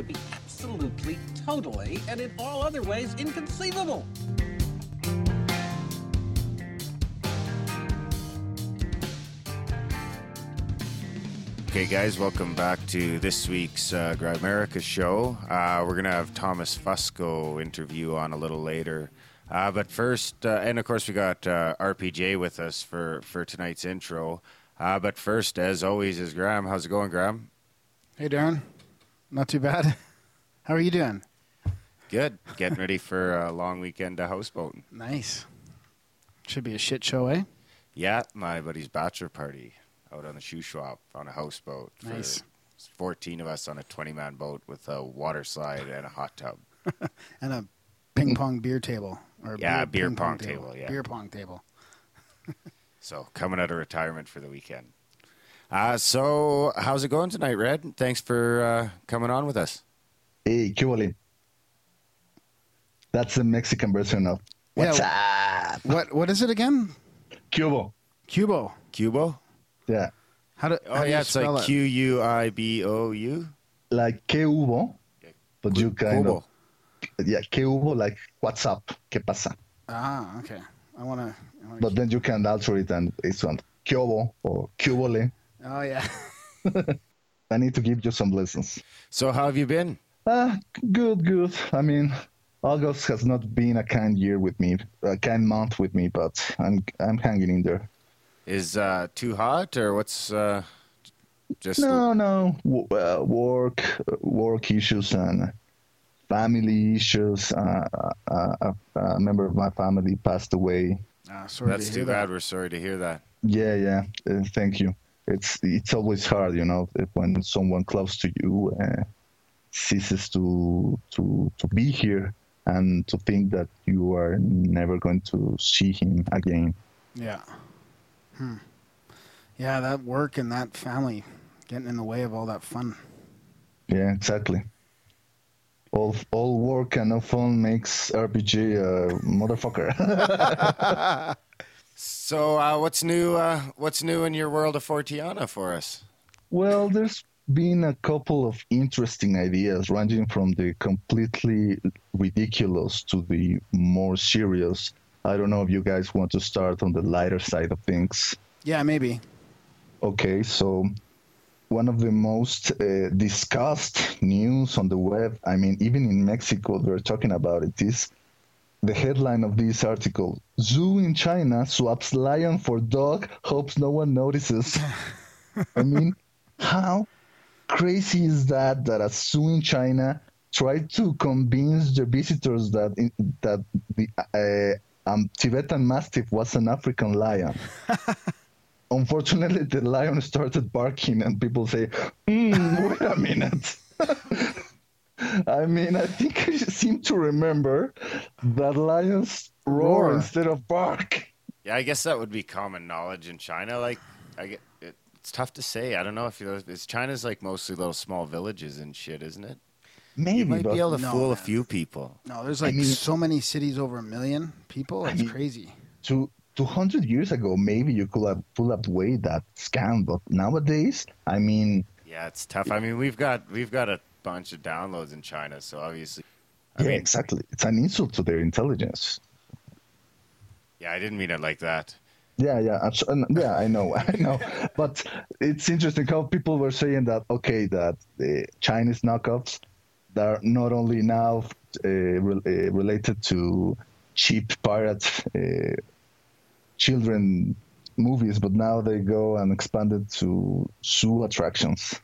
told you it would be absolutely, totally, and in all other ways inconceivable. Okay, guys, welcome back to this week's uh, Grimerica show. Uh, we're going to have Thomas Fusco interview on a little later. Uh, but first, uh, and of course, we got uh, RPJ with us for, for tonight's intro. Uh, but first, as always, is Graham. How's it going, Graham? Hey, Darren. Not too bad. How are you doing? Good. Getting ready for a long weekend of houseboating. Nice. Should be a shit show, eh? Yeah, my buddy's bachelor party out on the Shuswap on a houseboat. Nice. 14 of us on a 20 man boat with a water slide and a hot tub. And a ping pong beer table. Or Yeah, beer ping pong table, yeah. Beer pong table. So coming out of retirement for the weekend. Uh, so how's it going tonight, Red? Thanks for uh, coming on with us. Hey, Cuole. That's the Mexican version of what's up, What What is it again? Cubo. Cubo. Cubo? Yeah, How do, how Oh do you yeah, it's like? Q U I B O U. like que hubo, but you kind Cubo. of yeah, que hubo like what's up, que pasa. Ah, okay. I want to. But then you can alter it and it's on cubo or cubole. Oh, yeah. I need to give you some lessons. So how have you been? Ah, good, good. I mean, August has not been a kind year with me, a kind month with me, but I'm I'm hanging in there. Is uh, too hot or what's uh, just No, no. W- uh, work, work issues and family issues. Uh, uh, uh, a member of my family passed away. Ah, sorry That's to too hear bad. that. We're sorry to hear that. Yeah, yeah. Uh, thank you. It's it's always hard, you know, if- when someone close to you uh, ceases to to to be here and to think that you are never going to see him again. Yeah. Hmm. Yeah, that work and that family getting in the way of all that fun. Yeah, exactly. All all work and no fun makes RPJ a motherfucker. So uh, what's new? Uh, what's new in your world of Forteana for us? Well, there's been a couple of interesting ideas, ranging from the completely ridiculous to the more serious. I don't know if you guys want to start on the lighter side of things. Yeah, maybe. Okay, so one of the most uh, discussed news on the web, I mean, even in Mexico, they're talking about it, is the headline of this article Zoo in China swaps lion for dog, hopes no one notices. I mean, how crazy is that that a zoo in China tried to convince the visitors that in, that the uh, um, Tibetan Mastiff was an African lion? Unfortunately, the lion started barking, and people say, "Hmm, "Wait a minute." I mean, I think I seem to remember that lions roar, Roar. instead of bark. Yeah, I guess that would be common knowledge in China. Like, I get it, it's tough to say. I don't know if you know, it's China's like mostly little small villages and shit, isn't it? Maybe, You might but be able to No, fool a few people. No, there's I like mean- so many cities over a million people. It's mean- crazy. to 200 years ago, maybe you could have pulled up way that scam, but nowadays, I mean, Yeah, it's tough. I mean, we've got we've got a bunch of downloads in China, so obviously, I yeah, mean, exactly. It's an insult to their intelligence. yeah, I didn't mean it like that. Yeah, yeah, yeah. I know, I know. But it's interesting how people were saying that. Okay, that the Chinese knockoffs that are not only now uh, re- uh, related to cheap pirate uh, children movies, but now they go and expand it to zoo attractions.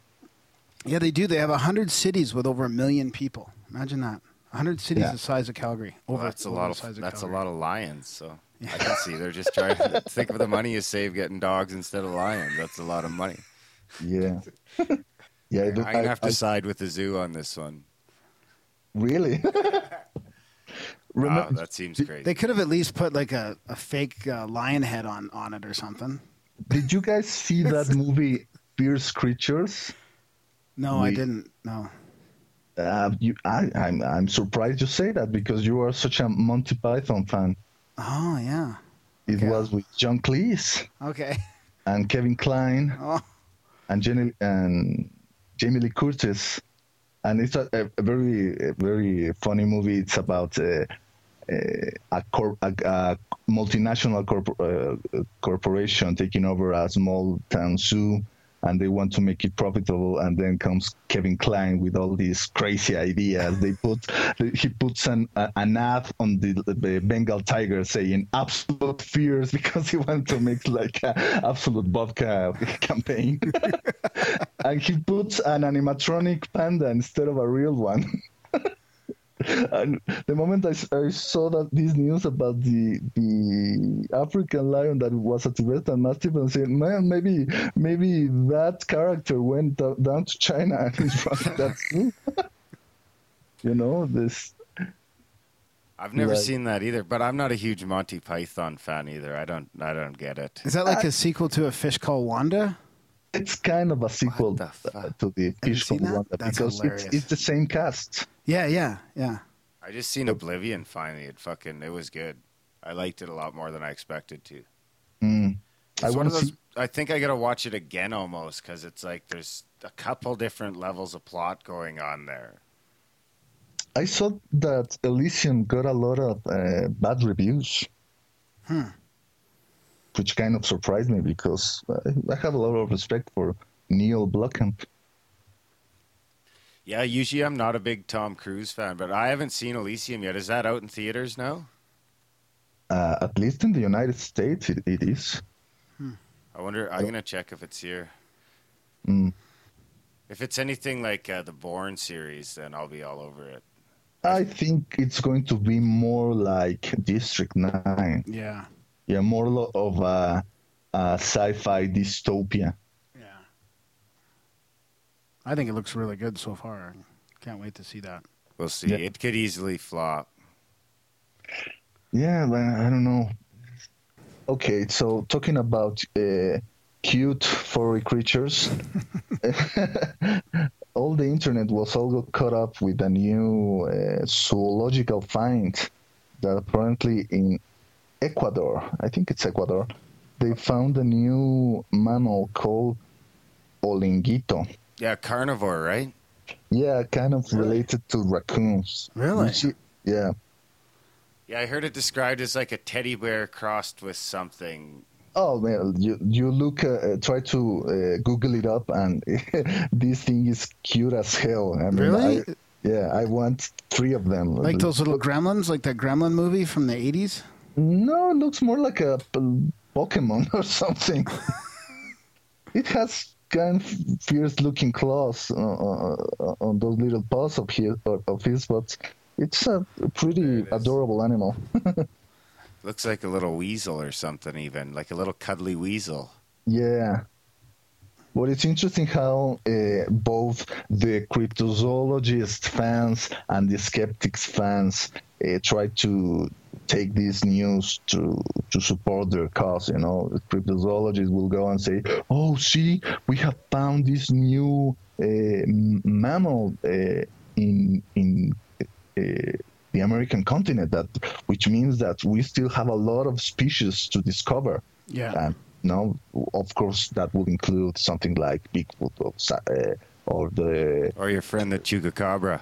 Yeah, they do. They have 100 cities with over a million people. Imagine that. 100 cities Yeah. the size of Calgary. Well, Over, that's a lot the of size that's a lot of lions. So yeah. I can see they're just trying to think of the money you save getting dogs instead of lions. That's a lot of money. Yeah, yeah. I I'm gonna I- have to I- side with the zoo on this one. Really? Wow, that seems crazy. They could have at least put like a, a fake uh, lion head on, on it or something. Did you guys see that movie, Fierce Creatures? No, I didn't. No. Uh, you, I, I'm, I'm surprised you say that because you are such a Monty Python fan. Oh, yeah. It Okay. was with John Cleese Okay. and Kevin Kline Oh, and Jenny and Jamie Lee Curtis and it's a, a, very a very funny movie. It's about uh, a, cor- a, a multinational corp- uh, corporation taking over a small town zoo and they want to make it profitable and then comes kevin Kline with all these crazy ideas. They put he puts an an ad on the, the bengal tiger saying absolute fears because he wants to make like a Absolut vodka campaign. And he puts an animatronic panda instead of a real one and the moment I, I, saw that this news about the the African lion that was a Tibetan Mastiff, and said, "Man, maybe maybe that character went down to China and he's from that zoo." you know this. I've never like, seen that either, but I'm not a huge Monty Python fan either. I don't I don't get it. Is that like a sequel to a fish called Wanda? It's kind of a sequel the to the fish called Wanda That's because it's, it's the same cast. Yeah, yeah, yeah. I just seen Oblivion finally. It fucking it was good. I liked it a lot more than I expected to. Mm. I want to. I think I gotta watch it again almost because it's like there's a couple different levels of plot going on there. I saw that Elysium got a lot of uh, bad reviews, hmm. which kind of surprised me because I have a lot of respect for Neil Blomkamp. Yeah, usually I'm not a big Tom Cruise fan, but I haven't seen Elysium yet. Is that out in theaters now? Uh, at least in the United States, it, it is. Hmm. I wonder. I'm gonna check if it's here. Mm. If it's anything like uh, the Bourne series, then I'll be all over it. I think it's going to be more like District Nine. Yeah. Yeah, more of a, a sci-fi dystopia. I think it looks really good so far. Can't wait to see that. We'll see. Yeah. It could easily flop. Yeah, but I don't know. Okay, so talking about uh, cute furry creatures, all the internet was all caught up with a new uh, zoological find that apparently in Ecuador, I think it's Ecuador, they found a new mammal called Olinguito yeah, carnivore, right? Yeah, kind of related to raccoons. Really? yeah. Yeah, I heard it described as like a teddy bear crossed with something. Oh man, you you look uh, uh try to uh, Google it up, and this thing is cute as hell. I mean, really? I, yeah, I want three of them. Like those little gremlins, like that Gremlin movie from the '80s. No, it looks more like a Pokemon or something. it has kind of fierce looking claws uh, uh, uh, on those little paws of his, of his but it's a pretty adorable animal. Looks like a little weasel or something, even like a little cuddly weasel. Yeah. Well, it's interesting how uh, both the cryptozoologist fans and the skeptics fans uh, try to take this news to to support their cause. You know, cryptozoologists will go and say, "Oh, see, we have found this new uh, mammal uh, in in uh, the American continent that, which means that we still have a lot of species to discover." Yeah. And, no, of course, that would include something like Bigfoot or, uh, or the or your friend the chupacabra.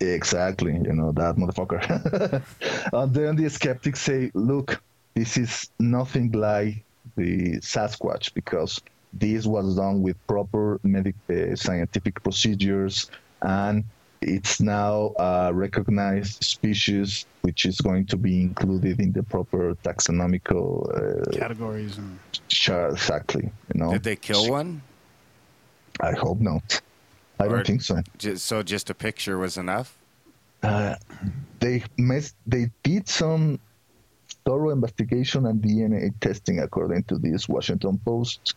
Exactly, you know that motherfucker. and then the skeptics say, "Look, this is nothing like the Sasquatch because this was done with proper medic uh, scientific procedures, and it's now a recognized species, which is going to be included in the proper taxonomical uh, categories." And... Sure, exactly. You know, did they kill one? I hope not. I or don't think so. Just, so just a picture was enough. Uh, they mess, they did some thorough investigation and DNA testing, according to these Washington Post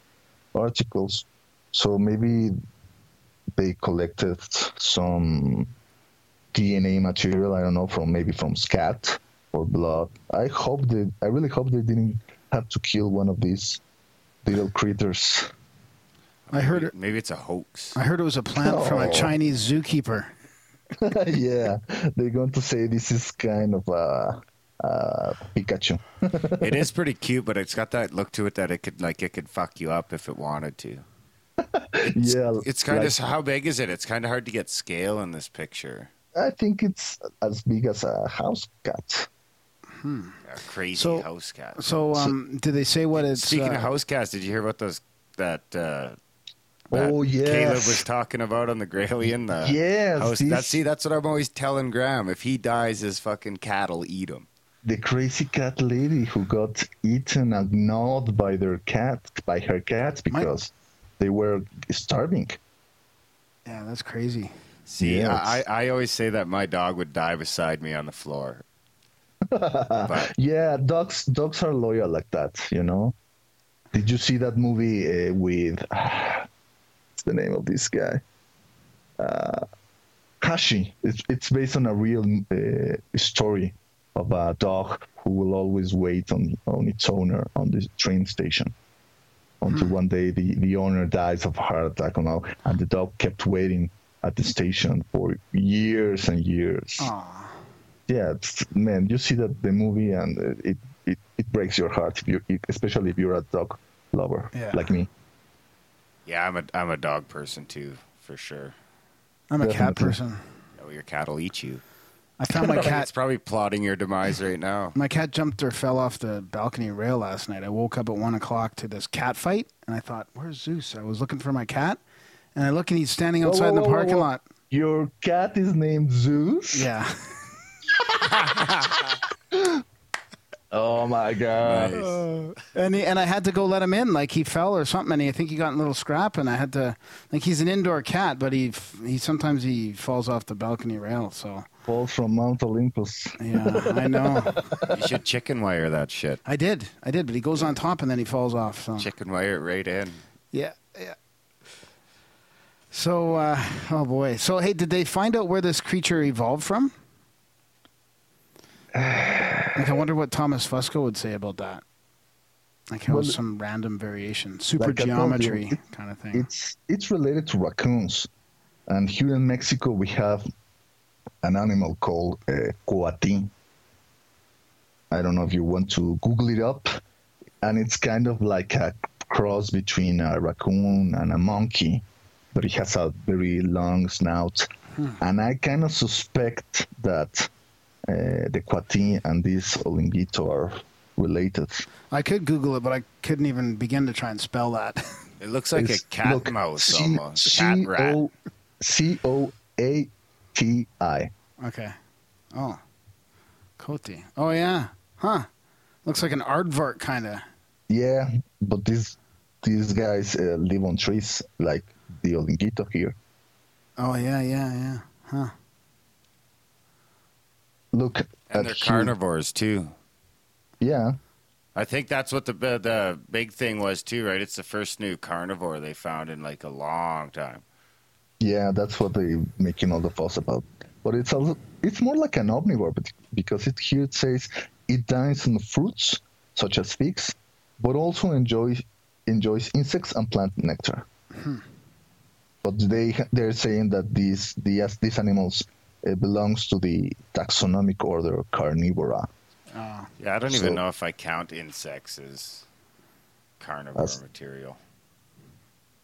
articles. So maybe they collected some DNA material. I don't know from maybe from scat or blood. I hope they. I really hope they didn't have to kill one of these little critters. I heard it. Maybe it's a hoax. I heard it was a plant oh. from a oh. Chinese zookeeper. yeah, they're going to say this is kind of a, a Pikachu. it is pretty cute, but it's got that look to it that it could like it could fuck you up if it wanted to. Yeah, It's kind like, of how big is it? It's kind of hard to get scale in this picture. I think it's as big as a house cat. A crazy So- house cat. So, um, did they say what it's? Speaking uh, of house cats, did you hear about those that? Uh, that Oh, Caleb was talking about on the Gralien. The Yes, house, this- that's see, that's what I'm always telling Graham. If he dies, his fucking cat'll eat him. The crazy cat lady who got eaten and gnawed by their cat, by her cats My- because they were starving. yeah, that's crazy. See, Yes. I, I always say that my dog would die beside me on the floor. but Yeah, dogs dogs are loyal like that, you know. Did you see that movie uh, with what's the name of this guy? Uh, Hachi. It's it's based on a real uh, story of a dog who will always wait on on its owner on the train station until hmm. one day the, the owner dies of a heart attack and all, and the dog kept waiting at the station for years and years Aw. yeah, it's, man, you see that the movie and it, it, it breaks your heart if you, especially if you're a dog lover Yeah. like me. yeah, I'm a I'm a dog person too, for sure. I'm a cat Definitely. person. Oh, your cat'll eat you. I found my cat. It's probably plotting your demise right now. My cat jumped or fell off the balcony rail last night. I woke up at one o'clock to this cat fight, and I thought, "Where's Zeus?" I was looking for my cat, and I look and he's standing Whoa, outside whoa, in the parking whoa. lot. Your cat is named Zeus. Yeah, Oh my god. Nice. Uh, and he, and I had to go let him in. Like he fell or something, and he, I think he got in a little scrap, and I had to. Like he's an indoor cat, but he he sometimes he falls off the balcony rail. So Falls from Mount Olympus. yeah, I know. You should chicken wire that shit. I did, I did, but he goes on top and then he falls off. So Chicken wire it right in. Yeah, yeah. So, uh, oh boy. So, hey, did they find out where this creature evolved from? like, I wonder what Thomas Fusco would say about that. Like, how Well, some random variation, super like I told you, geometry it- kind of thing. It's it's related to raccoons, and here in Mexico we have an animal called uh, coati. I don't know if you want to Google it up, and it's kind of like a cross between a raccoon and a monkey, but it has a very long snout, and I kind of suspect that uh, the coati and this olinguito are related. I could Google it, but I couldn't even begin to try and spell that. It looks like It's- a cat look, mouse C- almost. Cat rat. C-O- C-O-A-T-I. okay. Oh. Coty. Oh, yeah. Huh. Looks like an aardvark kind of. Yeah, but these these guys uh, live on trees like the Olinguito here. Oh, yeah, yeah, yeah. Huh. Look And at they're here. carnivores too. Yeah, I think that's what the the big thing was too, right? It's the first new carnivore they found in like a long time. Yeah, that's what they making all the fuss about. But it's also it's more like an omnivore, but because it here it says it dines on fruits such as figs, but also enjoys enjoys insects and plant nectar. But they they're saying that these these these animals uh, belongs to the taxonomic order Carnivora. Oh. Yeah, I don't So- even know if I count insects as carnivore That's- material.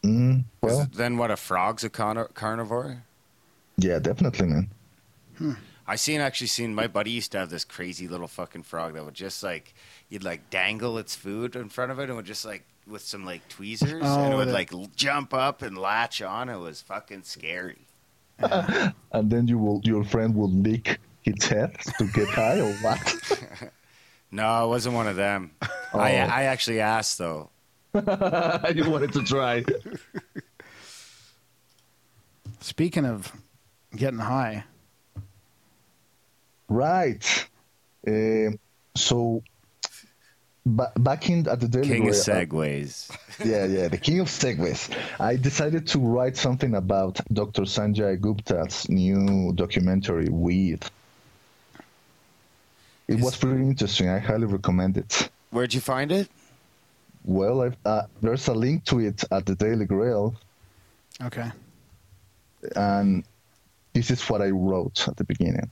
Mm, 'Cause well, then what? A frog's a con- carnivore? yeah, definitely, man. I seen actually seen my buddy used to have this crazy little fucking frog that would just like you'd like dangle its food in front of it and would just like with some like tweezers Oh, and it would the- like l- jump up and latch on. It was fucking scary. And then you will your friend will lick its head to get high or what? No, it wasn't one of them. I Oh. I actually asked though. you wanted to try. Speaking of getting high, Right. Uh, so ba- back in at the Daily King of Grail- segues. yeah, yeah, the king of segues. I decided to write something about Dr. Sanjay Gupta's new documentary, Weed. It was pretty interesting. I highly recommend it. Where'd you find it? Well, I've, uh, there's a link to it at the Daily Grail, okay. and this is what I wrote at the beginning.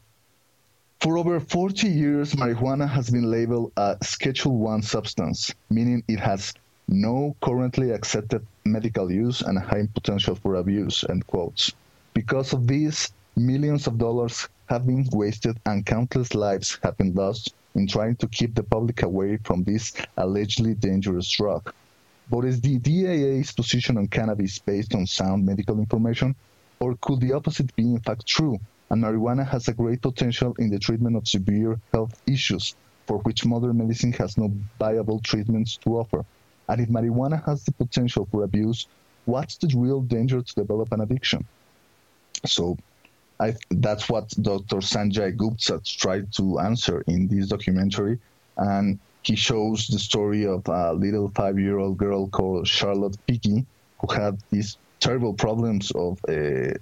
For over 40 years, marijuana has been labeled a Schedule 1 substance, meaning it has no currently accepted medical use and high potential for abuse, end quotes. Because of this, millions of dollars have been wasted and countless lives have been lost in trying to keep the public away from this allegedly dangerous drug. But is the DEA's position on cannabis based on sound medical information? Or could the opposite be in fact true, and marijuana has a great potential in the treatment of severe health issues for which modern medicine has no viable treatments to offer? And if marijuana has the potential for abuse, what's the real danger to develop an addiction? So I, that's what Dr. Sanjay Gupta tried to answer in this documentary. And he shows the story of a little five year old girl called Charlotte Figi who had these terrible problems of uh,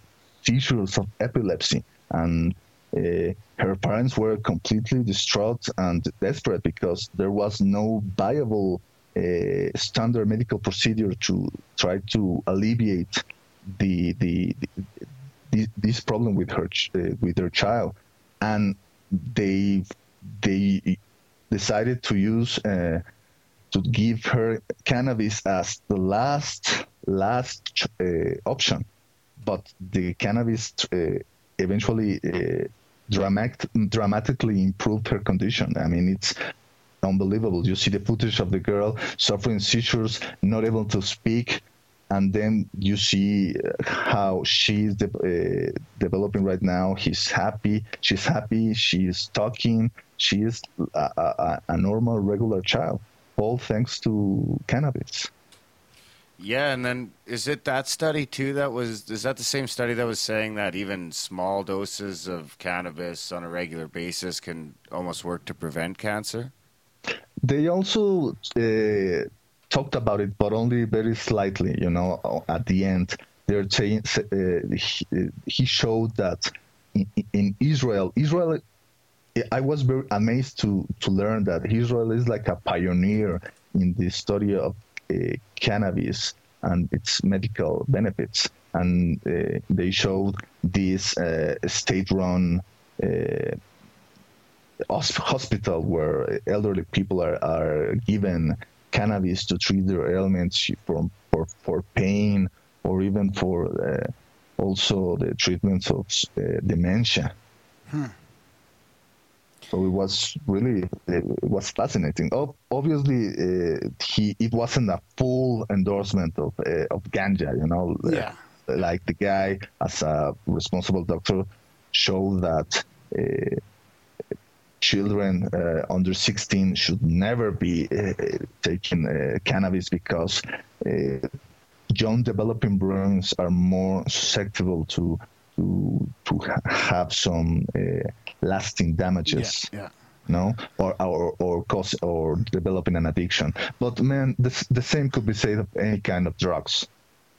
seizures of epilepsy. And uh, her parents were completely distraught and desperate because there was no viable uh, standard medical procedure to try to alleviate the, the, the this problem with her uh, with their child, and they they decided to use uh, to give her cannabis as the last last uh, option, but the cannabis uh, eventually dramatic, dramatically improved her condition. I mean, it's unbelievable. You see the footage of the girl suffering seizures, not able to speak, and then you see how she's de- uh, developing right now. He's happy. She's happy. She's talking. She is a, a, a normal, regular child, all thanks to cannabis. Yeah, and then is it that study too that was is that the same study that was saying that even small doses of cannabis on a regular basis can almost work to prevent cancer? They also uh, talked about it, but only very slightly. You know, at the end, they're saying uh, he, he, showed that in, in, Israel, Israel. I was very amazed to to learn that Israel is like a pioneer in the study of uh, cannabis and its medical benefits. And uh, they showed this uh, state-run uh, hospital where elderly people are, are given cannabis to treat their ailments from for, for pain or even for uh, also the treatments of uh, dementia. Hmm. So it was really it was fascinating. Obviously, uh, he it wasn't a full endorsement of uh, of ganja, you know. Yeah. Like the guy, as a responsible doctor, showed that uh, children uh, under 16 should never be uh, taking uh, cannabis because young developing brains are more susceptible to to to have some lasting damages. Yeah. yeah. No, or, or or cause or developing an addiction. But man, the the same could be said of any kind of drugs.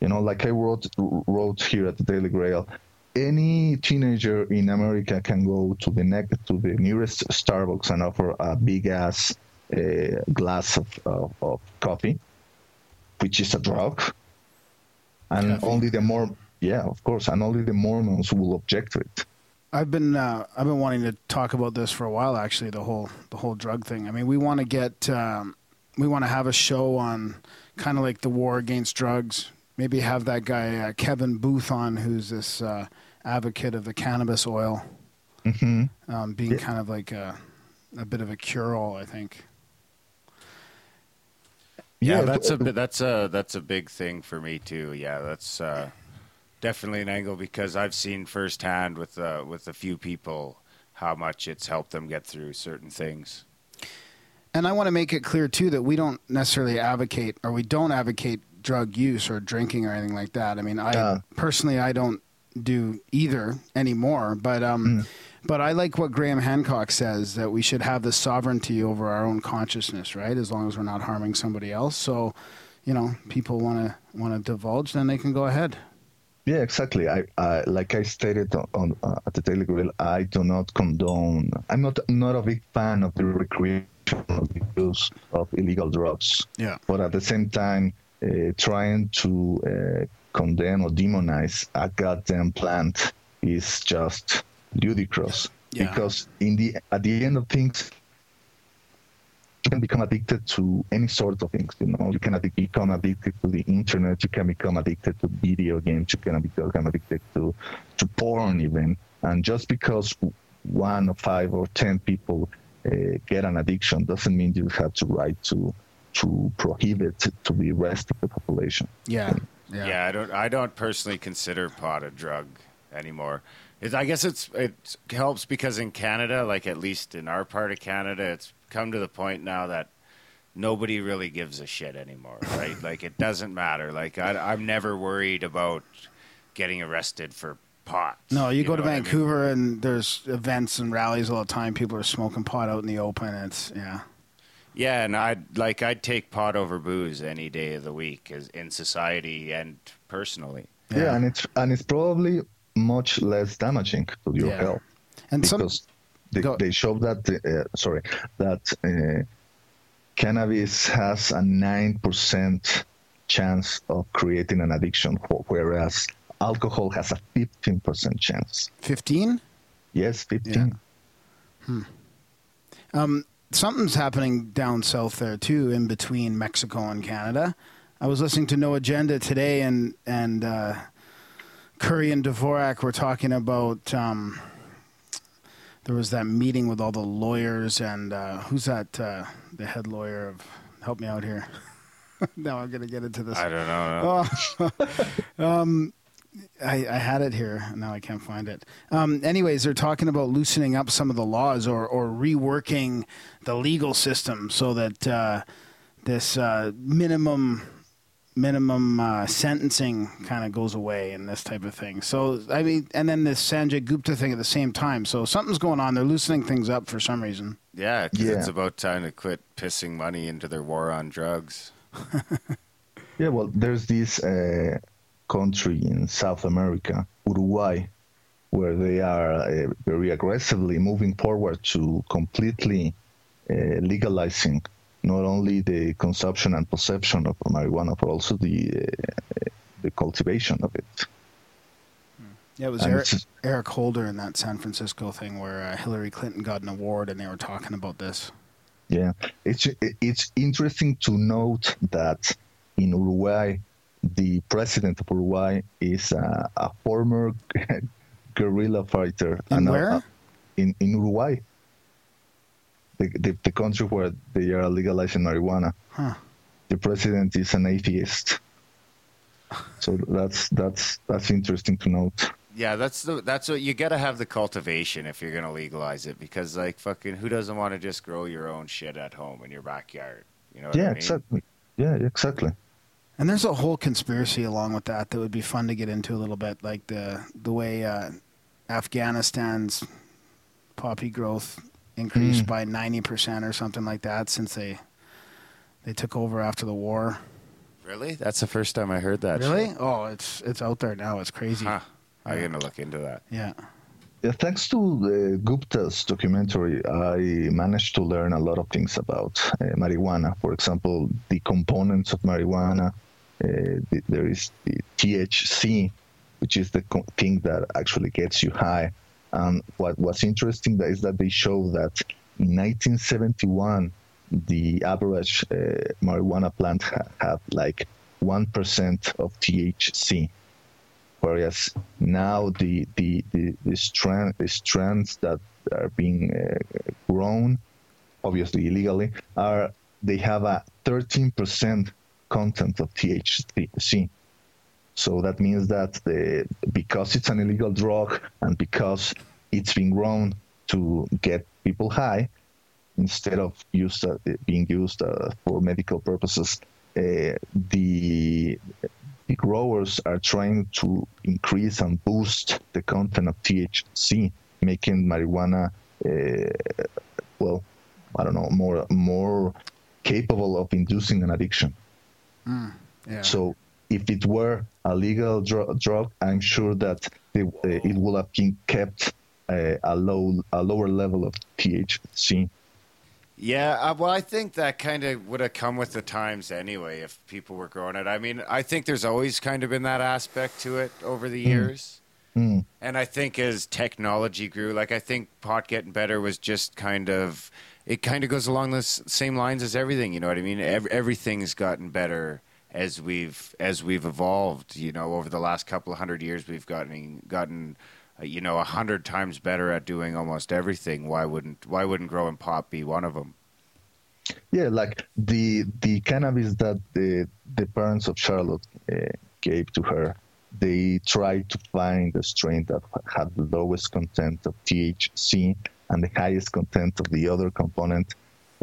You know, like I wrote wrote here at the Daily Grail, any teenager in America can go to the ne- to the nearest Starbucks and offer a big ass uh, glass of, of, of, coffee, which is a drug, and coffee. only the more yeah, of course, and only the Mormons will object to it. I've been uh, I've been wanting to talk about this for a while. Actually, the whole the whole drug thing. I mean, we want to get um, we want to have a show on kind of like the war against drugs. Maybe have that guy uh, Kevin Booth on, who's this uh, advocate of the cannabis oil, mm-hmm. um, being yeah. kind of like a a bit of a cure-all. I think. Yeah, yeah that's a that's a that's a big thing for me too. Yeah, that's. Uh, definitely an angle because I've seen firsthand with uh, with a few people how much it's helped them get through certain things. And I want to make it clear too that we don't necessarily advocate or we don't advocate drug use or drinking or anything like that. I mean, I uh, personally I don't do either anymore, but um mm. but I like what Graham Hancock says that we should have the sovereignty over our own consciousness, right? As long as we're not harming somebody else. So, you know, people want to want to divulge, then they can go ahead. Yeah, exactly. I, I like I stated on, on uh, at the Daily Grail, I do not condone. I'm not not a big fan of the recreational use of illegal drugs. Yeah. But at the same time, uh, trying to uh, condemn or demonize a goddamn plant is just ludicrous. Yeah. Because in the at the end of things, you can become addicted to any sort of things. You know, you can addic- become addicted to the internet. You can become addicted to video games. You can become addicted to to porn even. And just because one or five or ten people uh, get an addiction doesn't mean you have to right to to prohibit to the rest of the population. Yeah. Yeah. yeah, I don't. I don't personally consider pot a drug anymore. It, I guess it's it helps because in Canada, like at least in our part of Canada, it's come to the point now that nobody really gives a shit anymore, right? like it doesn't matter. Like I, am never worried about getting arrested for pot. No, you, you go to Vancouver I mean? and there's events and rallies all the time. People are smoking pot out in the open. It's yeah. Yeah, and I'd like I'd take pot over booze any day of the week, as in society and personally. Yeah, yeah and it's and it's probably much less damaging to your yeah. health. And because some, they, they show that uh, sorry that uh, cannabis has a nine percent chance of creating an addiction, whereas alcohol has a fifteen percent chance. Fifteen? Yes, fifteen. Yeah. Hmm. Um, something's happening down south there too, in between Mexico and Canada. I was listening to No Agenda today, and and uh, Curry and Dvorak were talking about. Um, there was that meeting with all the lawyers, and uh, who's that? Uh, the head lawyer of. Help me out here. now I'm going to get into this. I don't know. Oh. um, I, I, had it here. And now I can't find it. Um, anyways, they're talking about loosening up some of the laws or, or reworking the legal system so that uh, this uh, minimum minimum uh, sentencing kind of goes away and this type of thing. So I mean, and then this Sanjay Gupta thing at the same time. So something's going on. They're loosening things up for some reason. Yeah, because yeah. it's about time to quit pissing money into their war on drugs. yeah, well, there's these uh, country in South America, Uruguay, where they are uh, very aggressively moving forward to completely uh, legalizing not only the consumption and possession of marijuana, but also the uh, the cultivation of it. Yeah, it was Eric, Eric, Holder in that San Francisco thing where uh, Hillary Clinton got an award, and they were talking about this. Yeah, it's it's interesting to note that in Uruguay the president of Uruguay is uh, a former guerrilla fighter. In and, where? Uh, in, in Uruguay. The, the, the, country where they are legalizing marijuana. Huh. The president is an atheist. So that's that's that's interesting to note. Yeah, that's the that's what you got to have the cultivation if you're gonna legalize it because like fucking who doesn't want to just grow your own shit at home in your backyard? You know? yeah, I mean? exactly. Yeah, exactly. And there's a whole conspiracy along with that that would be fun to get into a little bit, like the the way uh, Afghanistan's poppy growth increased mm. by ninety percent or something like that since they they took over after the war. Really? That's the first time I heard that. Really? Shit. Oh, it's it's out there now. It's crazy. Huh. I'm gonna look into that. Yeah. Yeah, thanks to the Gupta's documentary, I managed to learn a lot of things about uh, marijuana. For example, the components of marijuana. Uh, the, there is the THC, which is the thing that actually gets you high. And what was interesting is that they show that in 1971, the average uh, marijuana plant ha- had like 1% of THC whereas now the the the, the the strands that are being uh, grown, obviously illegally, are they have a 13% content of THC. So that means that the, because it's an illegal drug and because it's been grown to get people high, instead of used uh, being used uh, for medical purposes, uh, the the growers are trying to increase and boost the content of THC, making marijuana, uh, well, I don't know, more more capable of inducing an addiction. Mm, yeah. So if it were a legal dr- drug, I'm sure that it, uh, it would have been kept uh, a low a lower level of THC. Yeah, uh, well, I think that kind of would have come with the times anyway if people were growing it. I mean, I think there's always kind of been that aspect to it over the mm. years. Mm. And I think as technology grew, like I think pot getting better was just kind of it kind of goes along the same lines as everything. You know what I mean? Every, everything's gotten better as we've as we've evolved. You know, over the last couple of hundred years, we've gotten gotten uh, you know a hundred times better at doing almost everything. Why wouldn't why wouldn't growing pot be one of them? Yeah, like the the cannabis that the the parents of Charlotte uh, gave to her, they tried to find a strain that had the lowest content of THC and the highest content of the other component,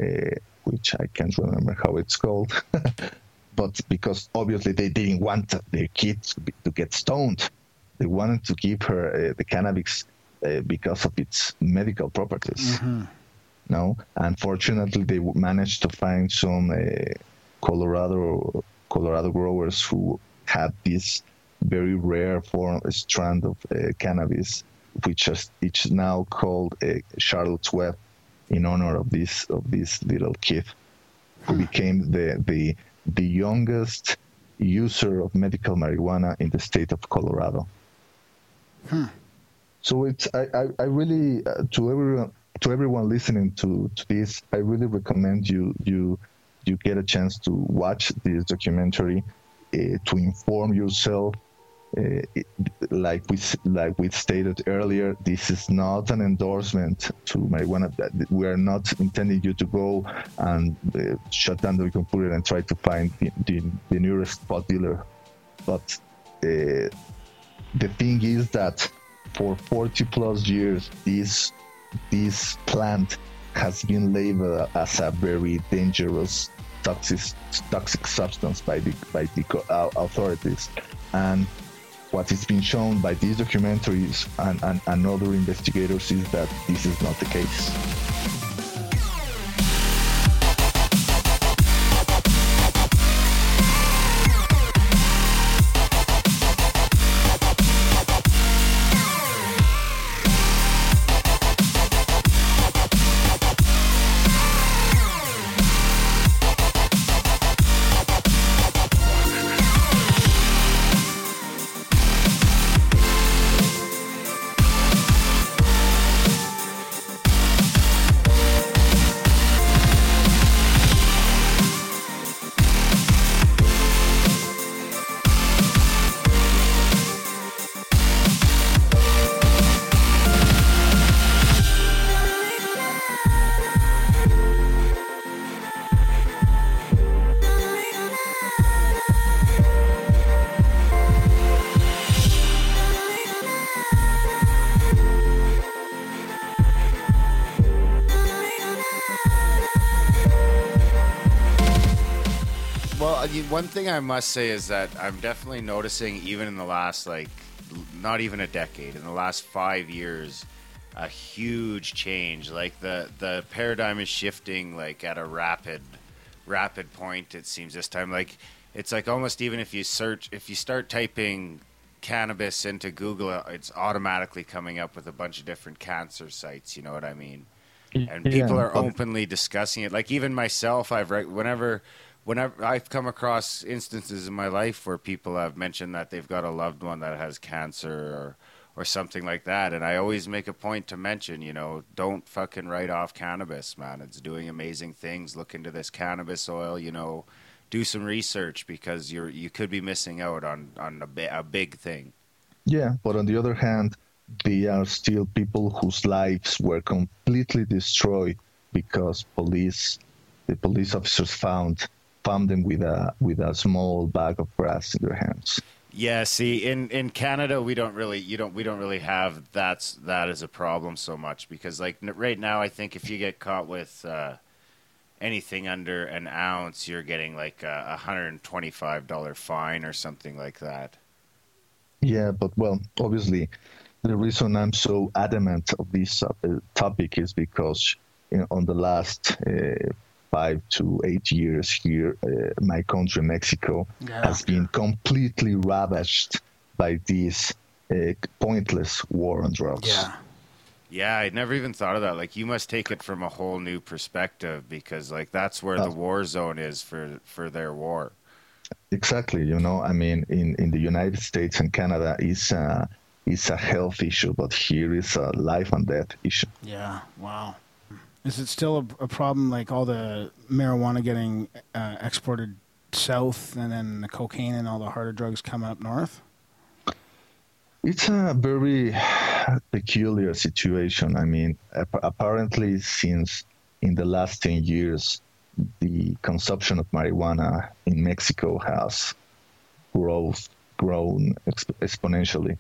uh, which I can't remember how it's called. but because obviously they didn't want their kids to, be, to get stoned, they wanted to give her uh, the cannabis uh, because of its medical properties. Mm-hmm. No, unfortunately, they managed to find some uh, Colorado Colorado growers who had this very rare form strand of uh, cannabis which is it's now called a Charlotte's Web in honor of this of this little kid who hmm. became the the the youngest user of medical marijuana in the state of Colorado. Hmm. So it's I, I, I really uh, to everyone to everyone listening to, to this I really recommend you you you get a chance to watch this documentary uh, to inform yourself uh, like we like we stated earlier, this is not an endorsement to marijuana. We are not intending you to go and uh, shut down the computer and try to find the, the, the nearest pot dealer. But uh, the thing is that for 40 plus years, this this plant has been labeled as a very dangerous toxic toxic substance by the by the uh, authorities and what is being shown by these documentaries and, and, and other investigators is that this is not the case. Thing I must say is that I'm definitely noticing, even in the last like, not even a decade, in the last five years, a huge change. Like the the paradigm is shifting like at a rapid, rapid point. It seems this time. Like it's like almost even if you search, if you start typing cannabis into Google, it's automatically coming up with a bunch of different cancer sites. You know what I mean? And people yeah. are openly discussing it. Like even myself, I've read whenever whenever I've come across instances in my life where people have mentioned that they've got a loved one that has cancer or or something like that, and I always make a point to mention, you know, don't fucking write off cannabis, man. It's doing amazing things. Look into this cannabis oil, you know, do some research because you're you could be missing out on on a, a big thing. Yeah, but on the other hand, there are still people whose lives were completely destroyed because police the police officers found found them with a with a small bag of grass in their hands. Yeah, see, in, in Canada, we don't really you don't we don't really have that's that as a problem so much because like right now, I think if you get caught with uh, anything under an ounce, you're getting like a hundred and twenty five dollar fine or something like that. Yeah, but well, obviously, the reason I'm so adamant of this uh, topic is because you know, on the last uh, five to eight years here, uh, my country, Mexico, yeah. has been completely ravaged by this uh, pointless war on drugs. Yeah. Yeah, I never even thought of that. Like, you must take it from a whole new perspective because, like, that's where uh, the war zone is for for their war. Exactly. You know, I mean, in in the United States and Canada, it's a it's a health issue, but here is a life and death issue. Yeah. Wow. Is it still a, a problem like all the marijuana getting uh, exported south and then the cocaine and all the harder drugs coming up north? It's a very peculiar situation. I mean, apparently, since in the last 10 years, the consumption of marijuana in Mexico has growth, grown exp- exponentially.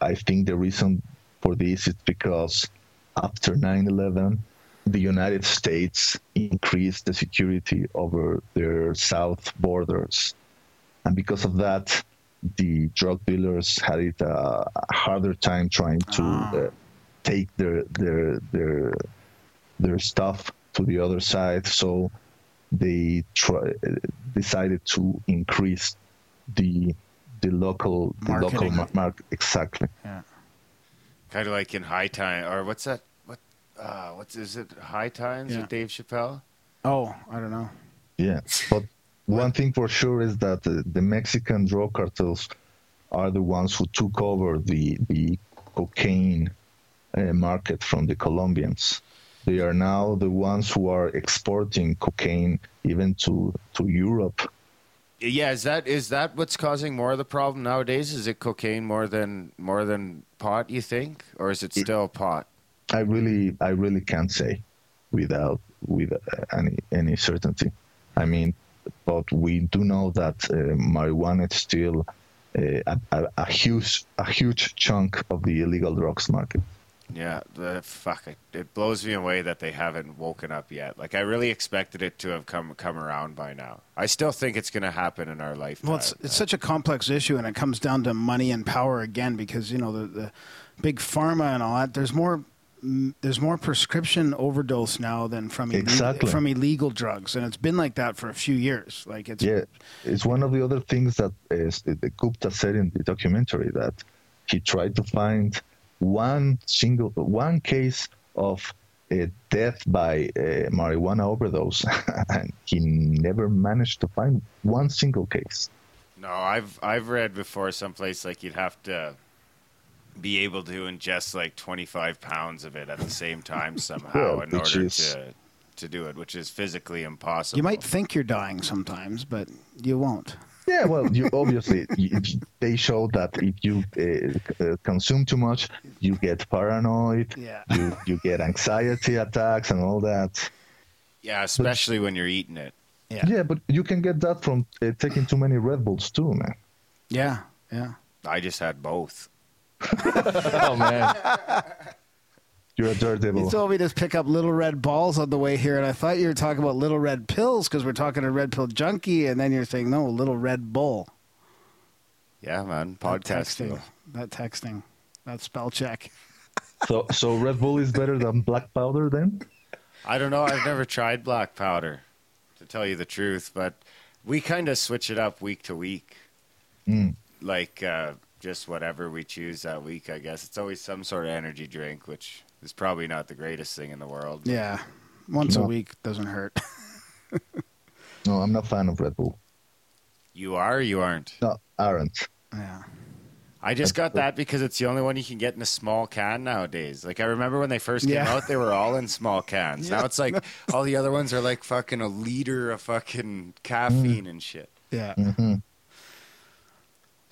I think the reason for this is because after 9 11, the United States increased the security over their south borders. And because of that, the drug dealers had it uh, a harder time trying to ah. uh, take their their their their stuff to the other side. So they try, decided to increase the the local the local market exactly. Yeah. Kind of like in High Time, or what's that? What uh, what's is it? High Times yeah. with Dave Chappelle? Oh, I don't know. Yeah, but one thing for sure is that the, the Mexican drug cartels are the ones who took over the the cocaine uh, market from the Colombians. They are now the ones who are exporting cocaine even to to Europe. Yeah, is that is that what's causing more of the problem nowadays? Is it cocaine more than more than pot? You think, or is it still it, pot? I really, I really can't say without with any any certainty. I mean, but we do know that uh, marijuana is still uh, a, a, huge a huge chunk of the illegal drugs market. Yeah, the fuck it. It blows me away that they haven't woken up yet. Like I really expected it to have come come around by now. I still think it's going to happen in our lifetime. Well, it's, it's such a complex issue, and it comes down to money and power again because you know the the big pharma and all that. There's more there's more prescription overdose now than from exactly. from illegal drugs, and it's been like that for a few years. Like it's yeah, it's one of the other things that is, the Gupta said in the documentary that he tried to find one single one case of a death by a marijuana overdose, and he never managed to find one single case. No, I've I've read before someplace like you'd have to be able to ingest like 25 pounds of it at the same time somehow in order to to do it, which is physically impossible. You might think you're dying sometimes, but you won't. Yeah, well, you obviously they show that if you uh, uh, consume too much, you get paranoid. Yeah. You you get anxiety attacks and all that. Yeah, especially but, when you're eating it. Yeah. Yeah, but you can get that from uh, taking too many Red Bulls too, man. Yeah, yeah. I just had both. oh man. You're a daredevil. You told me to pick up little red balls on the way here, and I thought you were talking about little red pills because we're talking to Red Pill Junkie, and then you're saying no, little red bull. Yeah, man, podcasting. That texting, that, texting, that spell check. So, so Red Bull is better than black powder, then? I don't know. I've never tried black powder, to tell you the truth, but we kind of switch it up week to week. Mm. Like uh, just whatever we choose that week. I guess it's always some sort of energy drink, which is probably not the greatest thing in the world. Yeah, once no. a week doesn't hurt. no, I'm not a fan of Red Bull. You are, you aren't. No, aren't. Yeah. I just got that because it's the only one you can get in a small can nowadays. Like I remember when they first came yeah. out, they were all in small cans. Yeah. Now it's like all the other ones are like fucking a liter of fucking caffeine mm. and shit. Yeah. Mm-hmm.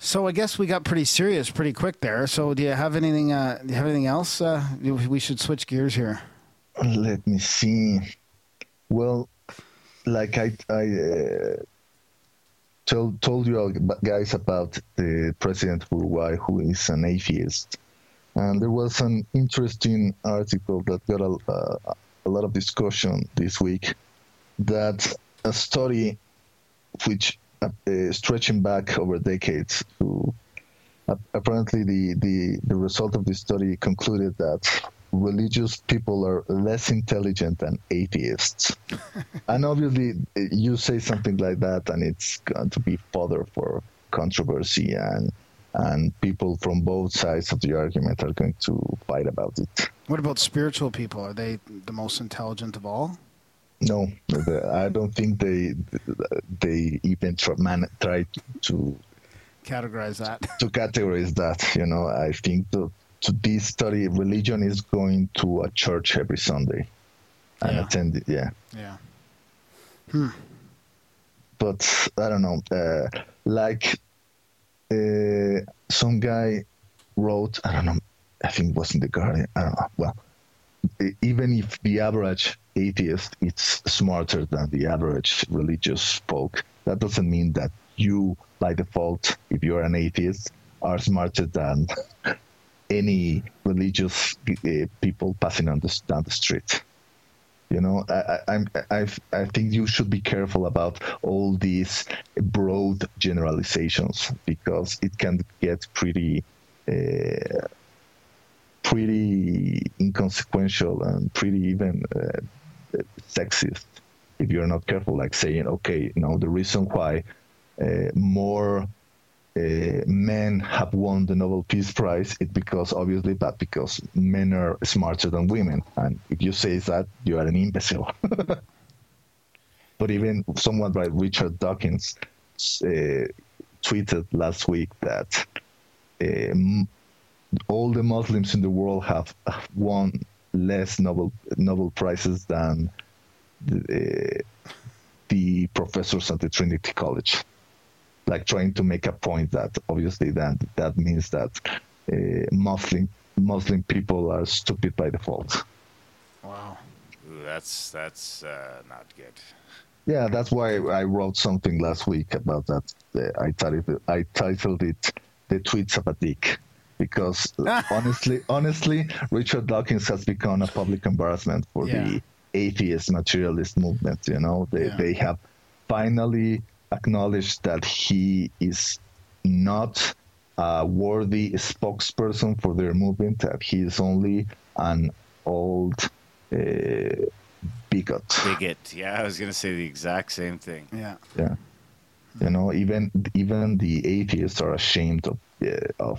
So I guess we got pretty serious pretty quick there. So do you have anything? Uh, do you have anything else? Uh, we should switch gears here. Let me see. Well, like I I uh, told told you guys about the president of Uruguay who is an atheist, and there was an interesting article that got a, uh, a lot of discussion this week. That a study which stretching back over decades. To, uh, apparently, the, the, the result of this study concluded that religious people are less intelligent than atheists. and obviously, you say something like that, and it's going to be fodder for controversy, and and people from both sides of the argument are going to fight about it. What about spiritual people? Are they the most intelligent of all? No, I don't think they they even try, to categorize that. To categorize that, you know, I think to, to this study, religion is going to a church every Sunday. and Yeah. attended. Yeah, Yeah. but I don't know. Uh, like uh, some guy wrote, I don't know. I think it was in the Guardian. I don't know. Well, even if the average atheist is smarter than the average religious folk, that doesn't mean that you, by default, if you're an atheist, are smarter than any religious uh, people passing on the, down the street. You know, I, I, I, I think you should be careful about all these broad generalizations because it can get pretty, uh, pretty inconsequential and pretty even uh, sexist if you're not careful. Like saying, okay, know, the reason why uh, more uh, men have won the Nobel Peace Prize, it's because obviously, but because men are smarter than women. And if you say that, you are an imbecile. but even someone like Richard Dawkins uh, tweeted last week that um, all the Muslims in the world have won less Nobel Nobel prizes than the, the professors at the Trinity College like trying to make a point that obviously that that means that uh, Muslim Muslim people are stupid by default. Wow. That's that's uh, not good. Yeah, that's why I wrote something last week about that. Uh, I titled I titled it "The Tweets of a Dick," because honestly, honestly, Richard Dawkins has become a public embarrassment for Yeah. the atheist materialist movement. You know, they Yeah. they have finally acknowledged that he is not a worthy spokesperson for their movement. That he is only an old uh, bigot. Bigot. Yeah, I was gonna say the exact same thing. Yeah. Yeah, you know, even even the atheists are ashamed of uh, of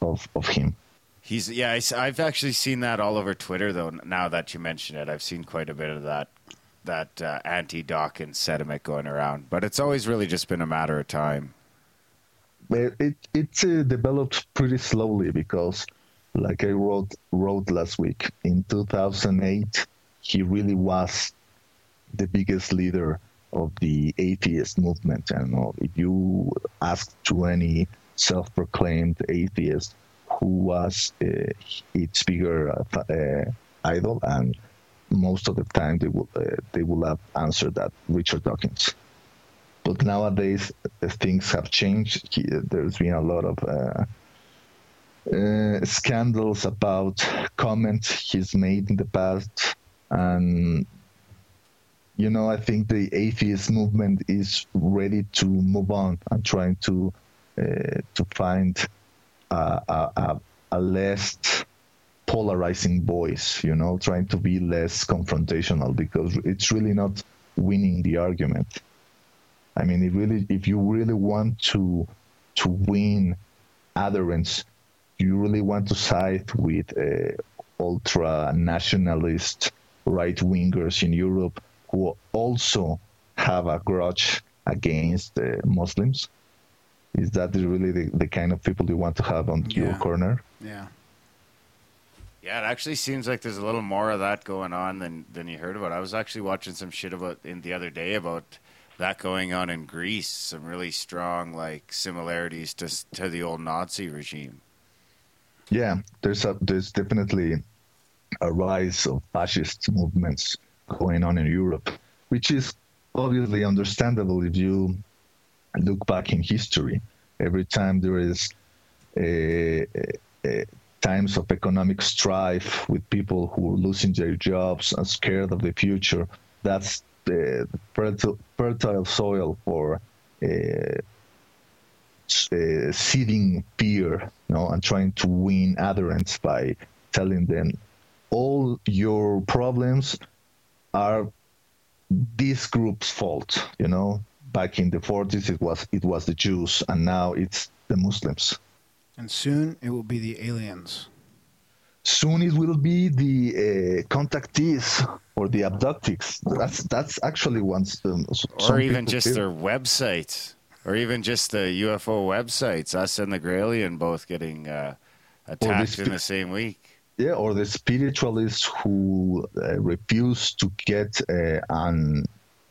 of of him. He's yeah. I, have actually seen that all over Twitter though. Now that you mention it, I've seen quite a bit of that that uh, anti-Dawkins sentiment going around. But it's always really just been a matter of time. It it's uh, developed pretty slowly because, like I wrote wrote last week, in 2008, he really was the biggest leader of the atheist movement. And uh, if you ask to any self-proclaimed atheist who was uh, its bigger uh, uh, idol, and most of the time they will uh, they will have answered that Richard Dawkins. But nowadays things have changed. He, there's been a lot of uh, scandals about comments he's made in the past, and you know I think the atheist movement is ready to move on and trying to to find a, a, a, a less polarizing voice, you know, trying to be less confrontational because it's really not winning the argument. I mean, it really, if you really want to to win adherents, you really want to side with uh, ultra nationalist right wingers in Europe who also have a grudge against uh, Muslims. Is that really the, the kind of people you want to have on your corner? Yeah. Yeah, it actually seems like there's a little more of that going on than than you heard about. I was actually watching some shit about in the other day about that going on in Greece. Some really strong like similarities to to the old Nazi regime. Yeah, there's a there's definitely a rise of fascist movements going on in Europe, which is obviously understandable if you look back in history. Every time there is a, a, times of economic strife with people who are losing their jobs and scared of the future, that's the fertile, fertile soil for uh, uh, seeding fear, you know, and trying to win adherents by telling them all your problems are this group's fault. You know, back in the 40s it was it was the Jews, and now it's the Muslims. And soon it will be the aliens. Soon it will be the uh, contactees or the abductees. That's that's actually once um, or even just feel- their website, or even just the UFO websites. Us and the Gralien both getting uh, attacked in the same week. Yeah, or the spiritualists who uh, refuse to get uh, an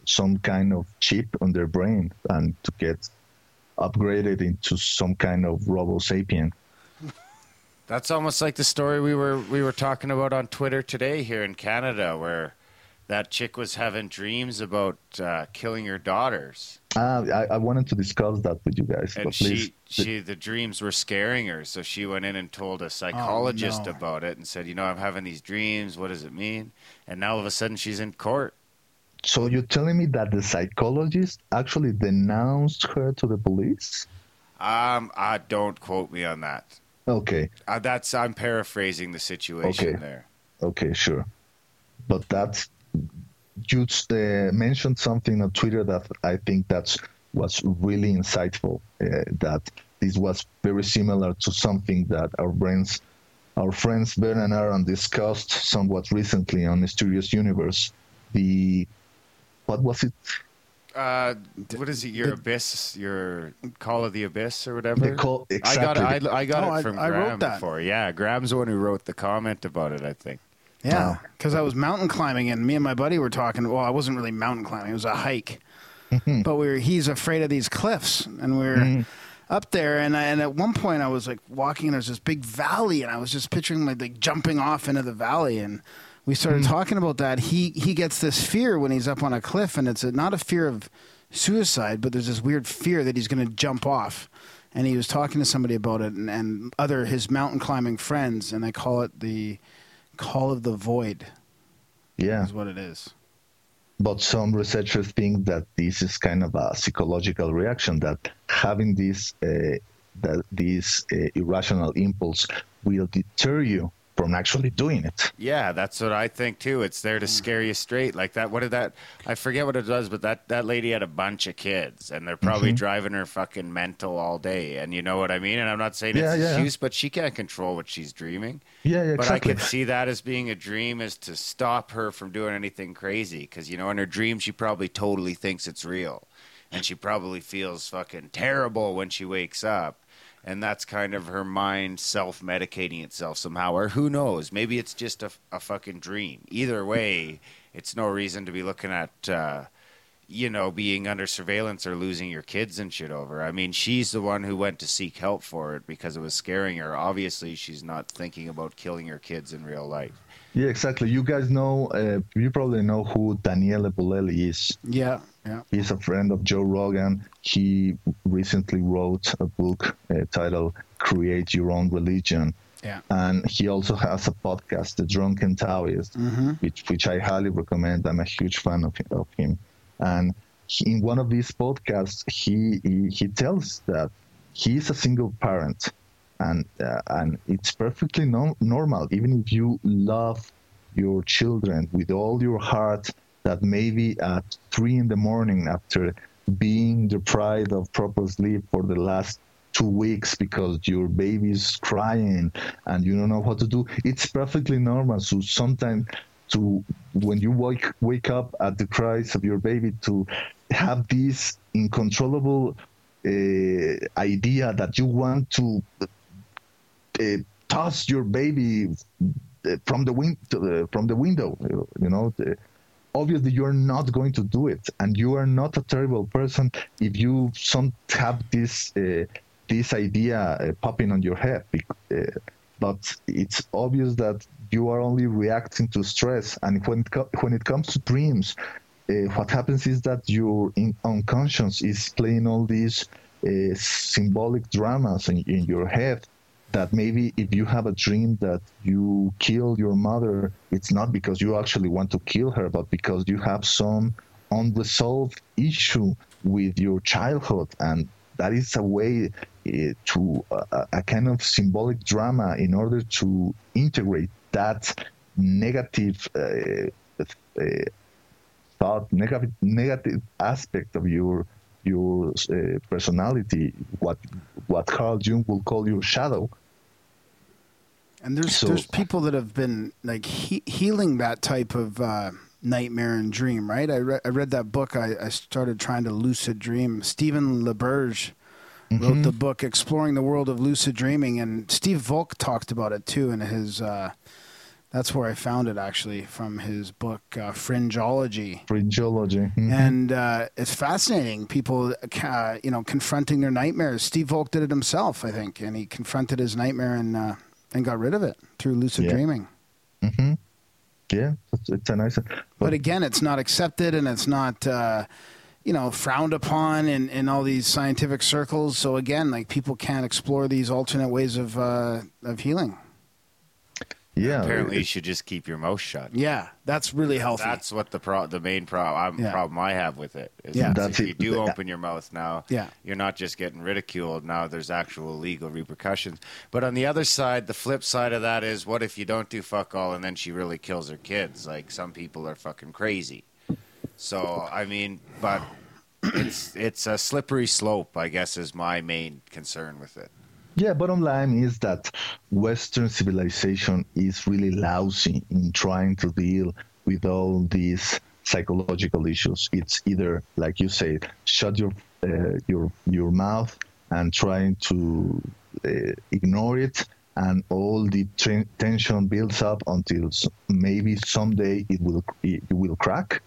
some kind of chip on their brain and to get upgraded into some kind of robo sapien. That's almost like the story we were we were talking about on Twitter today here in Canada, where that chick was having dreams about uh, killing her daughters. Uh, I, I, wanted to discuss that with you guys. And she, she, the dreams were scaring her, so she went in and told a psychologist oh, no. about it and said, "You know, I'm having these dreams. What does it mean?" And now all of a sudden, she's in court. So you're telling me that the psychologist actually denounced her to the police? Um, uh, don't quote me on that. Okay. Uh, that's I'm paraphrasing the situation okay. there. Okay, sure. But that's you uh, mentioned something on Twitter that I think that's was really insightful. Uh, that this was very similar to something that our friends, our friends Ben and Aaron discussed somewhat recently on Mysterious Universe. The what was it? Uh, what is it? Your the, abyss, your call of the abyss, or whatever. Call, exactly. I got it. I, I got oh, it from I, Graham I before. Yeah, Graham's the one who wrote the comment about it. I think. Yeah, because I was mountain climbing and me and my buddy were talking. Well, I wasn't really mountain climbing; it was a hike. Mm-hmm. but we were, he's afraid of these cliffs, and we are mm-hmm. up there. And I, and at one point, I was like walking, and there's this big valley, and I was just picturing like, like jumping off into the valley. And we started mm-hmm. talking about that. He he gets this fear when he's up on a cliff, and it's a, not a fear of suicide, but there's this weird fear that he's going to jump off. And he was talking to somebody about it, and, and other his mountain climbing friends, and they call it the Call of the Void. Yeah. Is what it is. But some researchers think that this is kind of a psychological reaction that having this uh, that this uh, irrational impulse will deter you from actually doing it. Yeah, that's what I think too. It's there to scare you straight. Like that. What did that? I forget what it does, but that that lady had a bunch of kids, and they're probably mm-hmm. driving her fucking mental all day. And you know what I mean. And I'm not saying it's yeah, excuse, but she can't control what she's dreaming. Yeah, yeah But exactly. I could see that as being a dream, is to stop her from doing anything crazy. Because you know, in her dream, she probably totally thinks it's real, and she probably feels fucking terrible when she wakes up and that's kind of her mind self medicating itself somehow. Or who knows? Maybe it's just a, a fucking dream. Either way, it's no reason to be looking at, uh, you know, being under surveillance or losing your kids and shit over. I mean, she's the one who went to seek help for it because it was scaring her. Obviously, she's not thinking about killing her kids in real life. Yeah, exactly. You guys know, uh, you probably know who Daniele Bolelli is. Yeah, yeah. He's a friend of Joe Rogan. He recently wrote a book uh, titled "Create Your Own Religion." Yeah. And he also has a podcast, The Drunken Taoist, mm-hmm. which which I highly recommend. I'm a huge fan of, of him. And he, in one of these podcasts, he, he, he tells that he's a single parent and uh, and it's perfectly no- normal even if you love your children with all your heart that maybe at three in the morning after being deprived of proper sleep for the last two weeks because your baby's crying and you don't know what to do it's perfectly normal so sometimes to when you wake wake up at the cries of your baby to have this uncontrollable uh, idea that you want to uh, toss your baby uh, from the win- the, from the window. You know, the, obviously you're not going to do it, and you are not a terrible person if you some have this uh, this idea uh, popping on your head. Uh, but it's obvious that you are only reacting to stress, and when it co- when it comes to dreams, uh, what happens is that your unconscious is playing all these symbolic dramas in, in your head that maybe if you have a dream that you kill your mother, it's not because you actually want to kill her, but because you have some unresolved issue with your childhood. And that is a way uh, to uh, a kind of symbolic drama in order to integrate that negative uh, thought, negative, negative aspect of your your uh, personality, what what Carl Jung will call your shadow, and there's so, there's people that have been like he- healing that type of uh, nightmare and dream, right? I, re- I read that book. I, I started trying to lucid dream. Stephen LaBerge mm-hmm. wrote the book Exploring the World of Lucid Dreaming, and Steve Volk talked about it too in his. Uh, that's where I found it actually from his book uh, Fringeology. Fringeology, mm-hmm. and uh, it's fascinating. People, uh, you know, confronting their nightmares. Steve Volk did it himself, I think, and he confronted his nightmare and uh, and got rid of it through lucid yeah. dreaming. Mm-hmm. Yeah, it's, it's, a nice. But, but, again, it's not accepted and it's not uh, you know frowned upon in, in all these scientific circles. So again, like people can't explore these alternate ways of uh, of healing. Yeah. Apparently, you should just keep your mouth shut. Yeah, that's really healthy. That's what the pro- the main problem um, yeah. problem I have with it. Is yeah, that's if you do open your mouth now, yeah. you're not just getting ridiculed. Now there's actual legal repercussions. But on the other side, the flip side of that is, what if you don't do fuck all and then she really kills her kids? Like some people are fucking crazy. So I mean, but it's it's a slippery slope. I guess is my main concern with it. Yeah, bottom line is that Western civilization is really lousy in trying to deal with all these psychological issues. It's either, like you say, shut your uh, your your mouth and trying to uh, ignore it, and all the t- tension builds up until maybe someday it will it will crack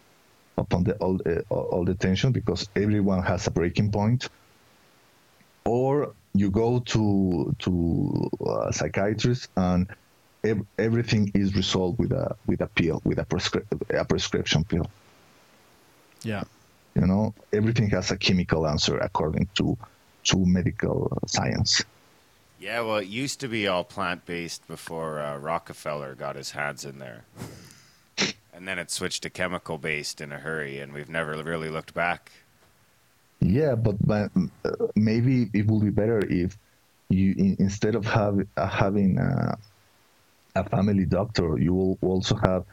upon the all, uh, all the tension because everyone has a breaking point or you go to to a psychiatrist and ev- everything is resolved with a with a pill with a, prescri- a prescription pill. Yeah. You know everything has a chemical answer according to to medical science. Yeah well it used to be all plant-based before uh, rockefeller got his hands in there. And then it switched to chemical based in a hurry and we've never really looked back yeah, but, but uh, maybe it would be better if you in, instead of have, uh, having a, a, family doctor, you will also have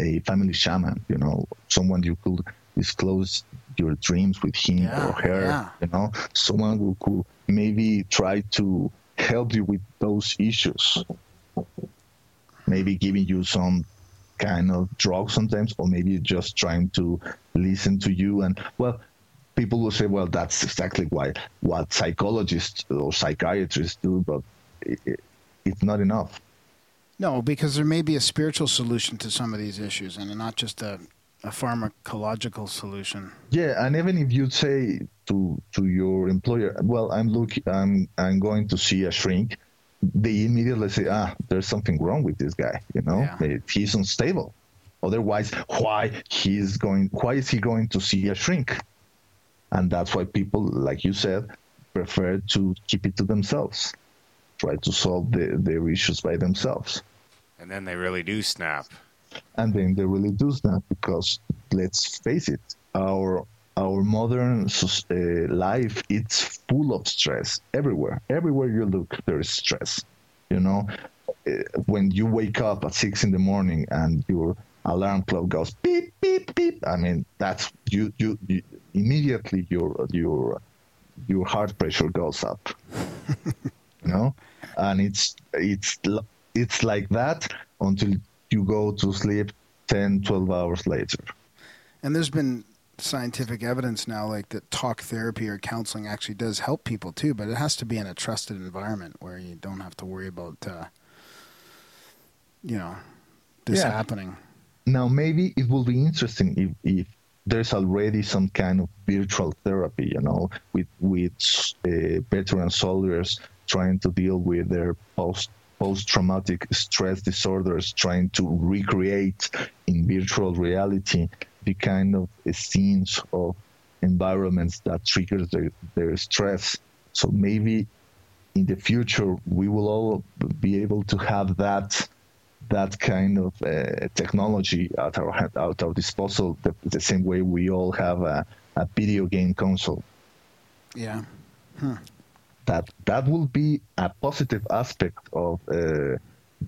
a family shaman. You know, someone you could disclose your dreams with him yeah, or her. Yeah. You know, someone who could maybe try to help you with those issues. Maybe giving you some kind of drug sometimes, or maybe just trying to listen to you and well people will say, well, that's exactly why what psychologists or psychiatrists do, but it, it, it's not enough. No, because there may be a spiritual solution to some of these issues, and not just a, a pharmacological solution. Yeah, and even if you say to to your employer, "Well, I'm looking, I'm I'm going to see a shrink," they immediately say, "Ah, there's something wrong with this guy. You know, yeah. he's unstable. Otherwise, why he's going? Why is he going to see a shrink?" And that's why people, like you said, prefer to keep it to themselves, try to solve the, their issues by themselves. And then they really do snap. And then they really do snap because let's face it, our our modern uh, life it's full of stress everywhere. Everywhere you look, there is stress. You know, uh, when you wake up at six in the morning and your alarm clock goes beep beep beep. I mean, that's you you, you immediately your your your heart pressure goes up. you know, and it's it's it's like that until you go to sleep 10 12 hours later and there's been scientific evidence now like that talk therapy or counseling actually does help people too but it has to be in a trusted environment where you don't have to worry about uh, you know this yeah. happening now maybe it will be interesting if, if there's already some kind of virtual therapy, you know, with with uh, veteran soldiers trying to deal with their post post traumatic stress disorders, trying to recreate in virtual reality the kind of scenes of environments that triggers their, their stress. So maybe in the future we will all be able to have that that kind of uh, technology at our at our disposal the, the, same way we all have a, a video game console. Yeah. Hmm. That that will be a positive aspect of uh,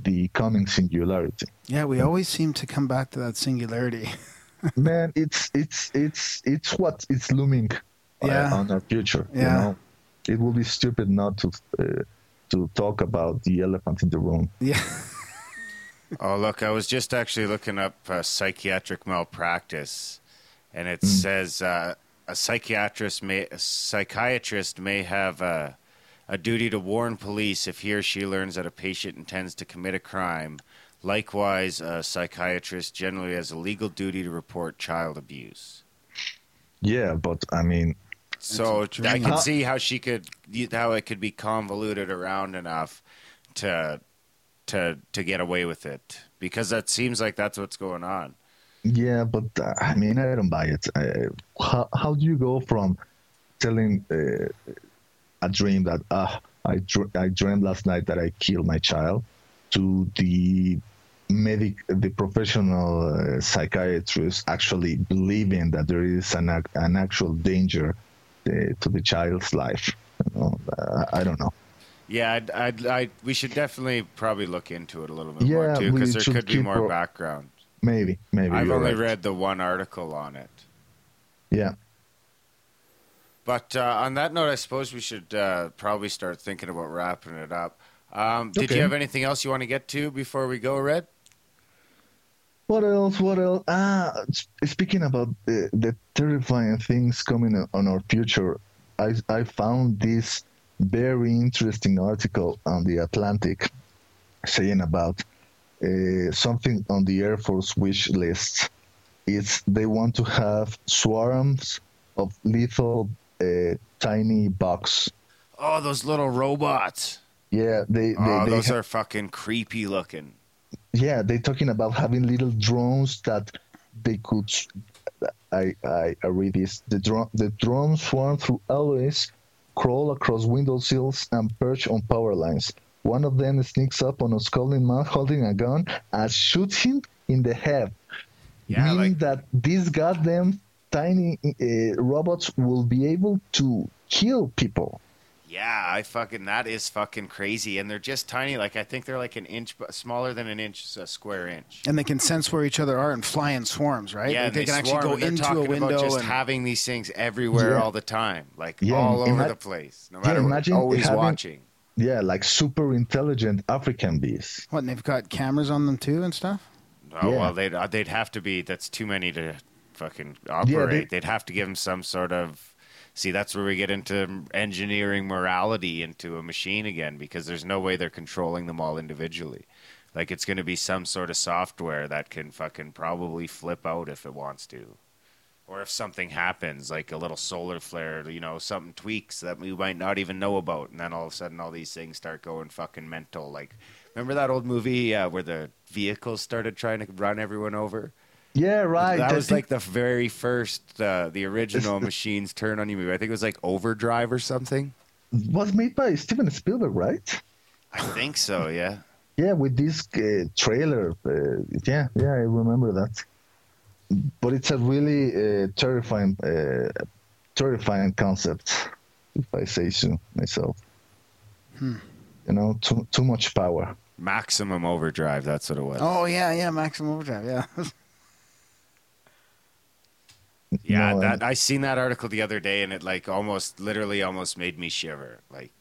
the coming singularity. Yeah, we always seem to come back to that singularity. Man, it's it's it's it's what it's looming uh, yeah. on our future. Yeah. You know? It will be stupid not to uh, to talk about the elephant in the room. Yeah. oh, look, I was just actually looking up uh, psychiatric malpractice, and it mm. says uh, a psychiatrist may a psychiatrist may have a, a duty to warn police if he or she learns that a patient intends to commit a crime. Likewise, a psychiatrist generally has a legal duty to report child abuse. Yeah, but I mean, so I can see how she could how it could be convoluted around enough to to to get away with it because that seems like that's what's going on. Yeah, but uh, I mean, I don't buy it. Uh, how how do you go from telling uh, a dream that ah I dr- I dreamed last night that I killed my child to the medic the professional uh, psychiatrist actually believing that there is an an actual danger uh, to the child's life. You know, uh, I don't know. Yeah, I'd, I'd, I'd, we should definitely probably look into it a little bit yeah, more too, because there could be more our, background. Maybe, maybe. I've only right. read the one article on it. Yeah. But uh, on that note, I suppose we should uh, probably start thinking about wrapping it up. Um, did okay. you have anything else you want to get to before we go, Red? What else? What else? Ah, speaking about the, the terrifying things coming on our future, I I found this very interesting article on the Atlantic saying about uh, something on the Air Force wish list. It's they want to have swarms of lethal uh, tiny bugs. Oh, those little robots. Yeah, they. they oh, they those ha- are fucking creepy looking. Yeah, they're talking about having little drones that they could. I I, I read this. The drone the drones swarm through alleys crawl across window sills, and perch on power lines. One of them sneaks up on a scalding man holding a gun and shoots him in the head. Yeah, meaning like... that these goddamn tiny uh, robots will be able to kill people. Yeah, I fucking that is fucking crazy, and they're just tiny. Like I think they're like an inch, smaller than an inch, a square inch. And they can sense where each other are and fly in swarms, right? Yeah, like they, they, can swarm, actually go into a window. just and... having these things everywhere yeah. all the time, like yeah, all over ima- the place, no matter yeah, what. Always having, watching. Yeah, like super intelligent African bees. What? And they've got cameras on them too and stuff. Oh well, they'd uh, they'd have to be. That's too many to fucking operate. They, would have to give them some sort of See, that's where we get into engineering morality into a machine again because there's no way they're controlling them all individually. Like it's going to be some sort of software that can fucking probably flip out if it wants to. Or if something happens, like a little solar flare, you know, something tweaks that we might not even know about, and then all of a sudden all these things start going fucking mental. Like, remember that old movie uh, where the vehicles started trying to run everyone over? Yeah, right. That was like the very first, uh, the original Machines Turn on You movie. I think it was like Overdrive or something. Was made by Steven Spielberg, right? I think so. Yeah. Yeah, with this uh, trailer. Uh, yeah, yeah, I remember that. But it's a really uh, terrifying, uh, terrifying concept, if I say so myself. Hmm. You know, too too much power. Maximum overdrive. That's what it was. Oh yeah, yeah, maximum overdrive. Yeah. Yeah, no, that I seen that article the other day, and it like almost, literally, almost made me shiver. Like,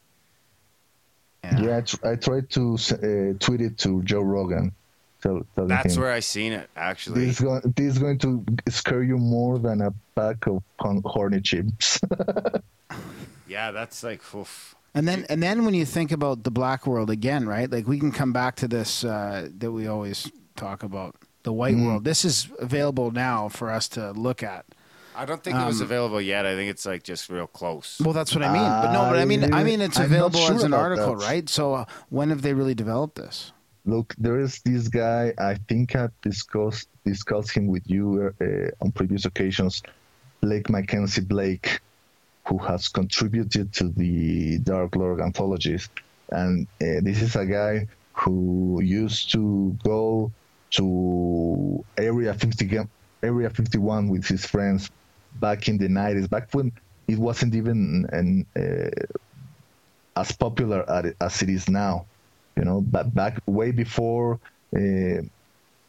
yeah, yeah I, tr- I, tried to uh, tweet it to Joe Rogan. Tell, That's him, where I seen it. Actually, this is, going, this is going to scare you more than a pack of horny chips. yeah, that's like. Oof. And then, and then, when you think about the black world again, right? Like we can come back to this uh, that we always talk about the white mm. world. This is available now for us to look at. I don't think um, it was um, available yet. I think it's like just real close. Well, that's what I mean. But no, but I mean, I mean, it's available sure as an article, that. right? So uh, when have they really developed this? Look, there is this guy. I think I discussed discussed him with you uh, on previous occasions. Blake Mackenzie Blake, who has contributed to the Darklore anthologies, and uh, this is a guy who used to go to Area 50, Area 51 with his friends back in the 90s, back when it wasn't even an, uh, as popular as it is now. You know, but back way before uh,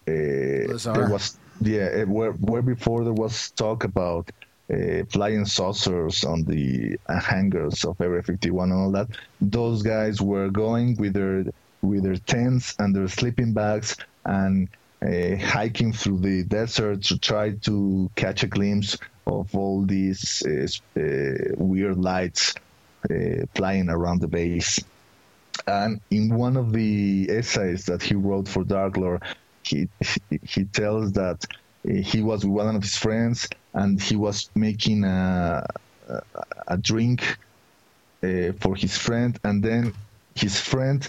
uh, there was yeah, uh, where where before there was talk about uh, flying saucers on the hangars of Area 51 and all that. Those guys were going with their with their tents and their sleeping bags and uh, hiking through the desert to try to catch a glimpse of all these weird lights uh, flying around the base. And in one of the essays that he wrote for Darklore, he he tells that he was with one of his friends and he was making a a drink uh, for his friend, and then his friend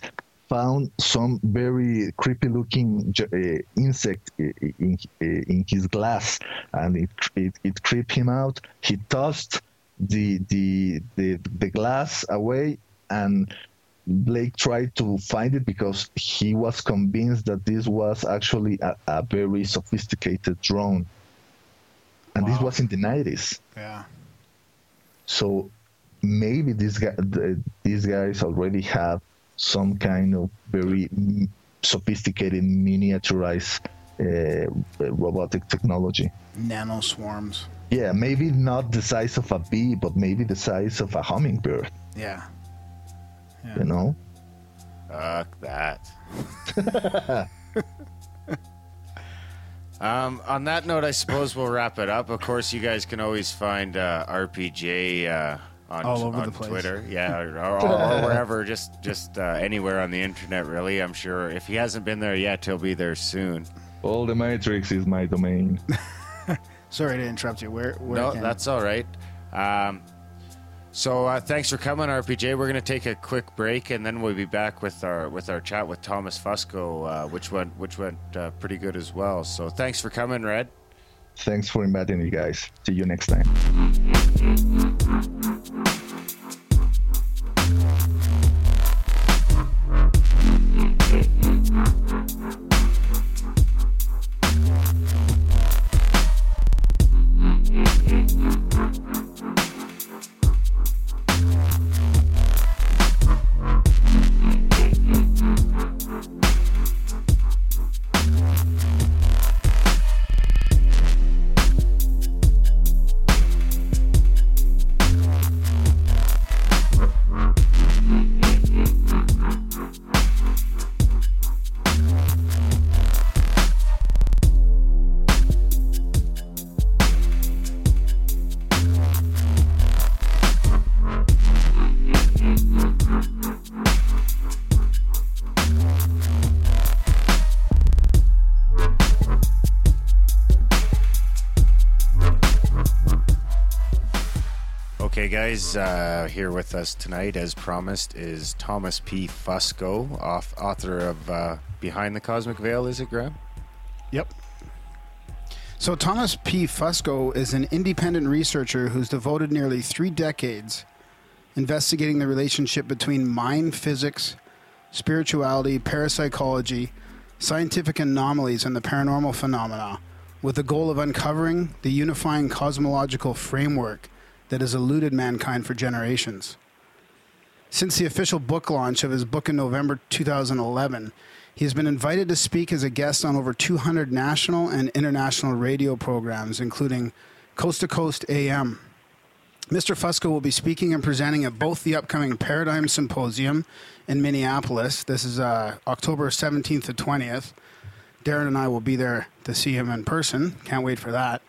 found some very creepy looking uh, insect in, in his glass, and it, it, it creeped him out. He tossed the the the, the glass away and Blake tried to find it because he was convinced that this was actually a, a very sophisticated drone. And wow. this was in the 90s. Yeah. So maybe these guy, these guys already have some kind of very sophisticated miniaturized uh, robotic technology. Nano swarms. Yeah, maybe not the size of a bee, but maybe the size of a hummingbird. Yeah. yeah. You know? Fuck that. um, on that note, I suppose we'll wrap it up. Of course, you guys can always find uh, RPJ uh, on, all over on the place. Twitter, yeah, or, or, or wherever, just just uh, anywhere on the internet. Really, I'm sure if he hasn't been there yet, he'll be there soon. All the Matrix is my domain. Sorry to interrupt you. Where? where no, that's all right. Um, so uh, thanks for coming, RPJ. We're going to take a quick break, and then we'll be back with our with our chat with Thomas Fusco, uh, which went which went uh, pretty good as well. So thanks for coming, Red. Thanks for inviting me, guys. See you next time. Guys, uh, here with us tonight, as promised, is Thomas P. Fusco, off, author of uh, Behind the Cosmic Veil, is it, Graham? Yep. So, Thomas P. Fusco is an independent researcher who's devoted nearly three decades investigating the relationship between mind physics, spirituality, parapsychology, scientific anomalies, and the paranormal phenomena, with the goal of uncovering the unifying cosmological framework that has eluded mankind for generations. Since the official book launch of his book in November 2011, he has been invited to speak as a guest on over 200 national and international radio programs, including Coast to Coast AM. Mr. Fusco will be speaking and presenting at both the upcoming Paradigm Symposium in Minneapolis. This is uh, October 17th to 20th. Darren and I will be there to see him in person. Can't wait for that.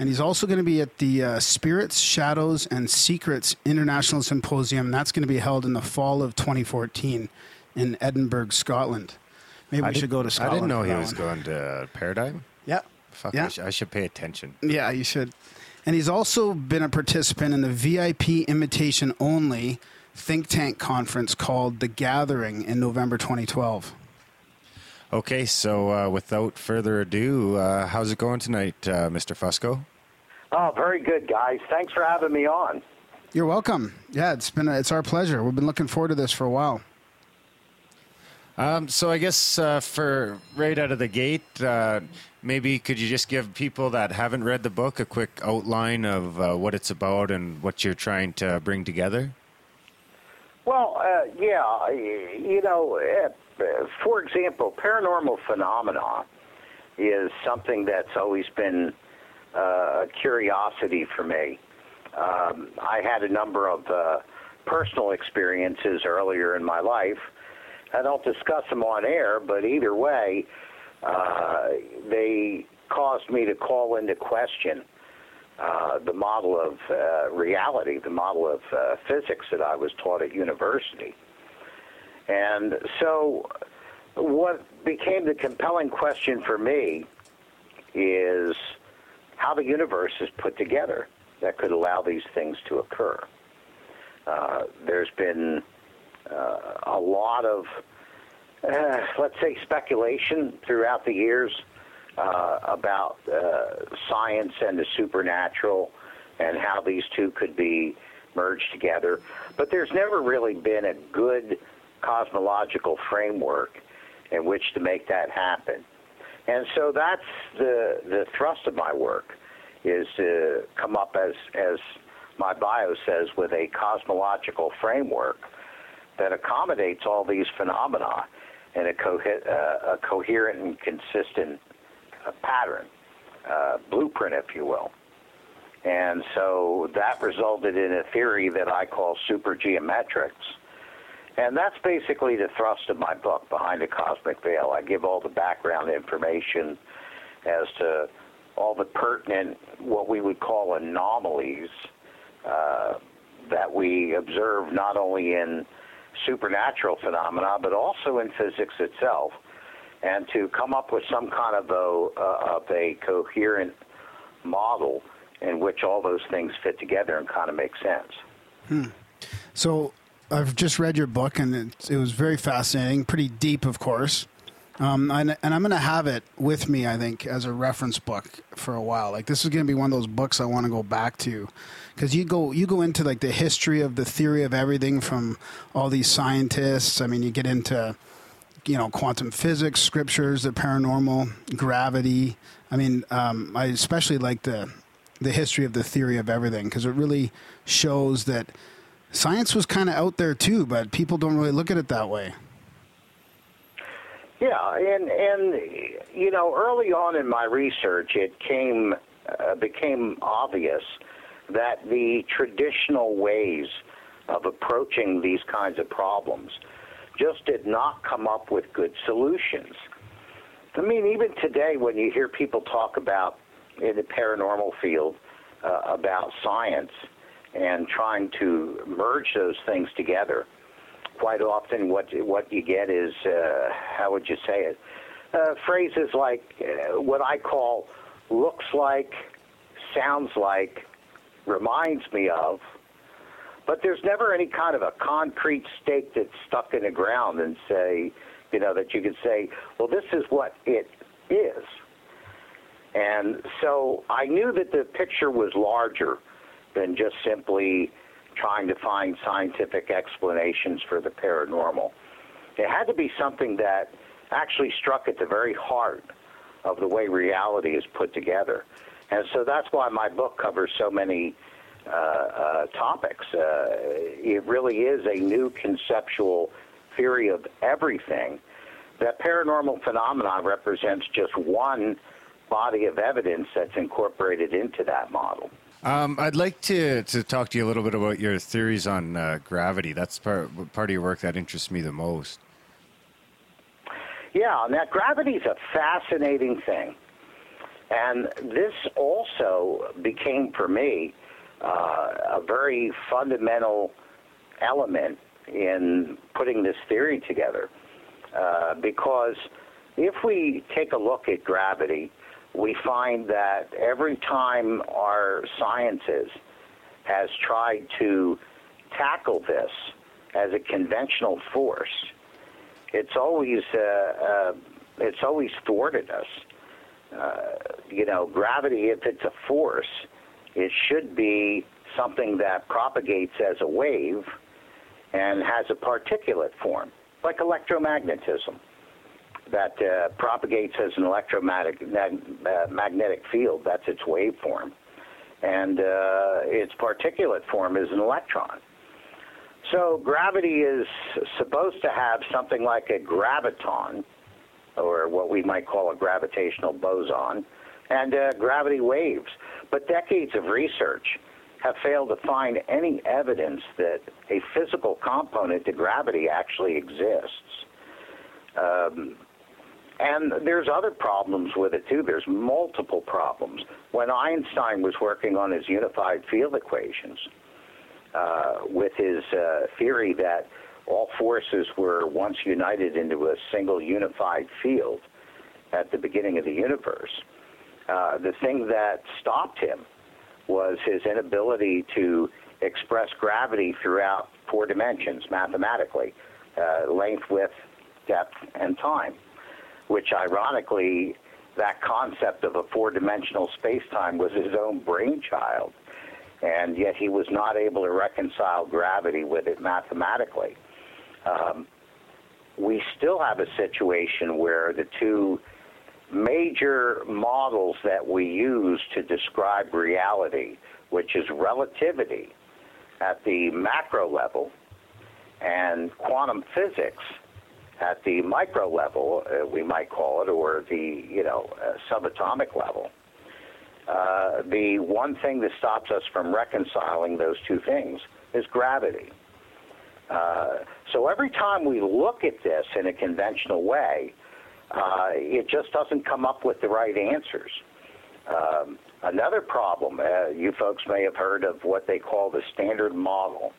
And he's also going to be at the uh, Spirits, Shadows, and Secrets International Symposium. That's going to be held in the fall of 2014 in Edinburgh, Scotland. Maybe I we did, should go to Scotland. I didn't know he was one. going to Paradigm. Yeah. Fuck, yeah. I, sh- I should pay attention. Yeah, you should. And he's also been a participant in the VIP invitation only think tank conference called The Gathering in November 2012. Okay, so uh, without further ado, uh, how's it going tonight, uh, Mr. Fusco? Oh, very good, guys. Thanks for having me on. You're welcome. Yeah, it's been a, it's our pleasure. We've been looking forward to this for a while. Um, so I guess uh, for right out of the gate, uh, maybe could you just give people that haven't read the book a quick outline of uh, what it's about and what you're trying to bring together? Well, uh, yeah, you know, for example, paranormal phenomena is something that's always been uh, curiosity for me. Um, I had a number of uh, personal experiences earlier in my life. I don't discuss them on air, but either way, uh, they caused me to call into question uh, the model of uh, reality, the model of uh, physics that I was taught at university. And so, what became the compelling question for me is how the universe is put together that could allow these things to occur. Uh, there's been uh, a lot of, uh, let's say, speculation throughout the years uh, about uh, science and the supernatural and how these two could be merged together. But there's never really been a good cosmological framework in which to make that happen. And so that's the the thrust of my work is to come up as as my bio says with a cosmological framework that accommodates all these phenomena in a, co- uh, a coherent and consistent uh, pattern, uh, blueprint, if you will. And so that resulted in a theory that I call supergeometrics. And that's basically the thrust of my book, Behind the Cosmic Veil. I give all the background information as to all the pertinent, what we would call anomalies uh, that we observe not only in supernatural phenomena, but also in physics itself, and to come up with some kind of a, uh, of a coherent model in which all those things fit together and kind of make sense. Hmm. So I've just read your book, and it, it was very fascinating, pretty deep, of course. Um, and, and, I'm going to have it with me, I think, as a reference book for a while. Like this is going to be one of those books I want to go back to, because you go you go into like the history of the theory of everything from all these scientists. I mean, you get into you know quantum physics, scriptures, the paranormal, gravity. I mean, um, I especially like the the history of the theory of everything because it really shows that science was kind of out there too, but people don't really look at it that way. Yeah, and and you know, early on in my research, it came uh, became obvious that the traditional ways of approaching these kinds of problems just did not come up with good solutions. I mean, even today, when you hear people talk about in the paranormal field uh, about science and trying to merge those things together, quite often what what you get is uh, how would you say it? Uh, phrases like uh, what I call looks like, sounds like, reminds me of, but there's never any kind of a concrete stake that's stuck in the ground and say, you know, that you could say, well, this is what it is. And so I knew that the picture was larger than just simply trying to find scientific explanations for the paranormal. It had to be something that actually struck at the very heart of the way reality is put together. And so that's why my book covers so many uh, uh, topics. Uh, it really is a new conceptual theory of everything. That paranormal phenomenon represents just one body of evidence that's incorporated into that model. Um, I'd like to, to talk to you a little bit about your theories on uh, gravity. That's part, part of your work that interests me the most. Yeah, now gravity is a fascinating thing. And this also became for me uh, a very fundamental element in putting this theory together. Uh, because if we take a look at gravity, we find that every time our sciences has tried to tackle this as a conventional force, it's always uh, uh, it's always thwarted us. Uh, you know, gravity, if it's a force, it should be something that propagates as a wave and has a particulate form, like electromagnetism that uh, propagates as an electromagnetic uh, magnetic field. That's its waveform. And uh, its particulate form is an electron. So gravity is supposed to have something like a graviton, or what we might call a gravitational boson, and uh, gravity waves. But decades of research have failed to find any evidence that a physical component to gravity actually exists. Um, and there's other problems with it too. There's multiple problems. When Einstein was working on his unified field equations, uh, with his uh, theory that all forces were once united into a single unified field at the beginning of the universe, uh, the thing that stopped him was his inability to express gravity throughout four dimensions mathematically uh, length, width, depth, and time, which ironically, that concept of a four dimensional space time was his own brainchild, and yet he was not able to reconcile gravity with it mathematically. Um, we still have a situation where the two major models that we use to describe reality, which is relativity at the macro level and quantum physics at the micro level, uh, we might call it, or the you know uh, subatomic level. Uh, the one thing that stops us from reconciling those two things is gravity. Uh, so every time we look at this in a conventional way, uh, it just doesn't come up with the right answers. Um, another problem, uh, you folks may have heard of what they call the standard model.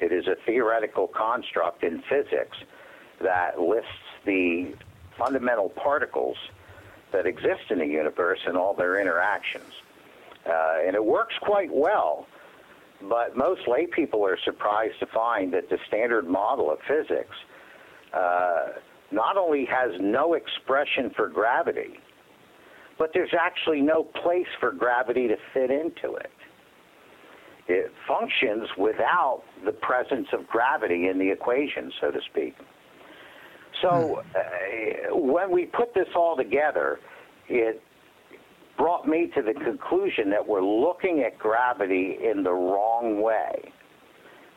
It is a theoretical construct in physics that lists the fundamental particles that exist in the universe and all their interactions. Uh, and it works quite well, but most lay people are surprised to find that the standard model of physics uh, not only has no expression for gravity, but there's actually no place for gravity to fit into it. It functions without the presence of gravity in the equation, so to speak. So uh, when we put this all together, it brought me to the conclusion that we're looking at gravity in the wrong way.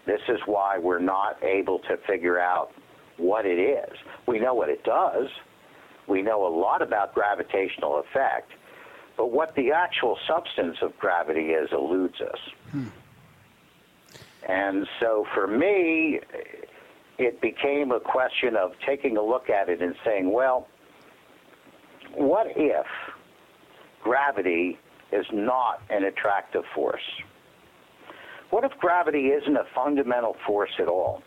This is why we're not able to figure out what it is. We know what it does. We know a lot about gravitational effect, but what the actual substance of gravity is eludes us. Hmm. And so for me, it became a question of taking a look at it and saying, well, what if gravity is not an attractive force? What if gravity isn't a fundamental force at all?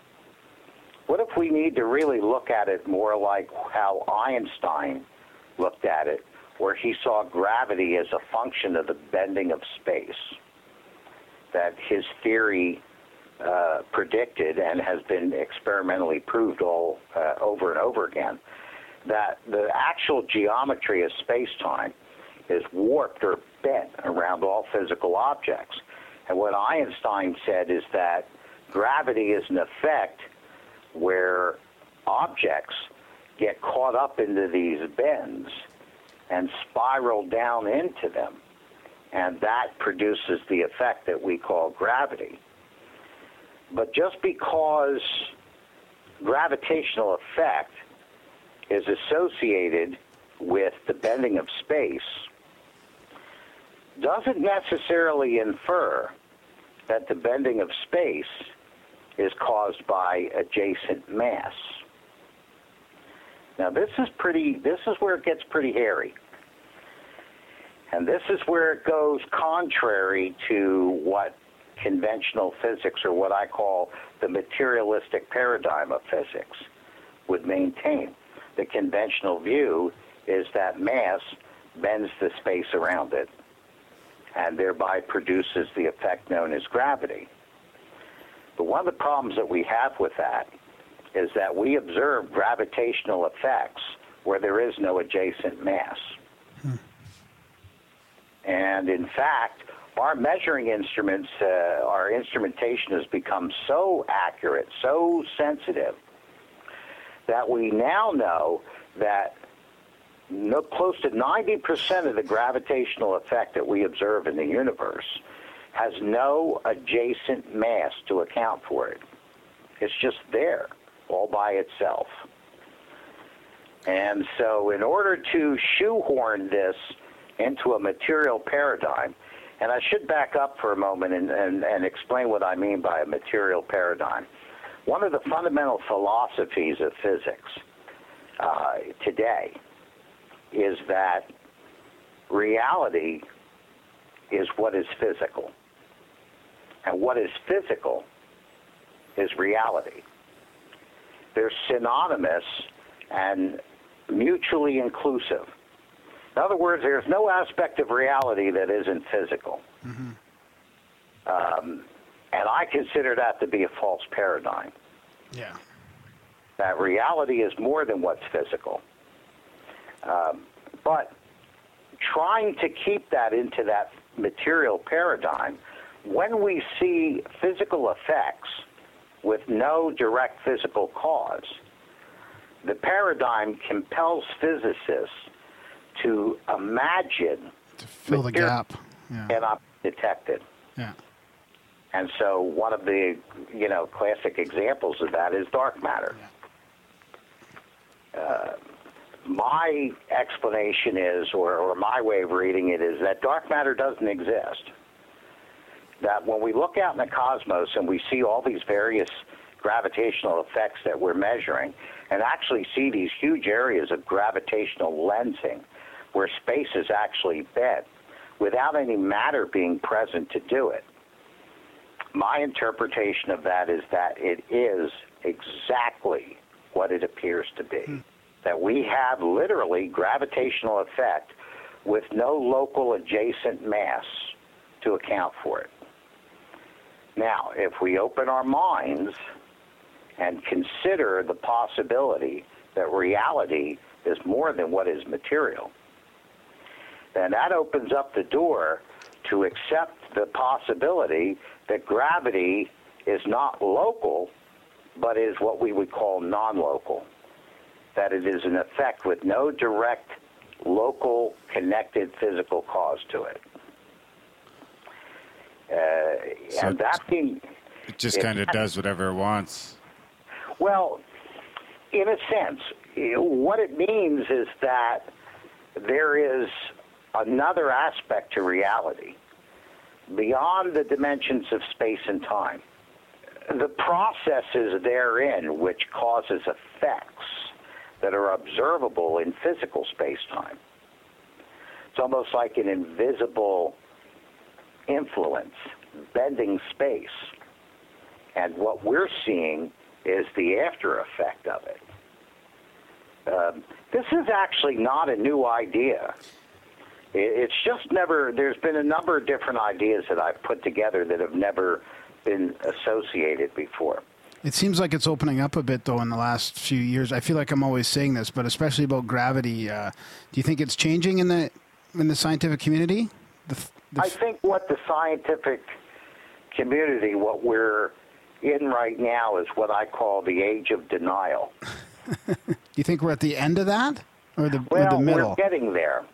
What if we need to really look at it more like how Einstein looked at it, where he saw gravity as a function of the bending of space? That his theory uh, predicted and has been experimentally proved all uh, over and over again that the actual geometry of space-time is warped or bent around all physical objects. And what Einstein said is that gravity is an effect where objects get caught up into these bends and spiral down into them. And that produces the effect that we call gravity. But just because gravitational effect is associated with the bending of space doesn't necessarily infer that the bending of space is caused by adjacent mass. Now this is pretty this is where it gets pretty hairy. And this is where it goes contrary to what conventional physics or what I call the materialistic paradigm of physics would maintain. The conventional view is that mass bends the space around it and thereby produces the effect known as gravity. But one of the problems that we have with that is that we observe gravitational effects where there is no adjacent mass. Hmm. And in fact, our measuring instruments, uh, our instrumentation has become so accurate, so sensitive, that we now know that no, close to 90% of the gravitational effect that we observe in the universe has no adjacent mass to account for it. It's just there, all by itself. And so, in order to shoehorn this into a material paradigm, and I should back up for a moment and, and, and explain what I mean by a material paradigm. One of the fundamental philosophies of physics uh, today is that reality is what is physical. And what is physical is reality. They're synonymous and mutually inclusive. In other words, there's no aspect of reality that isn't physical. Mm-hmm. Um, and I consider that to be a false paradigm. Yeah. That reality is more than what's physical. Um, but trying to keep that into that material paradigm, when we see physical effects with no direct physical cause, the paradigm compels physicists to imagine to fill the gap yeah. cannot be detected. Yeah. And so one of the you know classic examples of that is dark matter. Yeah. Uh, my explanation is, or, or my way of reading it, is that dark matter doesn't exist. That when we look out in the cosmos and we see all these various gravitational effects that we're measuring, and actually see these huge areas of gravitational lensing where space is actually bent without any matter being present to do it. My interpretation of that is that it is exactly what it appears to be. Hmm. That we have literally gravitational effect with no local adjacent mass to account for it. Now, if we open our minds and consider the possibility that reality is more than what is material, then that opens up the door to accept the possibility that gravity is not local, but is what we would call non local. That it is an effect with no direct local connected physical cause to it. Uh, so and that being. It just kind of does whatever it wants. Well, in a sense, what it means is that there is another aspect to reality beyond the dimensions of space and time. The processes therein which causes effects that are observable in physical space-time. It's almost like an invisible influence bending space. And what we're seeing is the after effect of it. Um, this is actually not a new idea. It's just never, there's been a number of different ideas that I've put together that have never been associated before. It seems like it's opening up a bit, though, in the last few years. I feel like I'm always saying this, but especially about gravity. Uh, do you think it's changing in the in the scientific community? The, the I think what the scientific community, what we're in right now is what I call the age of denial. Do you think we're at the end of that, or the, well, or the middle? we're getting there.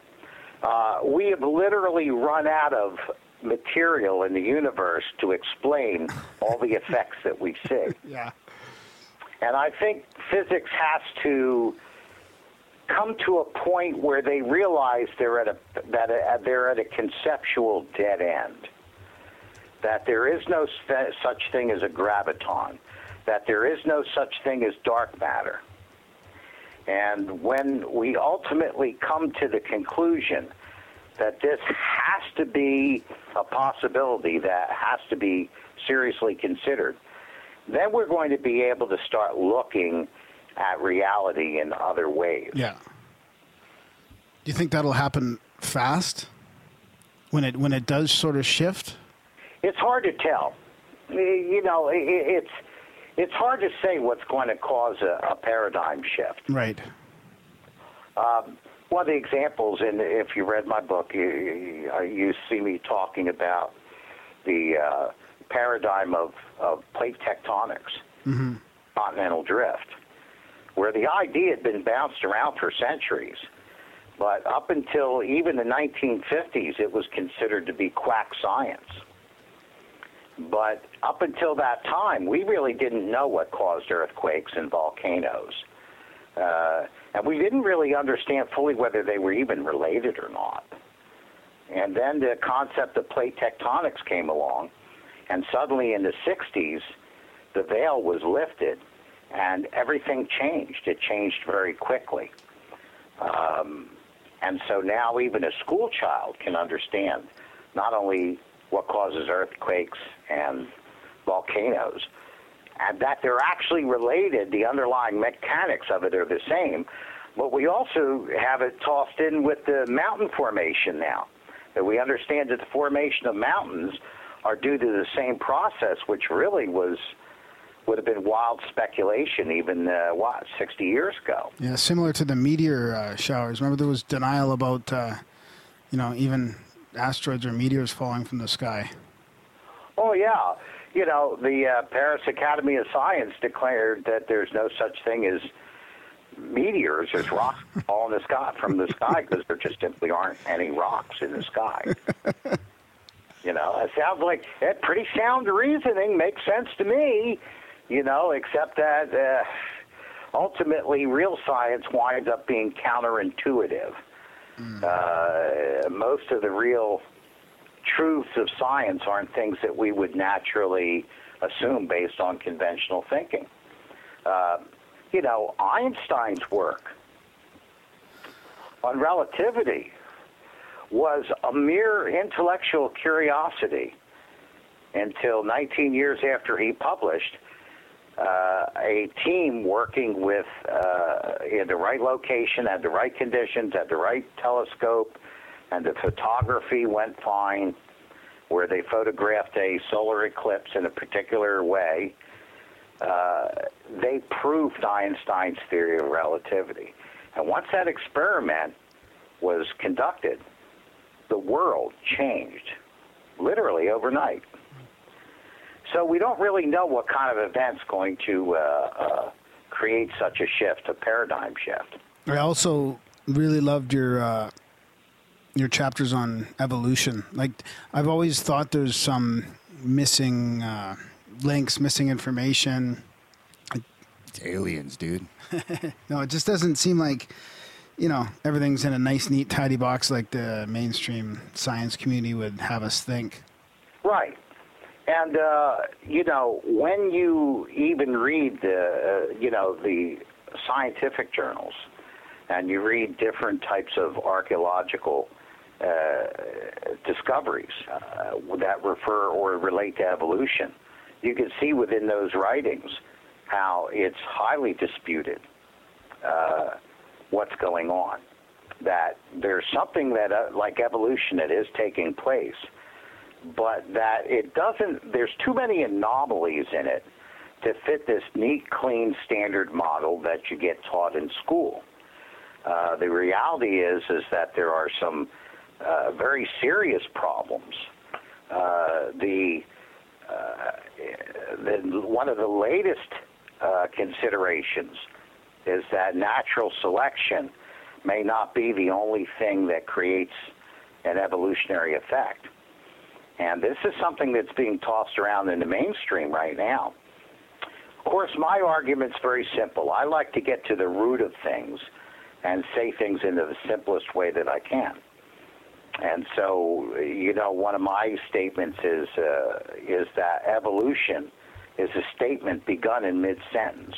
Uh, we have literally run out of material in the universe to explain all the effects that we see. Yeah. And I think physics has to come to a point where they realize they're at a that a, they're at a conceptual dead end that there is no such thing as a graviton, that there is no such thing as dark matter. And when we ultimately come to the conclusion that this has to be a possibility that has to be seriously considered, then we're going to be able to start looking at reality in other ways. Yeah. Do you think that'll happen fast when it when it does sort of shift? It's hard to tell. You know, it's it's hard to say what's going to cause a, a paradigm shift. Right. Um, one of the examples, and if you read my book, you, you see me talking about the uh, paradigm of, of plate tectonics, mm-hmm. continental drift, where the idea had been bounced around for centuries. But up until even the 1950s, it was considered to be quack science. But up until that time, we really didn't know what caused earthquakes and volcanoes. Uh, and we didn't really understand fully whether they were even related or not. And then the concept of plate tectonics came along, and suddenly in the 60s, the veil was lifted, and everything changed. It changed very quickly. Um, And so now even a school child can understand not only what causes earthquakes and volcanoes, and that they're actually related, the underlying mechanics of it are the same. But we also have it tossed in with the mountain formation now. That we understand that the formation of mountains are due to the same process, which really was would have been wild speculation even uh, what 60 years ago. Yeah, similar to the meteor uh, showers. Remember, there was denial about uh, you know even asteroids or meteors falling from the sky. Oh yeah, you know the uh, Paris Academy of Science declared that there's no such thing as meteors, as rocks fall in the sky from the sky because there just simply aren't any rocks in the sky. you know, it sounds like that pretty sound reasoning makes sense to me you know, except that uh, ultimately real science winds up being counterintuitive. Mm. Uh, most of the real truths of science aren't things that we would naturally assume based on conventional thinking. Uh, you know, Einstein's work on relativity was a mere intellectual curiosity until 19 years after he published uh, a team working with uh, in the right location, at the right conditions, at the right telescope, and the photography went fine, where they photographed a solar eclipse in a particular way. Uh, they proved Einstein's theory of relativity. And once that experiment was conducted, the world changed literally overnight. So we don't really know what kind of event's going to uh, uh, create such a shift, a paradigm shift. I also really loved your uh, your chapters on evolution. Like I've always thought there's some missing uh, links, missing information. It's aliens, dude. no, it just doesn't seem like you know everything's in a nice, neat, tidy box like the mainstream science community would have us think. Right. And uh, you know, when you even read the, uh, you know, the scientific journals, and you read different types of archaeological uh, discoveries uh, that refer or relate to evolution, you can see within those writings how it's highly disputed uh, what's going on. That there's something that, uh, like evolution, that is taking place but that it doesn't, there's too many anomalies in it to fit this neat, clean standard model that you get taught in school. Uh, the reality is is that there are some uh, very serious problems. Uh, the, uh, the, one of the latest uh, considerations is that natural selection may not be the only thing that creates an evolutionary effect. And this is something that's being tossed around in the mainstream right now. Of course, my argument's very simple. I like to get to the root of things and say things in the simplest way that I can. And so, you know, one of my statements is uh, is that evolution is a statement begun in mid-sentence.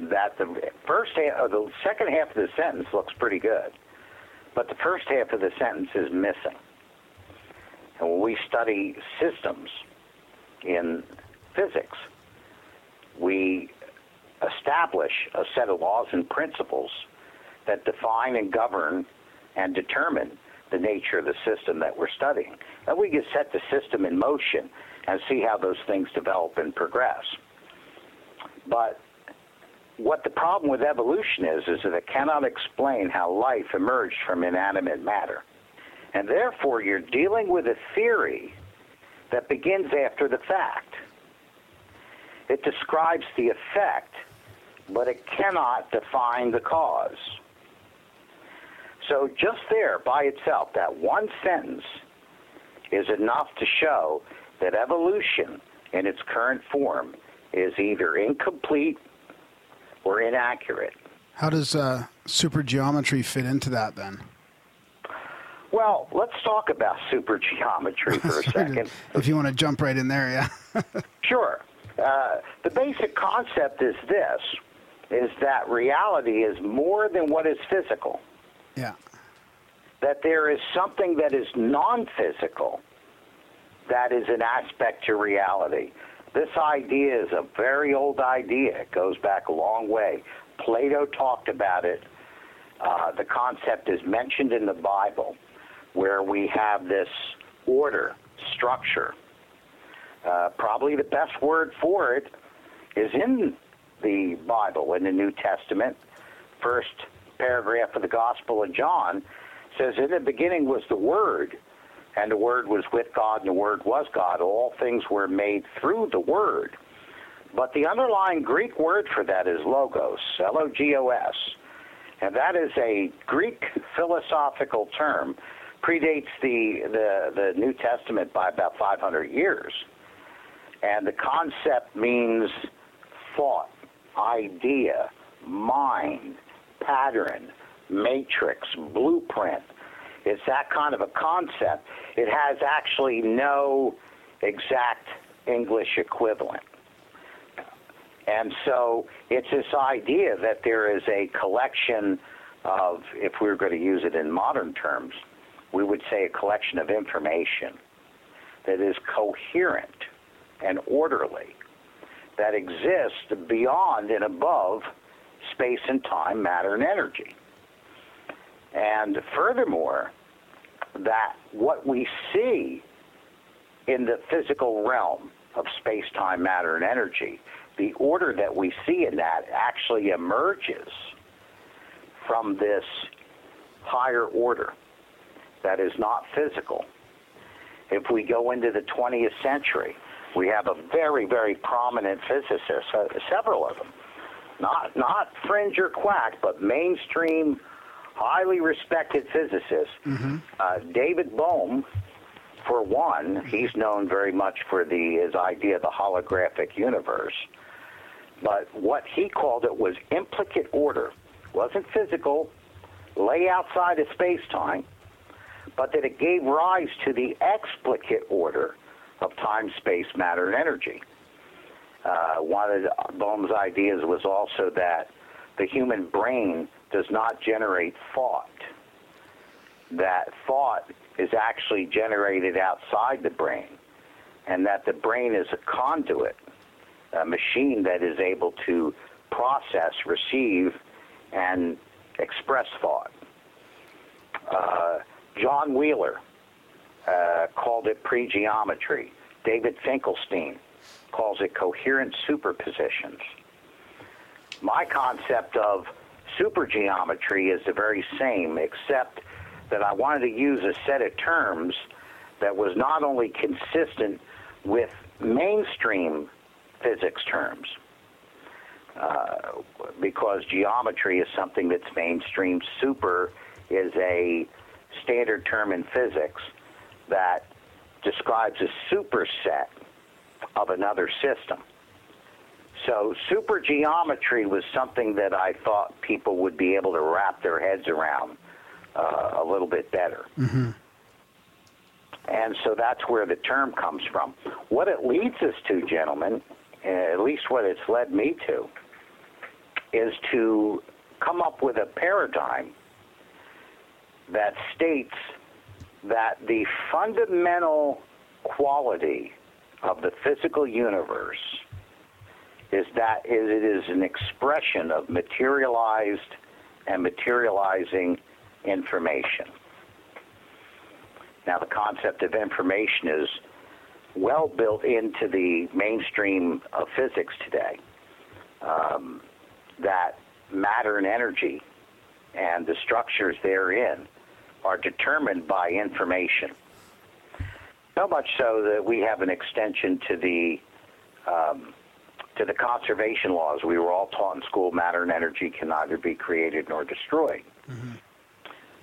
That the first half, or the second half of the sentence looks pretty good, but the first half of the sentence is missing. And when we study systems in physics, we establish a set of laws and principles that define and govern and determine the nature of the system that we're studying. And we can set the system in motion and see how those things develop and progress. But what the problem with evolution is, is that it cannot explain how life emerged from inanimate matter. And therefore, you're dealing with a theory that begins after the fact. It describes the effect, but it cannot define the cause. So, just there by itself, that one sentence is enough to show that evolution in its current form is either incomplete or inaccurate. How does uh, supergeometry fit into that then? Well, let's talk about supergeometry for a second. if you want to jump right in there, yeah. sure. Uh, the basic concept is this, is that reality is more than what is physical. Yeah. That there is something that is non physical that is an aspect to reality. This idea is a very old idea. It goes back a long way. Plato talked about it. Uh, the concept is mentioned in the Bible where we have this order, structure. Uh, probably the best word for it is in the Bible, in the New Testament. First paragraph of the Gospel of John says, In the beginning was the Word, and the Word was with God, and the Word was God. All things were made through the Word. But the underlying Greek word for that is logos, L O G O S. And that is a Greek philosophical term, predates the, the, the New Testament by about 500 years. And the concept means thought, idea, mind, pattern, matrix, blueprint. It's that kind of a concept. It has actually no exact English equivalent. And so it's this idea that there is a collection of, if we were going to use it in modern terms, we would say a collection of information that is coherent and orderly, that exists beyond and above space and time, matter and energy. And furthermore, that what we see in the physical realm of space, time, matter, and energy, the order that we see in that actually emerges from this higher order that is not physical. If we go into the 20th century, we have a very, very prominent physicist, uh, several of them, not not fringe or quack, but mainstream highly respected physicist, mm-hmm. uh, David Bohm, for one, he's known very much for the his idea of the holographic universe. But what he called it was implicate order. wasn't physical, lay outside of space time, but that it gave rise to the explicate order of time, space, matter, and energy. Uh, one of Bohm's ideas was also that the human brain does not generate thought. That thought is actually generated outside the brain, and that the brain is a conduit, a machine that is able to process, receive, and express thought. Uh, John Wheeler uh, called it pre-geometry. David Finkelstein calls it coherent superpositions. My concept of supergeometry is the very same, except that I wanted to use a set of terms that was not only consistent with mainstream physics terms, uh, because geometry is something that's mainstream. Super is a standard term in physics that describes a superset of another system. So supergeometry was something that I thought people would be able to wrap their heads around uh, a little bit better. Mm-hmm. And so that's where the term comes from. What it leads us to, gentlemen, uh, at least what it's led me to, is to come up with a paradigm that states that the fundamental quality of the physical universe is that it is an expression of materialized and materializing information. Now, the concept of information is well built into the mainstream of physics today. Um, that matter and energy and the structures therein are determined by information. So much so that we have an extension to the um, to the conservation laws we were all taught in school matter and energy can neither be created nor destroyed. Mm-hmm.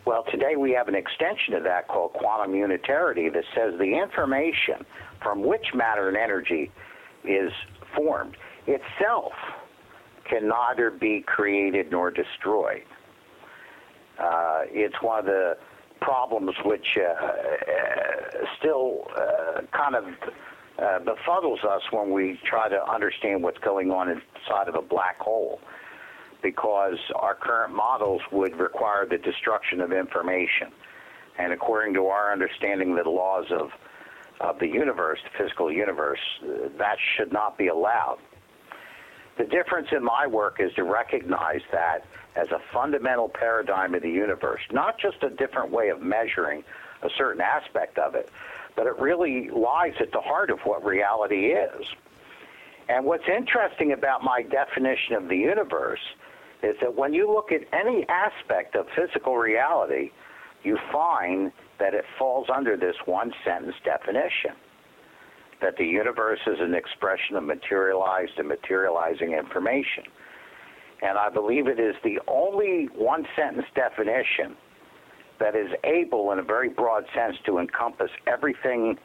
Well, today we have an extension of that called quantum unitarity that says the information from which matter and energy is formed itself can neither be created nor destroyed. Uh, it's one of the problems which uh, uh, still uh, kind of uh, befuddles us when we try to understand what's going on inside of a black hole. because our current models would require the destruction of information. And according to our understanding of the laws of, of the universe, the physical universe, that should not be allowed. The difference in my work is to recognize that as a fundamental paradigm of the universe, not just a different way of measuring a certain aspect of it, but it really lies at the heart of what reality is. And what's interesting about my definition of the universe is that when you look at any aspect of physical reality, you find that it falls under this one sentence definition that the universe is an expression of materialized and materializing information. And I believe it is the only one sentence definition that is able, in a very broad sense, to encompass everything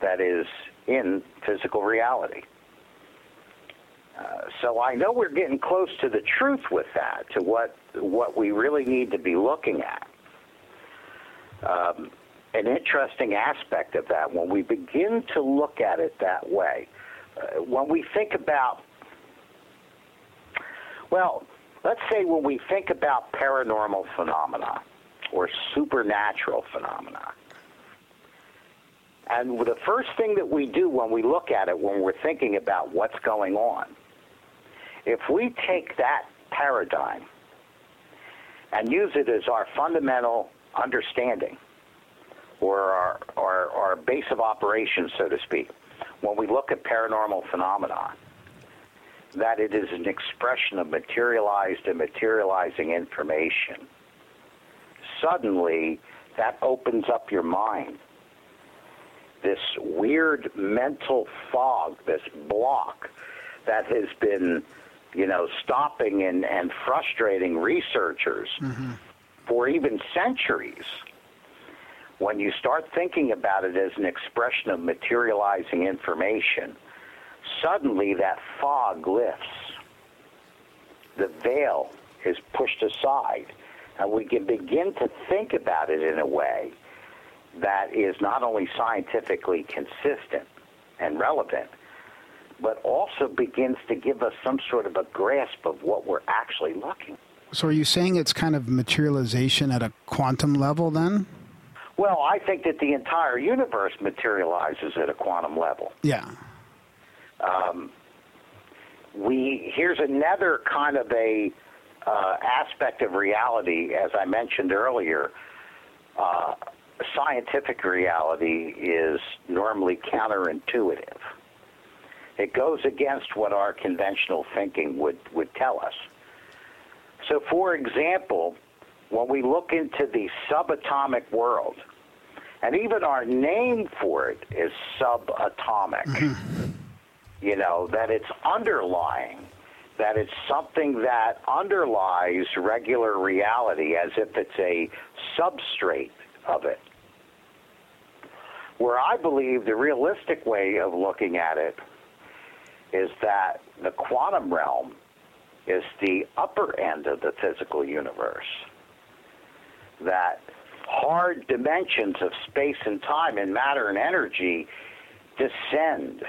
that is in physical reality. Uh, so I know we're getting close to the truth with that, to what what we really need to be looking at. Um, an interesting aspect of that when we begin to look at it that way. Uh, when we think about, well, let's say when we think about paranormal phenomena or supernatural phenomena. And the first thing that we do when we look at it, when we're thinking about what's going on, if we take that paradigm and use it as our fundamental understanding or our, our, our base of operations, so to speak, when we look at paranormal phenomena, that it is an expression of materialized and materializing information. Suddenly, that opens up your mind. This weird mental fog, this block that has been, you know, stopping and, and frustrating researchers mm-hmm. for even centuries when you start thinking about it as an expression of materializing information, suddenly that fog lifts. The veil is pushed aside, and we can begin to think about it in a way that is not only scientifically consistent and relevant, but also begins to give us some sort of a grasp of what we're actually looking. So, are you saying it's kind of materialization at a quantum level then? Well, I think that the entire universe materializes at a quantum level. Yeah. Um, we here's another kind of a uh, aspect of reality, as I mentioned earlier. Uh, scientific reality is normally counterintuitive. It goes against what our conventional thinking would, would tell us. So, for example, when we look into the subatomic world, and even our name for it is subatomic, mm-hmm. You know, that it's underlying, that it's something that underlies regular reality as if it's a substrate of it. Where I believe the realistic way of looking at it is that the quantum realm is the upper end of the physical universe that hard dimensions of space and time and matter and energy descend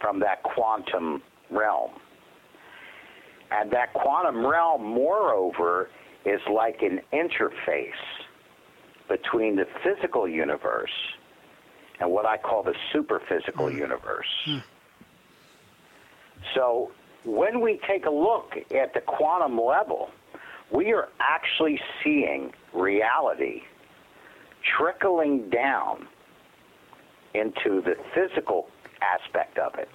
from that quantum realm. And that quantum realm, moreover, is like an interface between the physical universe and what I call the superphysical mm. universe. Mm. So when we take a look at the quantum level, we are actually seeing reality trickling down into the physical aspect of it.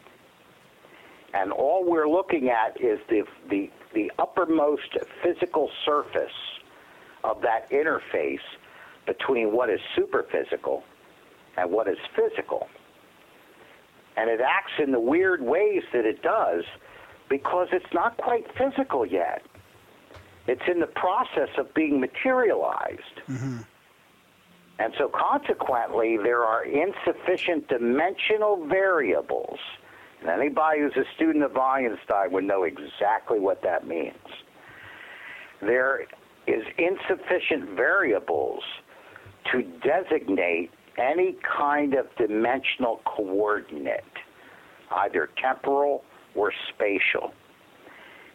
And all we're looking at is the, the, the uppermost physical surface of that interface between what is superphysical and what is physical. And it acts in the weird ways that it does because it's not quite physical yet. It's in the process of being materialized. Mm-hmm. And so, consequently, there are insufficient dimensional variables. And anybody who's a student of Einstein would know exactly what that means. There is insufficient variables to designate any kind of dimensional coordinate, either temporal or spatial.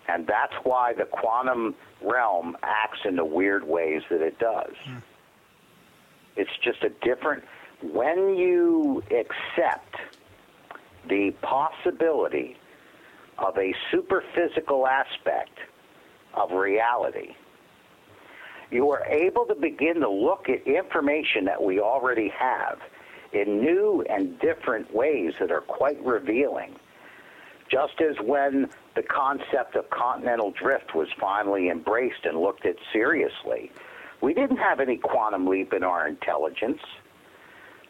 And that's why the quantum realm acts in the weird ways that it does. Mm. It's just a different. When you accept the possibility of a superphysical aspect of reality, you are able to begin to look at information that we already have in new and different ways that are quite revealing. Just as when the concept of continental drift was finally embraced and looked at seriously, we didn't have any quantum leap in our intelligence.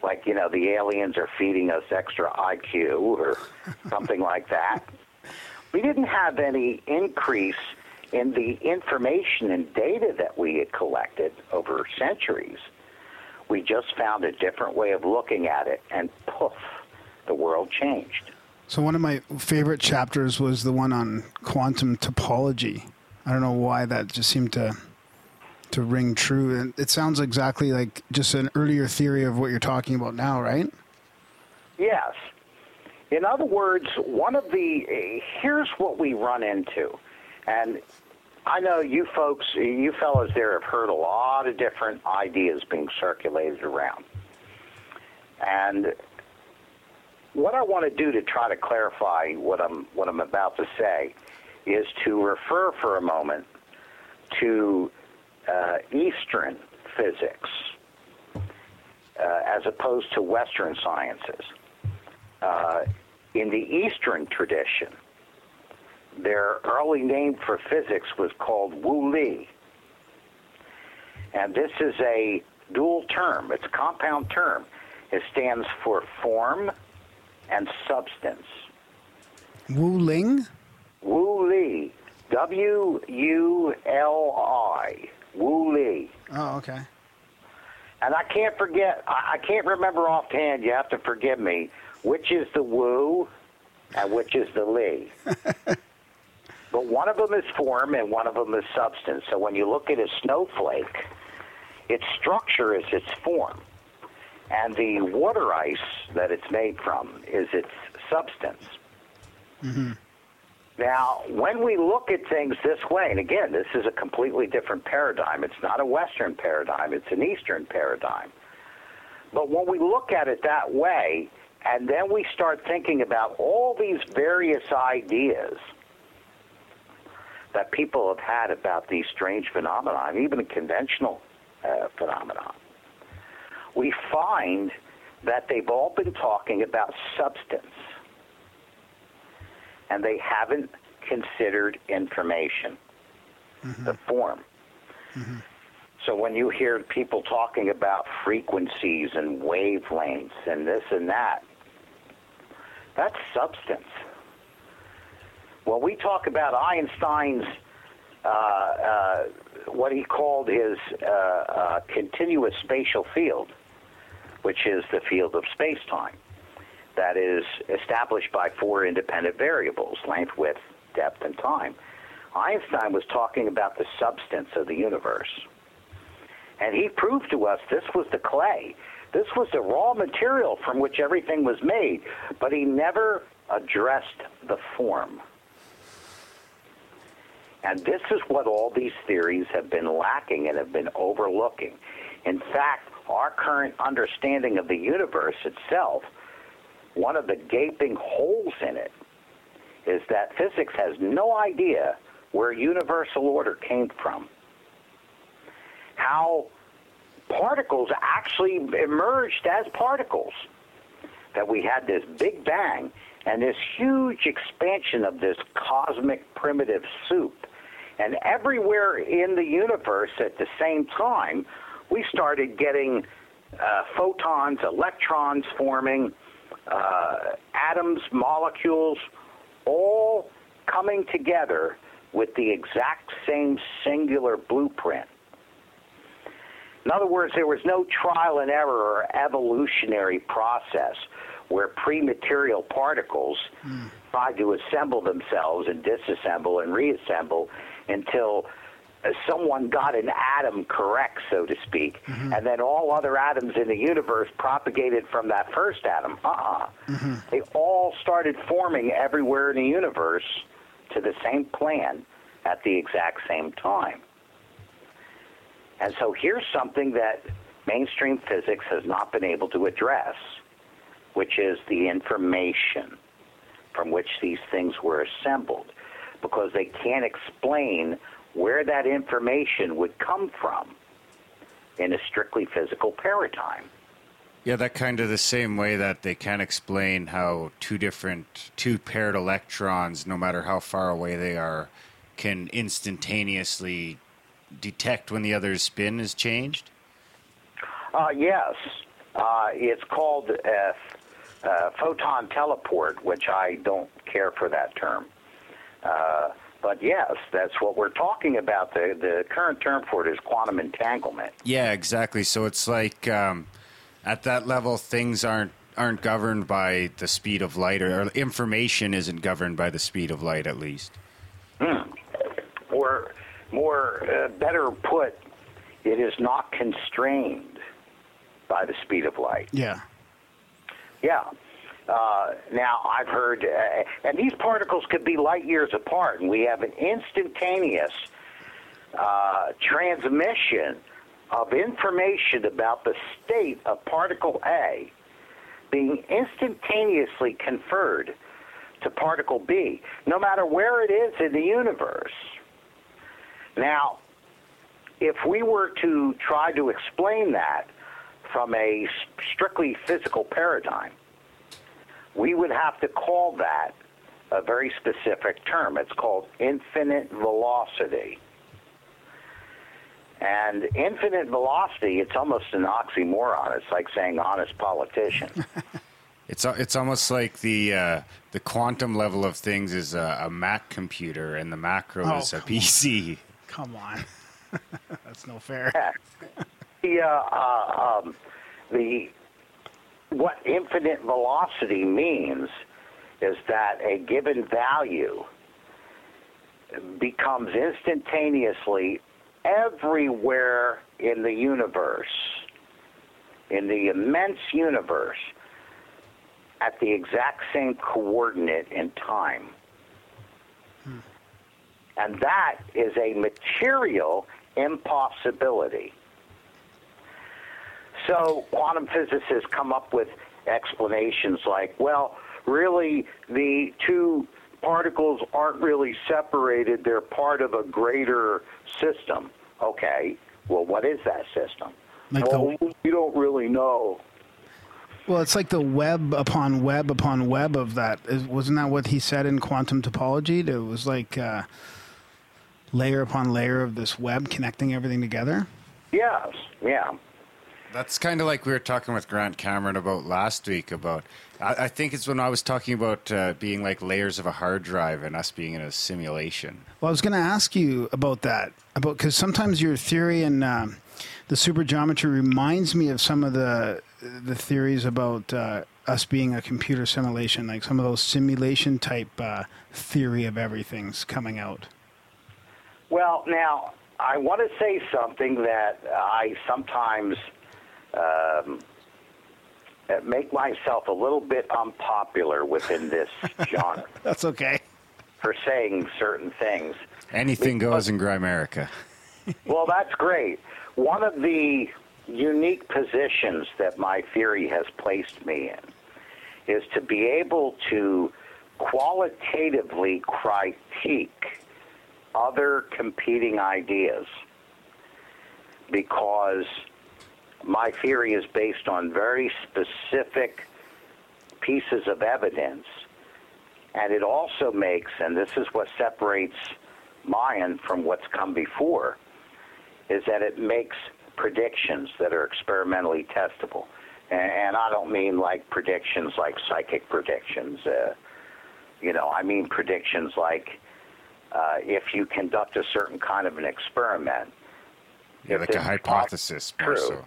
Like, you know, the aliens are feeding us extra IQ or something like that. We didn't have any increase in the information and data that we had collected over centuries. We just found a different way of looking at it, and poof, the world changed. So, one of my favorite chapters was the one on quantum topology. I don't know why that just seemed to to ring true. And it sounds exactly like just an earlier theory of what you're talking about now, right? Yes. In other words, one of the here's what we run into, and I know you folks, you fellows there have heard a lot of different ideas being circulated around. And what I want to do to try to clarify what I'm what I'm about to say is to refer for a moment to uh, Eastern physics uh, as opposed to Western sciences. Uh, in the Eastern tradition, their early name for physics was called Wu Li. And this is a dual term, it's a compound term. It stands for form and substance. Wu Ling? Wu Li. W U L I. Wu Li. Oh, okay. And I can't forget, I can't remember offhand, you have to forgive me, which is the Wu and which is the Li. but one of them is form and one of them is substance. So when you look at a snowflake, its structure is its form. And the water ice that it's made from is its substance. Mm-hmm. Now, when we look at things this way, and again, this is a completely different paradigm. It's not a Western paradigm, it's an Eastern paradigm. But when we look at it that way, and then we start thinking about all these various ideas that people have had about these strange phenomena, even a conventional uh, phenomenon, we find that they've all been talking about substance and they haven't considered information, mm-hmm. the form. Mm-hmm. So when you hear people talking about frequencies and wavelengths and this and that, that's substance. When we talk about Einstein's, uh, uh, what he called his uh, uh continuous spatial field, which is the field of space time, that is established by four independent variables length, width, depth, and time. Einstein was talking about the substance of the universe. And he proved to us this was the clay. This was the raw material from which everything was made, but he never addressed the form. And this is what all these theories have been lacking and have been overlooking. In fact, our current understanding of the universe itself one of the gaping holes in it is that physics has no idea where universal order came from. How particles actually emerged as particles. That we had this big bang and this huge expansion of this cosmic primitive soup. And everywhere in the universe at the same time, we started getting uh, photons, electrons forming, uh, atoms, molecules, all coming together with the exact same singular blueprint. In other words, there was no trial and error or evolutionary process where pre-material particles mm. tried to assemble themselves and disassemble and reassemble until someone got an atom correct, so to speak, mm-hmm. and then all other atoms in the universe propagated from that first atom. Uh uh-uh. uh mm-hmm. They all started forming everywhere in the universe to the same plan at the exact same time. And so here's something that mainstream physics has not been able to address, which is the information from which these things were assembled, because they can't explain where that information would come from in a strictly physical paradigm. Yeah, that kind of the same way that they can't explain how two different, two paired electrons, no matter how far away they are, can instantaneously detect when the other's spin is changed? Uh, yes. Uh, it's called a, a, photon teleport, which I don't care for that term. But yes, that's what we're talking about. The, the current term for it is quantum entanglement. Yeah, exactly. So it's like um, at that level, things aren't aren't governed by the speed of light, or, or information isn't governed by the speed of light, at least. Hmm. Or more uh, better put, it is not constrained by the speed of light. Yeah. Yeah. Uh, now, I've heard, uh, and these particles could be light years apart, and we have an instantaneous uh, transmission of information about the state of particle A being instantaneously conferred to particle B, no matter where it is in the universe. Now, if we were to try to explain that from a strictly physical paradigm, we would have to call that a very specific term. It's called infinite velocity. And infinite velocity, it's almost an oxymoron. It's like saying honest politician. it's it's almost like the uh, the quantum level of things is a, a Mac computer and the macro oh, is a PC. On. Come on, that's no fair. the uh, uh, um, the what infinite velocity means is that a given value becomes instantaneously everywhere in the universe, in the immense universe, at the exact same coordinate in time. Hmm. And that is a material impossibility. So quantum physicists come up with explanations like, well, really, the two particles aren't really separated, they're part of a greater system. Okay, well, what is that system? Like well, the, we don't really know. Well, it's like the web upon web upon web of that. wasn't that what he said in quantum topology? It was like uh, layer upon layer of this web connecting everything together. Yes, yeah. That's kind of like we were talking with Grant Cameron about last week. About I, I think it's when I was talking about uh, being like layers of a hard drive and us being in a simulation. Well, I was going to ask you about that about because sometimes your theory and um, the supergeometry reminds me of some of the the theories about uh, us being a computer simulation, like some of those simulation type uh, theory of everything's coming out. Well, now I want to say something that I sometimes um, make myself a little bit unpopular within this genre. That's okay. For saying certain things. Anything because, goes in Grimerica. well, that's great. One of the unique positions that my theory has placed me in is to be able to qualitatively critique other competing ideas because my theory is based on very specific pieces of evidence. And it also makes, and this is what separates Mayan from what's come before, is that it makes predictions that are experimentally testable. And, I don't mean like predictions like psychic predictions. Uh, you know, I mean predictions like uh, if you conduct a certain kind of an experiment. Yeah, like a hypothesis. True.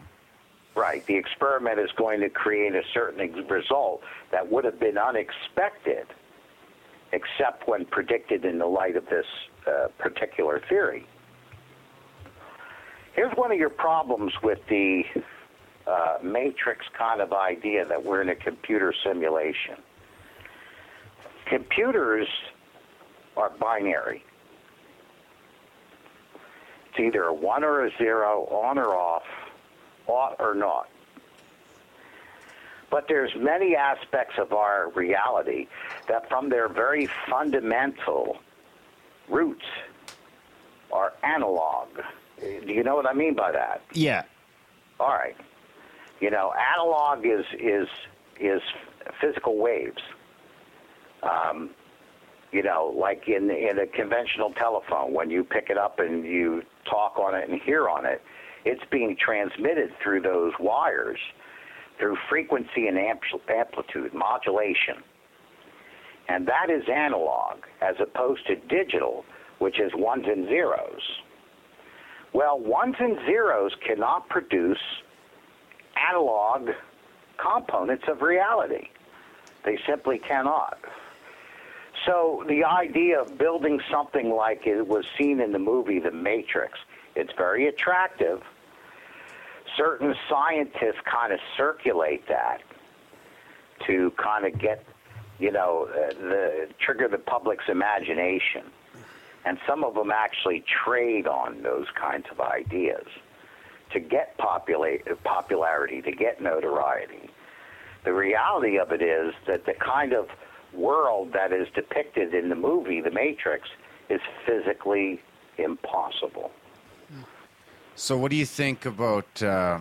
Right. The experiment is going to create a certain result that would have been unexpected, except when predicted in the light of this uh, particular theory. Here's one of your problems with the uh, matrix kind of idea that we're in a computer simulation. Computers are binary. It's either a one or a zero, on or off, ought or not. But there's many aspects of our reality that from their very fundamental roots are analog. Do you know what I mean by that? Yeah. All right. You know, analog is is is physical waves. Um, you know, like in in a conventional telephone, when you pick it up and you talk on it and hear on it, it's being transmitted through those wires through frequency and amplitude modulation. And that is analog as opposed to digital, which is ones and zeros. Well, ones and zeros cannot produce analog components of reality. They simply cannot. So the idea of building something like it was seen in the movie The Matrix, it's very attractive. Certain scientists kind of circulate that to kind of get, you know, uh, the trigger the public's imagination. And some of them actually trade on those kinds of ideas to get popula- popularity, to get notoriety. The reality of it is that the kind of world that is depicted in the movie, The Matrix, is physically impossible. So, what do you think about uh,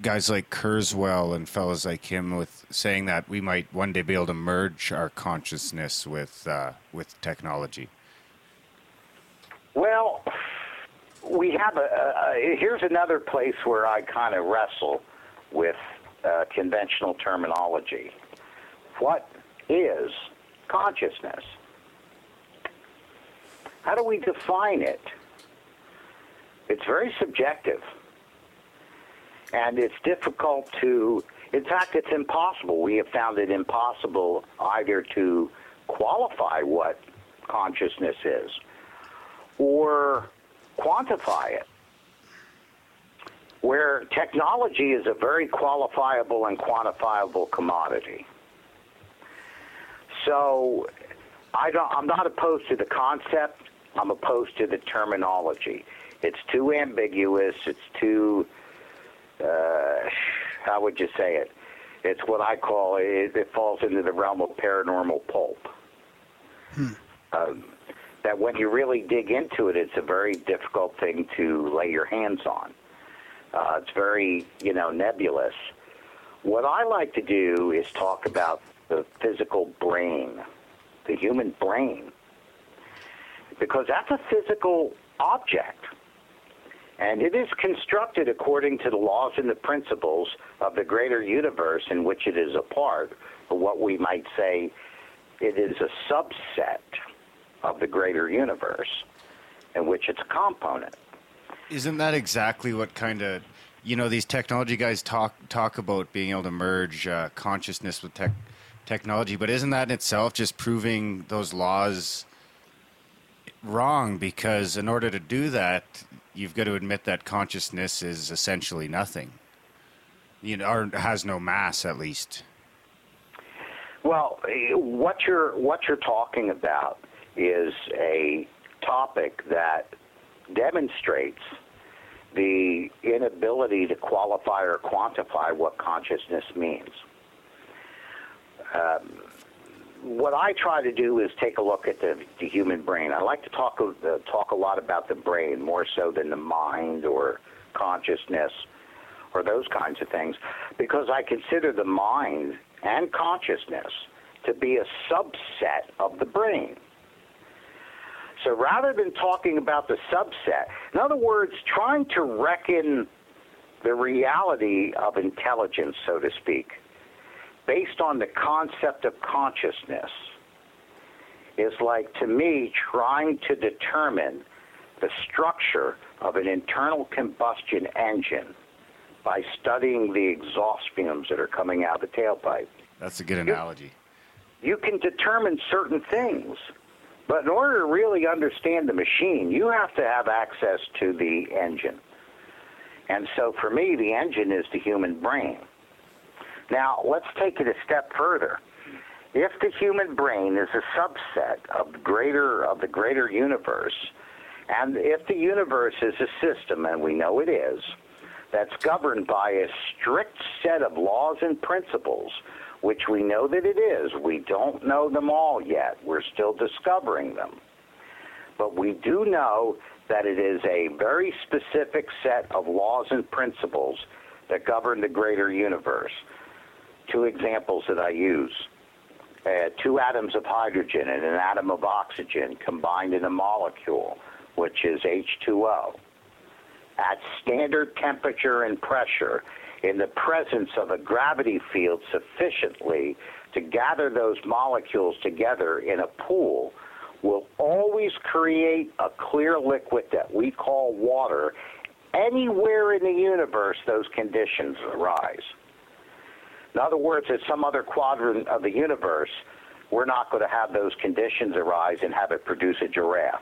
guys like Kurzweil and fellows like him with saying that we might one day be able to merge our consciousness with uh, with technology? Well, we have a, a, here's another place where I kind of wrestle with uh, conventional terminology. What is consciousness? How do we define it? It's very subjective. And it's difficult to, in fact, it's impossible. We have found it impossible either to qualify what consciousness is or quantify it. Where technology is a very qualifiable and quantifiable commodity. So I I'm not opposed to the concept. I'm opposed to the terminology. It's too ambiguous. It's too, uh, how would you say it? It's what I call it, it falls into the realm of paranormal pulp. Hmm. Um, that when you really dig into it, it's a very difficult thing to lay your hands on. Uh, it's very, you know, nebulous. What I like to do is talk about the physical brain, the human brain, because that's a physical object. And it is constructed according to the laws and the principles of the greater universe in which it is a part, or what we might say it is a subset of the greater universe in which it's a component. Isn't that exactly what kind of you know these technology guys talk talk about being able to merge uh, consciousness with tech, technology, but isn't that in itself just proving those laws wrong? Because in order to do that, you've got to admit that consciousness is essentially nothing. You know, or has no mass at least. Well, what you're what you're talking about is a topic that demonstrates the inability to qualify or quantify what consciousness means. Um, what I try to do is take a look at the, the human brain. I like to talk uh, talk a lot about the brain more so than the mind or consciousness or those kinds of things because I consider the mind and consciousness to be a subset of the brain. So rather than talking about the subset, in other words, trying to reckon the reality of intelligence, so to speak, based on the concept of consciousness, is like, to me, trying to determine the structure of an internal combustion engine by studying the exhaust fumes that are coming out of the tailpipe. That's a good analogy. You, you can determine certain things but in order to really understand the machine, you have to have access to the engine. And so for me, the engine is the human brain. Now, let's take it a step further. if the human brain is a subset of the greater of the greater universe, and if the universe is a system, and we know it is, that's governed by a strict set of laws and principles, which we know that it is. We don't know them all yet. We're still discovering them. But we do know that it is a very specific set of laws and principles that govern the greater universe. Two examples that I use. Uh, two atoms of hydrogen and an atom of oxygen combined in a molecule, which is H2O. At standard temperature and pressure, in the presence of a gravity field sufficiently to gather those molecules together in a pool, will always create a clear liquid that we call water anywhere in the universe those conditions arise. In other words, at some other quadrant of the universe, we're not going to have those conditions arise and have it produce a giraffe.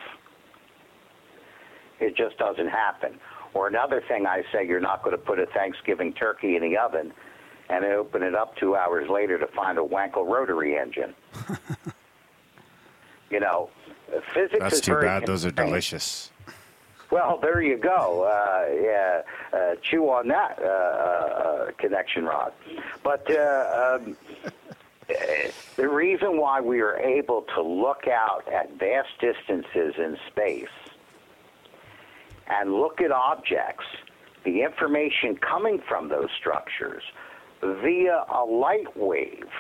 It just doesn't happen. Or another thing I say, you're not going to put a Thanksgiving turkey in the oven and open it up two hours later to find a Wankel rotary engine. you know, physics That's is too bad. Those are delicious. Well, there you go. Uh, yeah, uh, chew on that uh, uh, connection rod. But uh, um, the reason why we are able to look out at vast distances in space and look at objects, the information coming from those structures via a light wave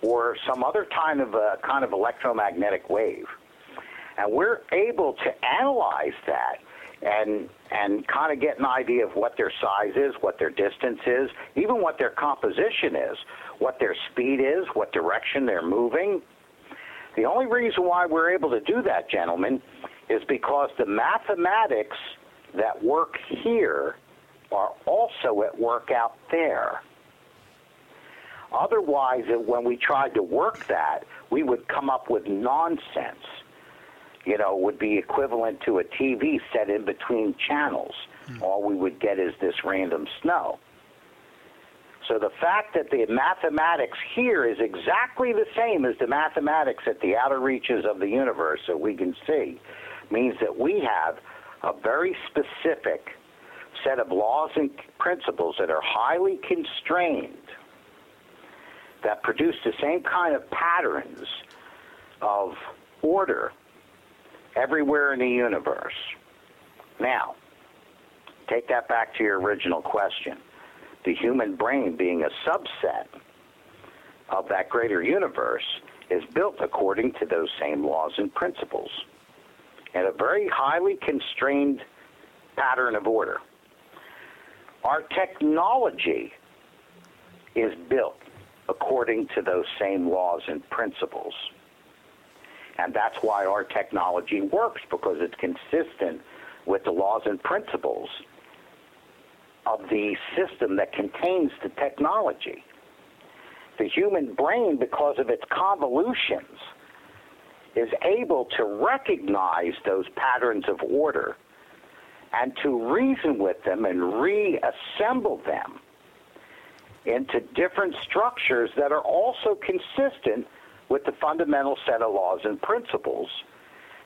or some other kind of a kind of electromagnetic wave and we're able to analyze that and and kind of get an idea of what their size is, what their distance is, even what their composition is, what their speed is, what direction they're moving. The only reason why we're able to do that, gentlemen, is because the mathematics that work here are also at work out there. Otherwise, when we tried to work that, we would come up with nonsense you know, would be equivalent to a TV set in between channels. Hmm. All we would get is this random snow. So the fact that the mathematics here is exactly the same as the mathematics at the outer reaches of the universe that we can see means that we have a very specific set of laws and principles that are highly constrained that produce the same kind of patterns of order everywhere in the universe. Now, take that back to your original question. The human brain, being a subset of that greater universe, is built according to those same laws and principles in a very highly constrained pattern of order. Our technology is built according to those same laws and principles. And that's why our technology works, because it's consistent with the laws and principles of the system that contains the technology. The human brain, because of its convolutions, is able to recognize those patterns of order and to reason with them and reassemble them into different structures that are also consistent with the fundamental set of laws and principles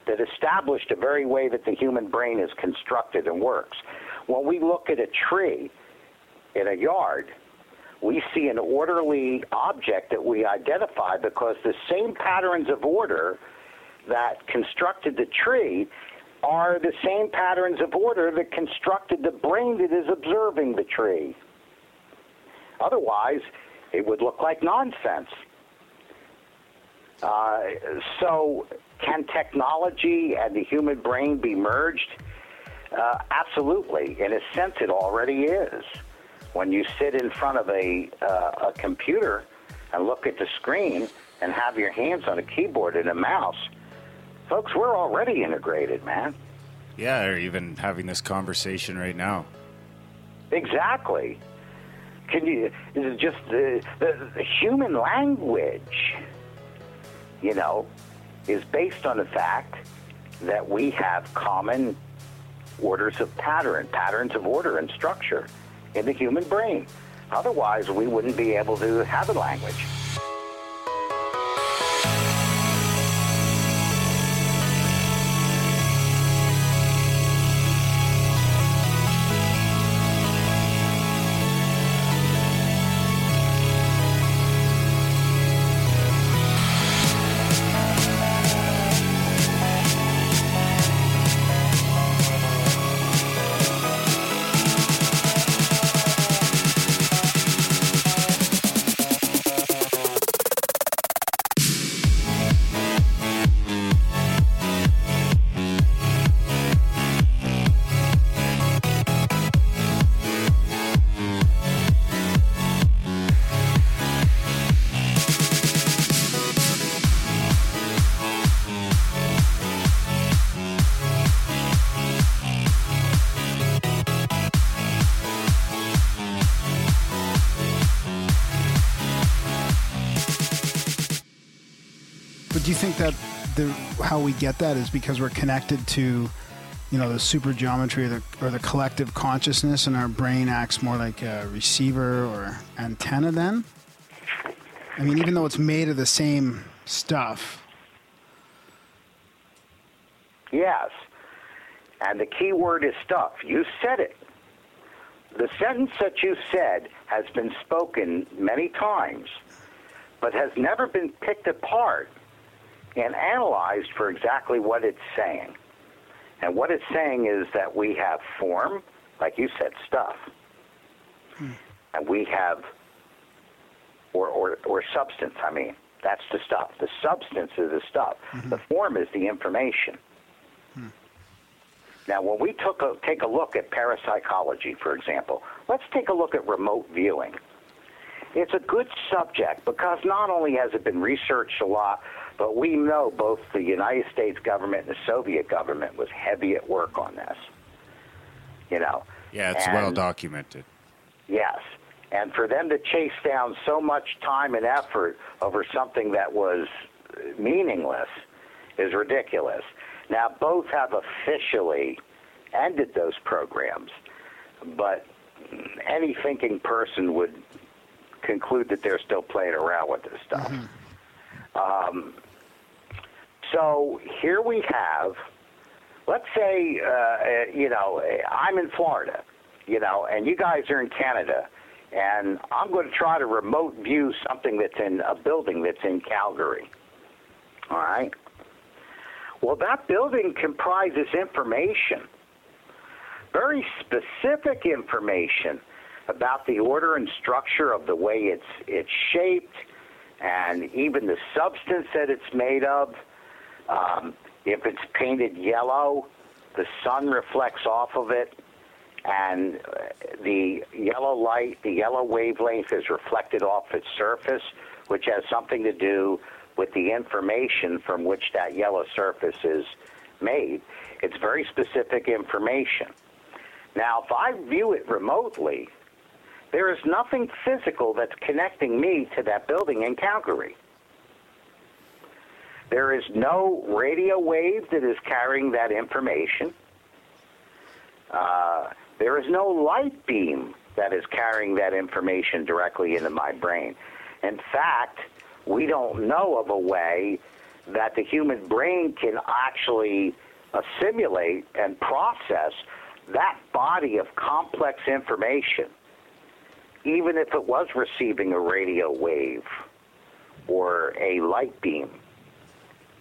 that establish the very way that the human brain is constructed and works. When we look at a tree in a yard, we see an orderly object that we identify because the same patterns of order that constructed the tree are the same patterns of order that constructed the brain that is observing the tree. Otherwise, it would look like nonsense. Uh, so, can technology and the human brain be merged? Uh, absolutely. In a sense, it already is. When you sit in front of a, uh, a computer and look at the screen and have your hands on a keyboard and a mouse, folks, we're already integrated, man. Yeah, or even having this conversation right now. Exactly. Can you? This Is just the, the, the human language? You know, is based on the fact that we have common orders of pattern, patterns of order and structure in the human brain. Otherwise, we wouldn't be able to have a language. We get that is because we're connected to you know the super geometry or the, or the collective consciousness and our brain acts more like a receiver or antenna then. I mean even though it's made of the same stuff. Yes. And the key word is stuff. You said it. The sentence that you said has been spoken many times but has never been picked apart and analyzed for exactly what it's saying. And what it's saying is that we have form, like you said, stuff, hmm. and we have, or, or, or substance, I mean. That's the stuff. The substance is the stuff. Mm-hmm. The form is the information. Hmm. Now, when we took a, take a look at parapsychology, for example, let's take a look at remote viewing. It's a good subject because not only has it been researched a lot, but we know both the United States government and the Soviet government was heavy at work on this. You know. Yeah, it's and, well documented. Yes. And for them to chase down so much time and effort over something that was meaningless is ridiculous. Now, both have officially ended those programs, but any thinking person would conclude that they're still playing around with this stuff. Mm-hmm. Um, so here we have, let's say, uh, you know, I'm in Florida, you know, and you guys are in Canada, and I'm going to try to remote view something that's in a building that's in Calgary. All right. Well, that building comprises information, very specific information about the order and structure of the way it's it's shaped, and even the substance that it's made of. Um, if it's painted yellow, the sun reflects off of it, and the yellow light, the yellow wavelength is reflected off its surface, which has something to do with the information from which that yellow surface is made. It's very specific information. Now, if I view it remotely, there is nothing physical that's connecting me to that building in Calgary. There is no radio wave that is carrying that information. Uh, there is no light beam that is carrying that information directly into my brain. In fact, we don't know of a way that the human brain can actually assimilate and process that body of complex information, even if it was receiving a radio wave or a light beam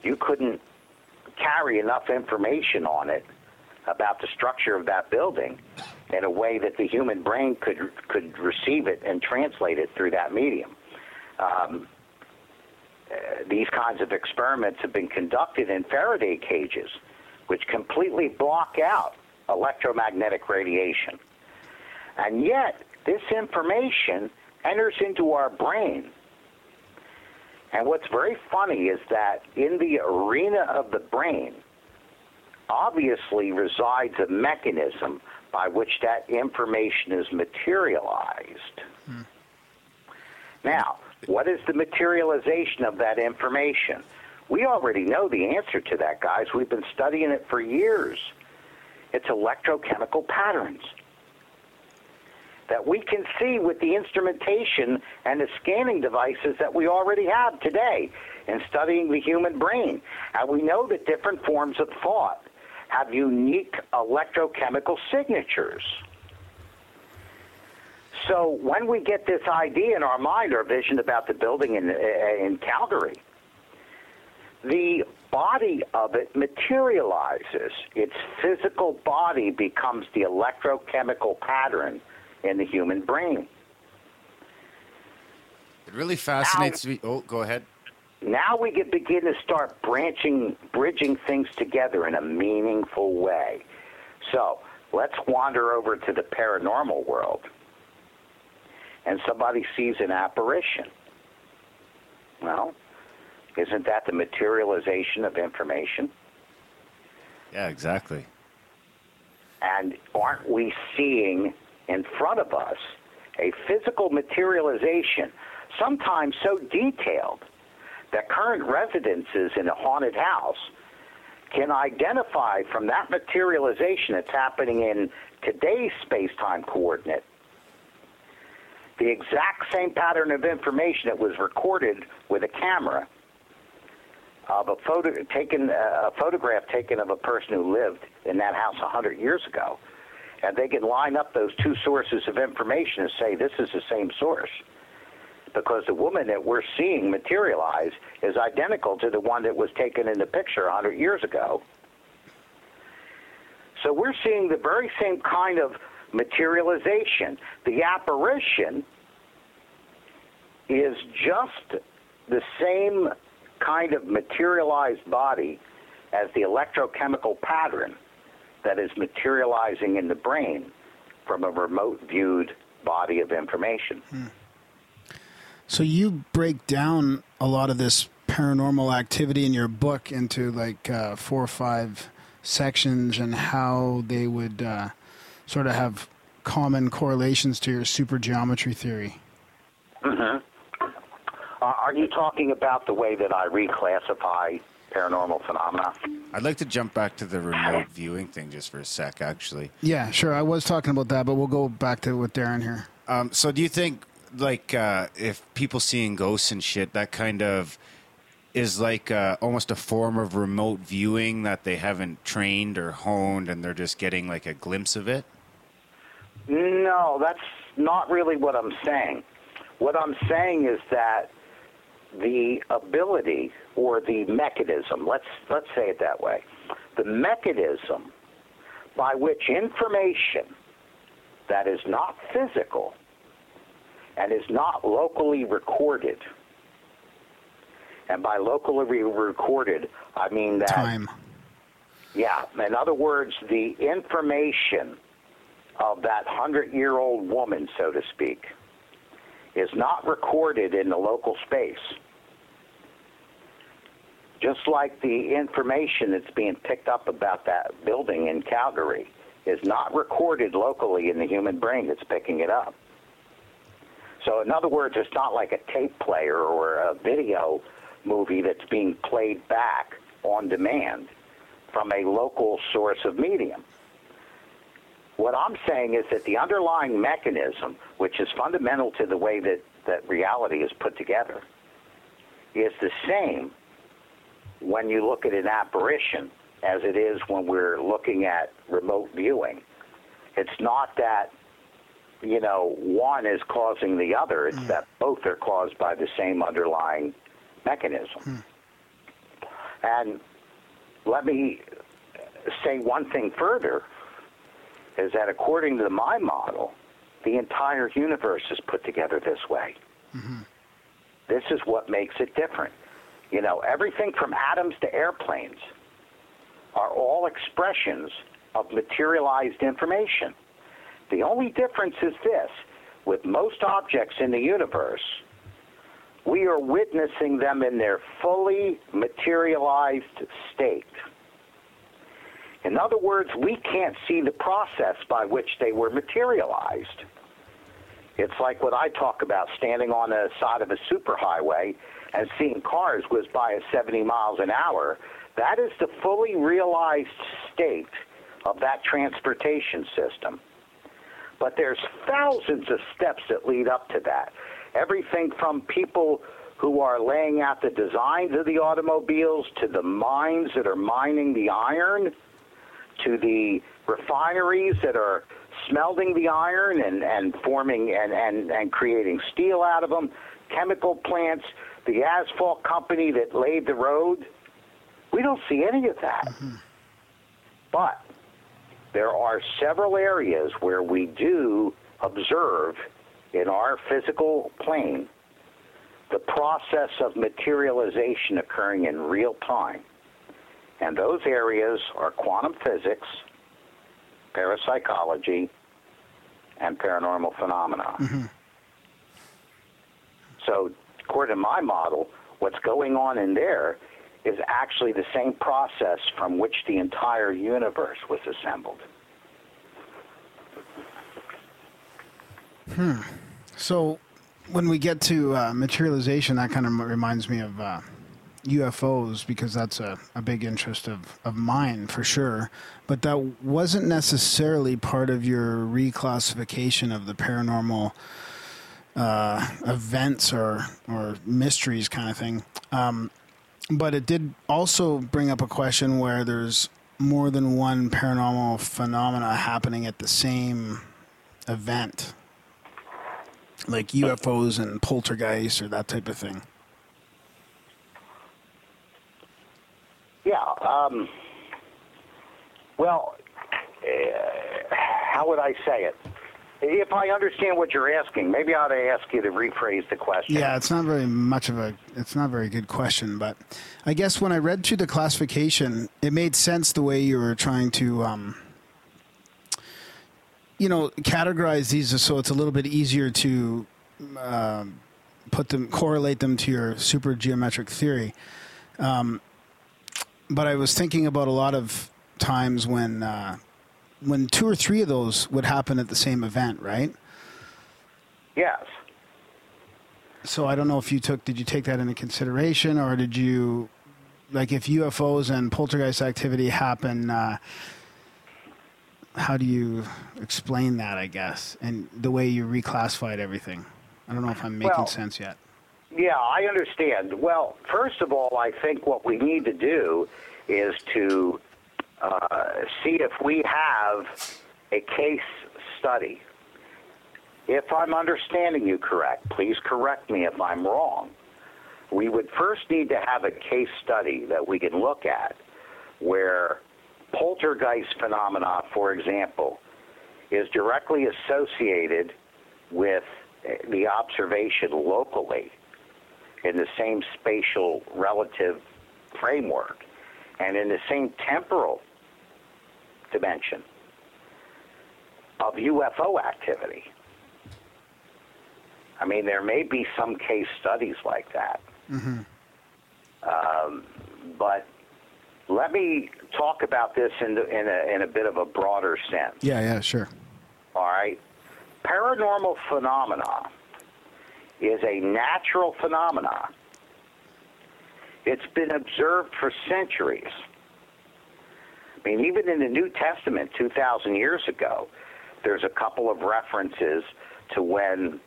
you couldn't carry enough information on it about the structure of that building in a way that the human brain could could receive it and translate it through that medium. Um, uh, these kinds of experiments have been conducted in Faraday cages, which completely block out electromagnetic radiation. And yet, this information enters into our brain and what's very funny is that in the arena of the brain, obviously resides a mechanism by which that information is materialized. Hmm. Now, what is the materialization of that information? We already know the answer to that, guys. We've been studying it for years. It's electrochemical patterns that we can see with the instrumentation and the scanning devices that we already have today in studying the human brain. And we know that different forms of thought have unique electrochemical signatures. So when we get this idea in our mind or vision about the building in, eh, in Calgary, the body of it materializes. Its physical body becomes the electrochemical pattern in the human brain. It really fascinates now, me. Oh, go ahead. Now we can begin to start branching, bridging things together in a meaningful way. So let's wander over to the paranormal world. And somebody sees an apparition. Well, isn't that the materialization of information? Yeah, exactly. And aren't we seeing in front of us a physical materialization, sometimes so detailed that current residences in a haunted house can identify from that materialization that's happening in today's space-time coordinate the exact same pattern of information that was recorded with a camera of a photo taken uh, a photograph taken of a person who lived in that house 100 years ago and they can line up those two sources of information and say this is the same source because the woman that we're seeing materialize is identical to the one that was taken in the picture 100 years ago. So we're seeing the very same kind of materialization. The apparition is just the same kind of materialized body as the electrochemical pattern that is materializing in the brain from a remote viewed body of information. Hmm. So you break down a lot of this paranormal activity in your book into like uh, four or five sections and how they would uh, sort of have common correlations to your supergeometry theory. Mm-hmm. Uh, are you talking about the way that I reclassify paranormal phenomena? I'd like to jump back to the remote viewing thing just for a sec, actually. Yeah, sure. I was talking about that, but we'll go back to with Darren here. Um, so, do you think like uh, if people seeing ghosts and shit, that kind of is like uh, almost a form of remote viewing that they haven't trained or honed, and they're just getting like a glimpse of it. No, that's not really what I'm saying. What I'm saying is that the ability or the mechanism, let's let's say it that way, the mechanism by which information that is not physical and is not locally recorded. And by locally recorded, I mean that. Time. Yeah. In other words, the information of that hundred year old woman, so to speak, is not recorded in the local space. Just like the information that's being picked up about that building in Calgary is not recorded locally in the human brain that's picking it up. So, in other words, it's not like a tape player or a video movie that's being played back on demand from a local source of medium. What I'm saying is that the underlying mechanism, which is fundamental to the way that, that reality is put together, is the same when you look at an apparition as it is when we're looking at remote viewing. It's not that you know, one is causing the other. It's mm. that both are caused by the same underlying mechanism. Mm. And let me say one thing further is that according to my model, the entire universe is put together this way. Mm-hmm. This is what makes it different. You know, everything from atoms to airplanes are all expressions of materialized information. The only difference is this with most objects in the universe, we are witnessing them in their fully materialized state. In other words, we can't see the process by which they were materialized. It's like what I talk about standing on the side of a superhighway and seeing cars whiz by at 70 miles an hour. That is the fully realized state of that transportation system. But there's thousands of steps that lead up to that. Everything from people who are laying out the designs of the automobiles to the mines that are mining the iron to the refineries that are smelting the iron and, and forming and, and, and creating steel out of them, chemical plants, the asphalt company that laid the road. We don't see any of that. Mm-hmm. But there are several areas where we do observe in our physical plane the process of materialization occurring in real time. And those areas are quantum physics, parapsychology, and paranormal phenomena. Mm-hmm. So, according to my model, what's going on in there is actually the same process from which the entire universe was assembled. Hmm. So, when we get to uh, materialization, that kind of reminds me of uh, UFOs because that's a, a big interest of, of mine for sure. But that wasn't necessarily part of your reclassification of the paranormal uh, events or or mysteries kind of thing. Um, but it did also bring up a question where there's more than one paranormal phenomena happening at the same event, like UFOs and poltergeists or that type of thing. Yeah. Um, well, uh, how would I say it? If I understand what you're asking, maybe I ought to ask you to rephrase the question. Yeah, it's not very much of a it's not a very good question, but I guess when I read through the classification, it made sense the way you were trying to um, you know, categorize these so it's a little bit easier to um, put them correlate them to your super geometric theory. Um, but I was thinking about a lot of times when uh, when two or three of those would happen at the same event, right? Yes. So I don't know if you took did you take that into consideration or did you like if UFOs and poltergeist activity happen uh, how do you explain that I guess and the way you reclassified everything? I don't know if I'm making well, sense yet. Yeah, I understand. Well, first of all, I think what we need to do is to uh, see if we have a case study. If I'm understanding you correct, please correct me if I'm wrong. We would first need to have a case study that we can look at where poltergeist phenomena, for example, is directly associated with the observation locally in the same spatial relative framework and in the same temporal dimension of UFO activity. I mean, there may be some case studies like that. Mm-hmm. Um, but let me talk about this in, the, in, a, in a bit of a broader sense. Yeah, yeah, sure. All right. Paranormal phenomena is a natural phenomenon. It's been observed for centuries. I mean, even in the New Testament, 2,000 years ago, there's a couple of references to when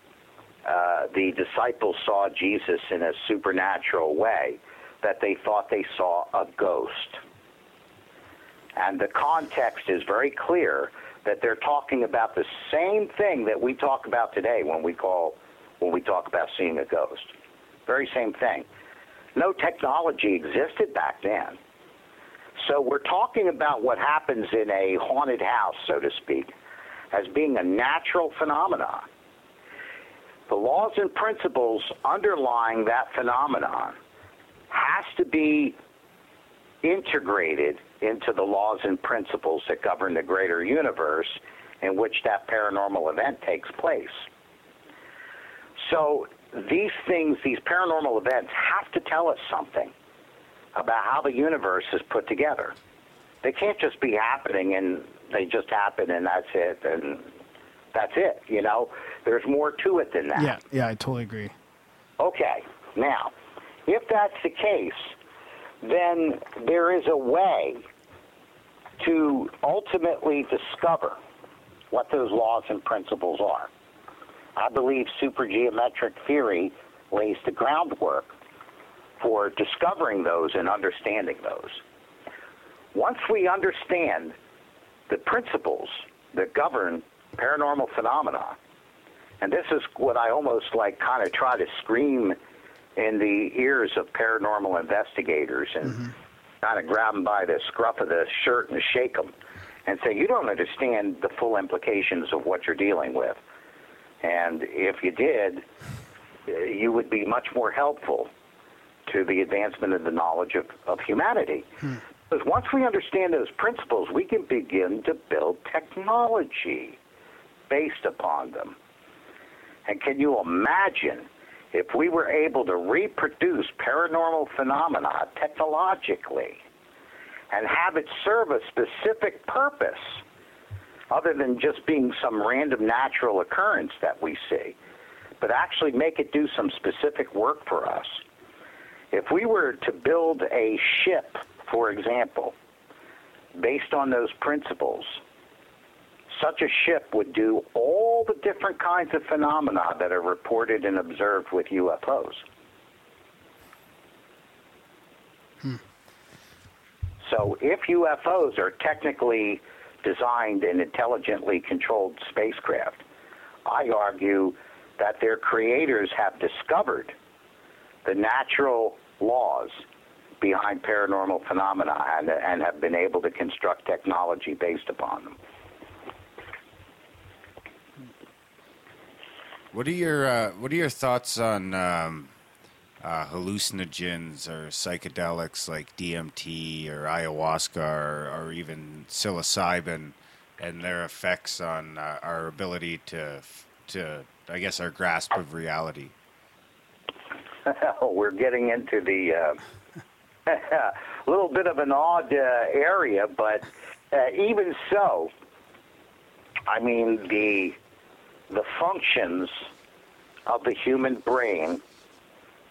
uh, the disciples saw Jesus in a supernatural way, that they thought they saw a ghost. And the context is very clear that they're talking about the same thing that we talk about today when we call when we talk about seeing a ghost. Very same thing. No technology existed back then. So we're talking about what happens in a haunted house, so to speak, as being a natural phenomenon. The laws and principles underlying that phenomenon has to be integrated into the laws and principles that govern the greater universe in which that paranormal event takes place. So these things, these paranormal events, have to tell us something about how the universe is put together. They can't just be happening and they just happen and that's it and that's it. You know, there's more to it than that. Yeah, yeah, I totally agree. Okay, now, if that's the case, then there is a way to ultimately discover what those laws and principles are. I believe supergeometric theory lays the groundwork for discovering those and understanding those. Once we understand the principles that govern paranormal phenomena, and this is what I almost like kind of try to scream in the ears of paranormal investigators and mm-hmm. kind of grab them by the scruff of the shirt and shake them and say, You don't understand the full implications of what you're dealing with. And if you did, you would be much more helpful to the advancement of the knowledge of, of humanity. Hmm. Because once we understand those principles, we can begin to build technology based upon them. And can you imagine if we were able to reproduce paranormal phenomena technologically and have it serve a specific purpose? other than just being some random natural occurrence that we see, but actually make it do some specific work for us. If we were to build a ship, for example, based on those principles, such a ship would do all the different kinds of phenomena that are reported and observed with UFOs. Hmm. So if UFOs are technically designed and intelligently controlled spacecraft, I argue that their creators have discovered the natural laws behind paranormal phenomena and, and have been able to construct technology based upon them. What are your uh, What are your thoughts on um, uh, hallucinogens or psychedelics like DMT or ayahuasca or, or even psilocybin and their effects on uh, our ability to to I guess our grasp of reality? We're getting into the uh, little bit of an odd uh, area, but uh, even so, I mean the the functions of the human brain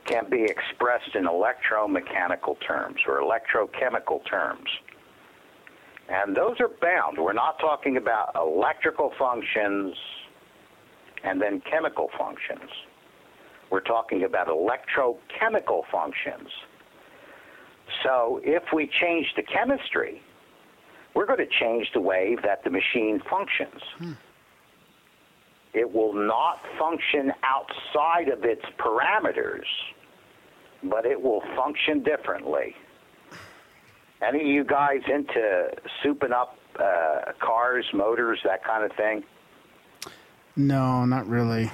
can be expressed in electromechanical terms or electrochemical terms. And those are bound. We're not talking about electrical functions and then chemical functions. We're talking about electrochemical functions. So if we change the chemistry, we're going to change the way that the machine functions. Hmm. It will not function outside of its parameters, but it will function differently. Any of you guys into souping up uh, cars, motors, that kind of thing? No, not really.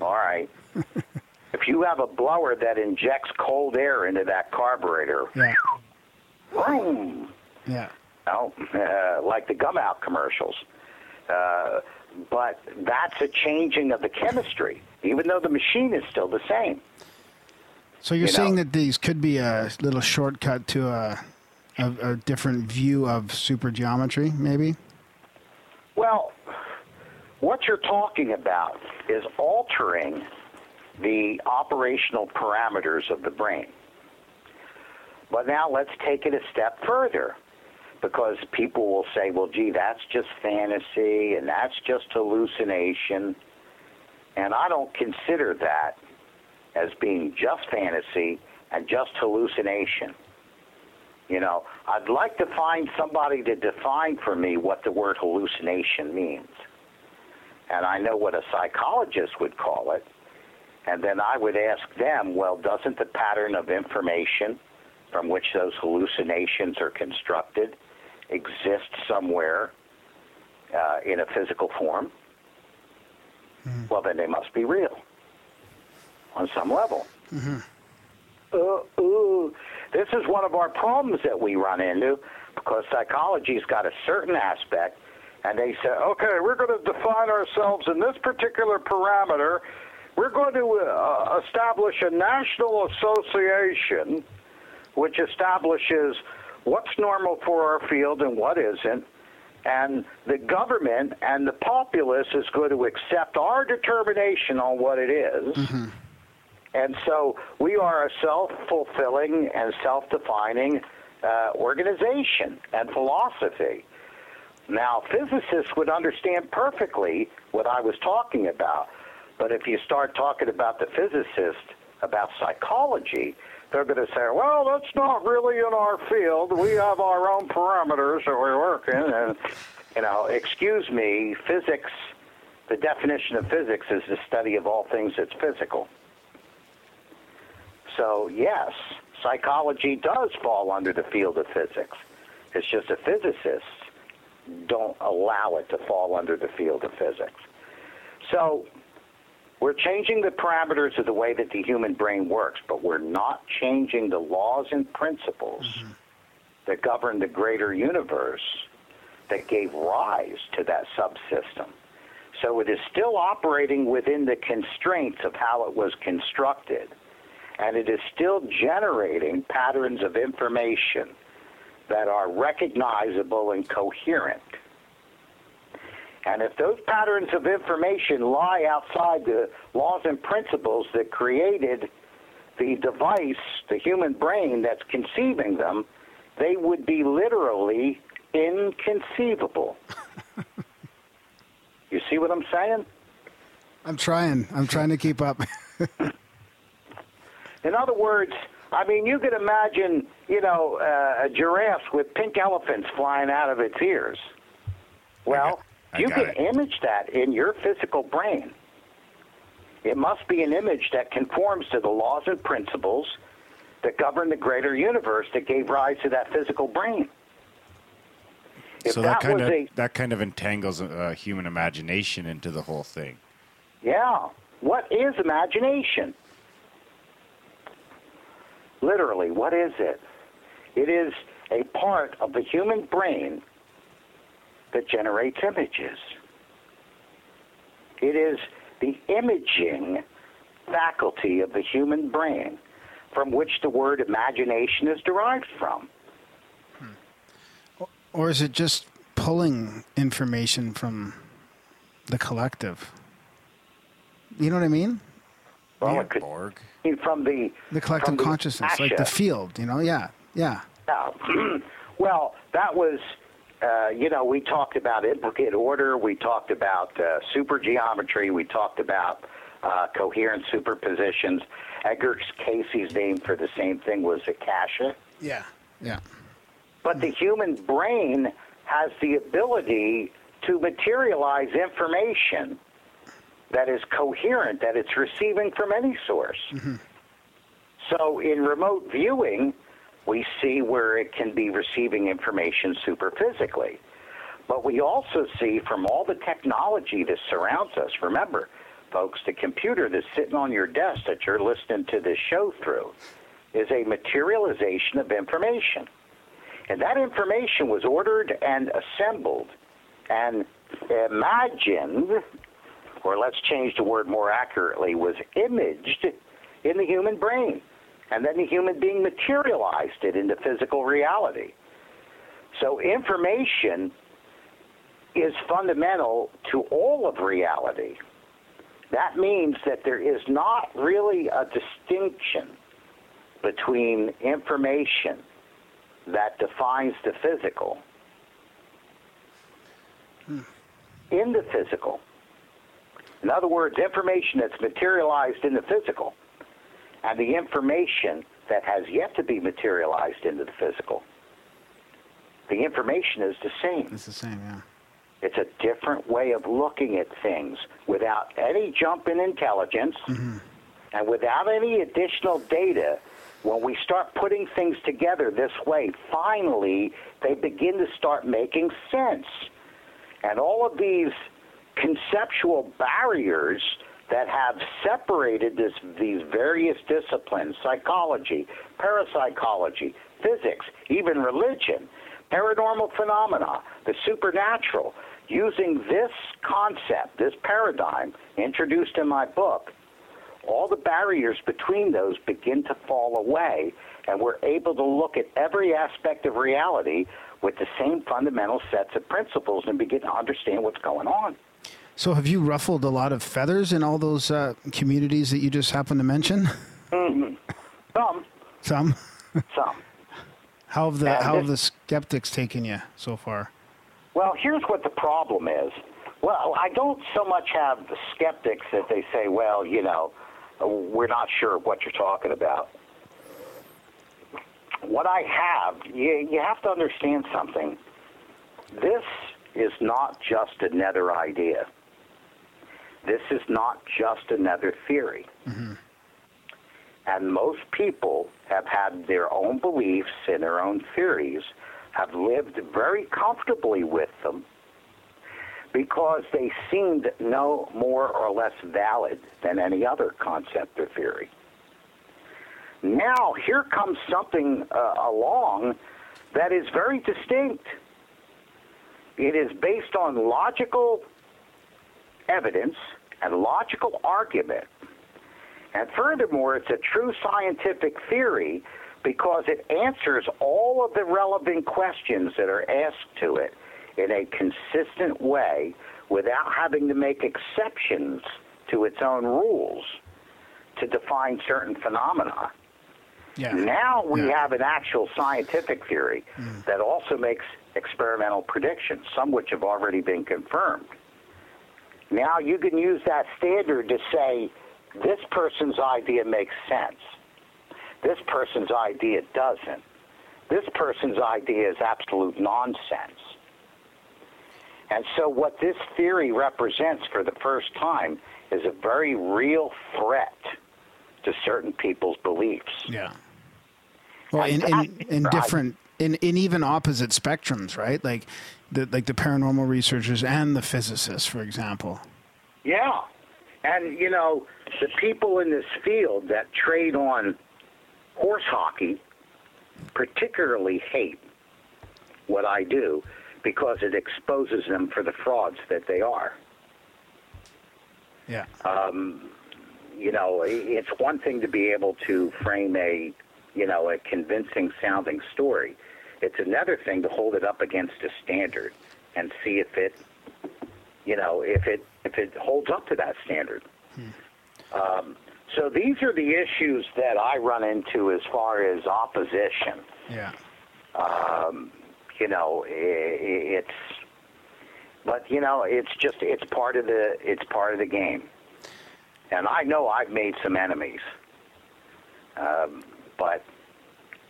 All right. if you have a blower that injects cold air into that carburetor, yeah. boom. Yeah. You know, uh, like the gum out commercials. Uh, but that's a changing of the chemistry, even though the machine is still the same. So you're you saying know? that these could be a little shortcut to a, a, a different view of super geometry, maybe? Well, what you're talking about is altering the operational parameters of the brain. But now let's take it a step further because people will say, well, gee, that's just fantasy and that's just hallucination. And I don't consider that as being just fantasy and just hallucination. You know, I'd like to find somebody to define for me what the word hallucination means. And I know what a psychologist would call it. And then I would ask them, well, doesn't the pattern of information from which those hallucinations are constructed exist somewhere uh, in a physical form, mm-hmm. well, then they must be real on some level. Mm-hmm. Uh, uh, this is one of our problems that we run into because psychology's got a certain aspect, and they say, okay, we're going to define ourselves in this particular parameter. We're going to uh, establish a national association which establishes what's normal for our field and what isn't. And the government and the populace is going to accept our determination on what it is. Mm-hmm. And so we are a self fulfilling and self defining uh, organization and philosophy. Now, physicists would understand perfectly what I was talking about. But if you start talking about the physicist, about psychology, they're going to say, well, that's not really in our field. We have our own parameters that we work in. And, you know, excuse me, physics, the definition of physics is the study of all things that's physical. So, yes, psychology does fall under the field of physics. It's just that physicists don't allow it to fall under the field of physics. So, we're changing the parameters of the way that the human brain works, but we're not changing the laws and principles mm-hmm. that govern the greater universe that gave rise to that subsystem. So it is still operating within the constraints of how it was constructed, and it is still generating patterns of information that are recognizable and coherent. And if those patterns of information lie outside the laws and principles that created the device, the human brain that's conceiving them, they would be literally inconceivable. you see what I'm saying? I'm trying. I'm trying to keep up. In other words, I mean, you could imagine, you know, uh, a giraffe with pink elephants flying out of its ears. Well, I you can it. image that in your physical brain. It must be an image that conforms to the laws and principles that govern the greater universe that gave rise to that physical brain. If so that, kind was of a that kind of entangles uh, human imagination into the whole thing. Yeah. What is imagination? Literally, what is it? It is a part of the human brain that generates images. It is the imaging faculty of the human brain from which the word imagination is derived from. Hmm. or is it just pulling information from the collective? You know what I mean? Well, Yeah, it could Borg. be from the The collective from the consciousness, like the field, you know? Yeah, yeah. Yeah. well, that was, uh, you know, we talked about implicate order. We talked about uh, supergeometry. We talked about uh, coherent superpositions. Edgar Cayce's name for the same thing was Akasha. Yeah, yeah. But the human brain has the ability to materialize information that is coherent, that it's receiving from any source. So in remote viewing, we see where it can be receiving information superphysically. But we also see from all the technology that surrounds us, remember, folks, the computer that's sitting on your desk that you're listening to this show through is a materialization of information. And that information was ordered and assembled and imagined, or let's change the word more accurately, was imaged in the human brain. And then the human being materialized it into physical reality. So information is fundamental to all of reality. That means that there is not really a distinction between information that defines the physical in the physical. In other words, information that's materialized in the physical and the information that has yet to be materialized into the physical. The information is the same. It's the same, yeah. It's a different way of looking at things without any jump in intelligence mm-hmm. and without any additional data. When we start putting things together this way, finally they begin to start making sense. And all of these conceptual barriers that have separated this, these various disciplines psychology, parapsychology, physics, even religion, paranormal phenomena, the supernatural using this concept, this paradigm introduced in my book. All the barriers between those begin to fall away, and we're able to look at every aspect of reality with the same fundamental sets of principles and begin to understand what's going on. So, have you ruffled a lot of feathers in all those uh, communities that you just happened to mention? Some, Some. some. How have the And how have the skeptics taken you so far? Well, here's what the problem is. Well, I don't so much have the skeptics that they say, well, you know, we're not sure what you're talking about. What I have, you, you have to understand something. This is not just another idea. This is not just another theory. And most people have had their own beliefs and their own theories, have lived very comfortably with them because they seemed no more or less valid than any other concept or theory. Now, here comes something uh, along that is very distinct. It is based on logical evidence and logical argument. And furthermore, it's a true scientific theory because it answers all of the relevant questions that are asked to it in a consistent way without having to make exceptions to its own rules. to define certain phenomena. Yeah. Now we Yeah. have an actual scientific theory mm. that also makes experimental predictions, some which have already been confirmed. Now you can use that standard to say this person's idea makes sense. This person's idea doesn't. This person's idea is absolute nonsense. And so what this theory represents for the first time is a very real threat to certain people's beliefs. Yeah. Well, in, in, in different, in, in even opposite spectrums, right? Like the like the paranormal researchers and the physicists, for example. Yeah. And, you know, the people in this field that trade on horse hockey particularly hate what I do because it exposes them for the frauds that they are. Yeah. Um, you know, it's one thing to be able to frame a, you know, a convincing sounding story. It's another thing to hold it up against a standard and see if it, you know, if it if it holds up to that standard. Um, so these are the issues that I run into as far as opposition. yeah. You know, i i- it's, but you know, it's just it's part of the it's part of the game. And I know I've made some enemies, um, but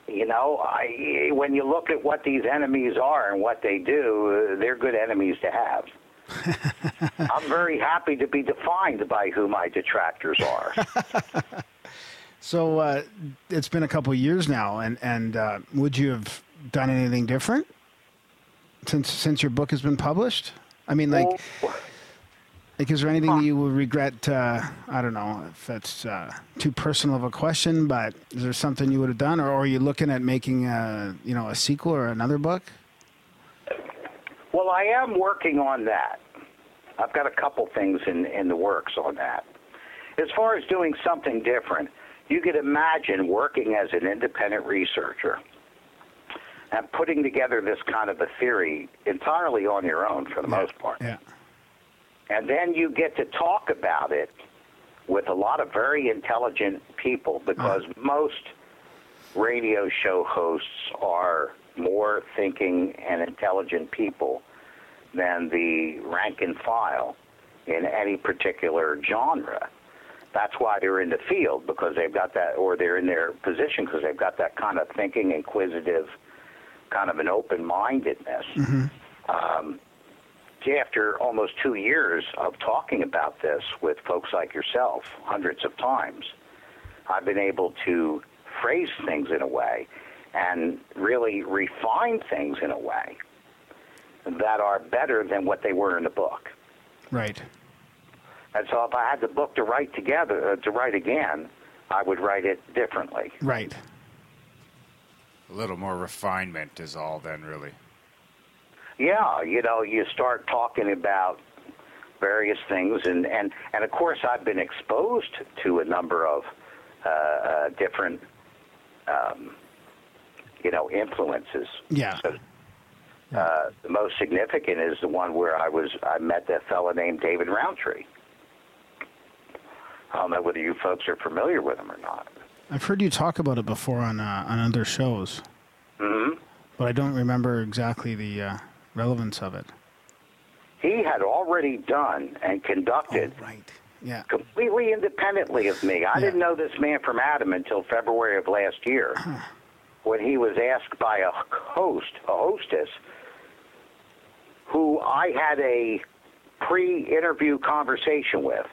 you know, I when you look at what these enemies are and what they do, uh, they're good enemies to have. I'm very happy to be defined by who my detractors are. So uh, it's been a couple of years now, and and uh, would you have done anything different since since your book has been published? I mean, like, like is there anything that you would regret? Uh, I don't know if that's uh, too personal of a question, but is there something you would have done, or, or are you looking at making a you know a sequel or another book? Well, I am working on that. I've got a couple things in, in the works on that. As far as doing something different, you could imagine working as an independent researcher and putting together this kind of a theory entirely on your own for the most part. Yeah. And then you get to talk about it with a lot of very intelligent people because most radio show hosts are more thinking and intelligent people than the rank and file in any particular genre. That's why they're in the field because they've got that, or they're in their position because they've got that kind of thinking, inquisitive, kind of an open mindedness. Um, after almost two years of talking about this with folks like yourself, hundreds of times, I've been able to phrase things in a way and really refine things in a way that are better than what they were in the book. Right. And so if I had the book to write together, uh, to write again, I would write it differently. Right. A little more refinement is all then, really. Yeah, you know, you start talking about various things, and and and of course, I've been exposed to a number of uh, uh, different, um, you know, influences. Yeah. So, uh, the most significant is the one where I was I met that fellow named David Rountree. I don't know whether you folks are familiar with him or not. I've heard you talk about it before on uh, on other shows, mm-hmm. but I don't remember exactly the uh, relevance of it. He had already done and conducted oh, right. Yeah. completely independently of me. I Yeah. didn't know this man from Adam until February of last year, when he was asked by a host, a hostess, who I had a pre-interview conversation with.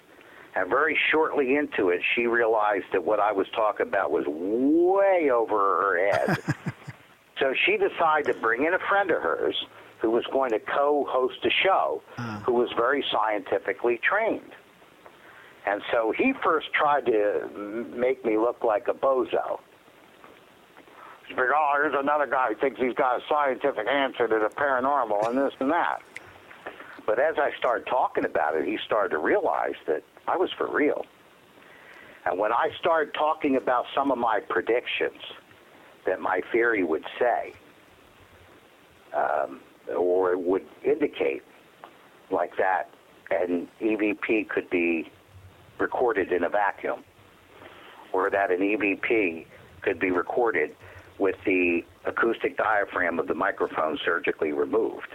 And very shortly into it, she realized that what I was talking about was way over her head. so she decided to bring in a friend of hers who was going to co-host a show, who was very scientifically trained. And so he first tried to make me look like a bozo. He's like, oh, here's another guy who thinks he's got a scientific answer to the paranormal and this and that. But as I started talking about it, he started to realize that I was for real. And when I started talking about some of my predictions that my theory would say, um, or would indicate, like that, an EVP could be recorded in a vacuum. or that an EVP could be recorded with the acoustic diaphragm of the microphone surgically removed.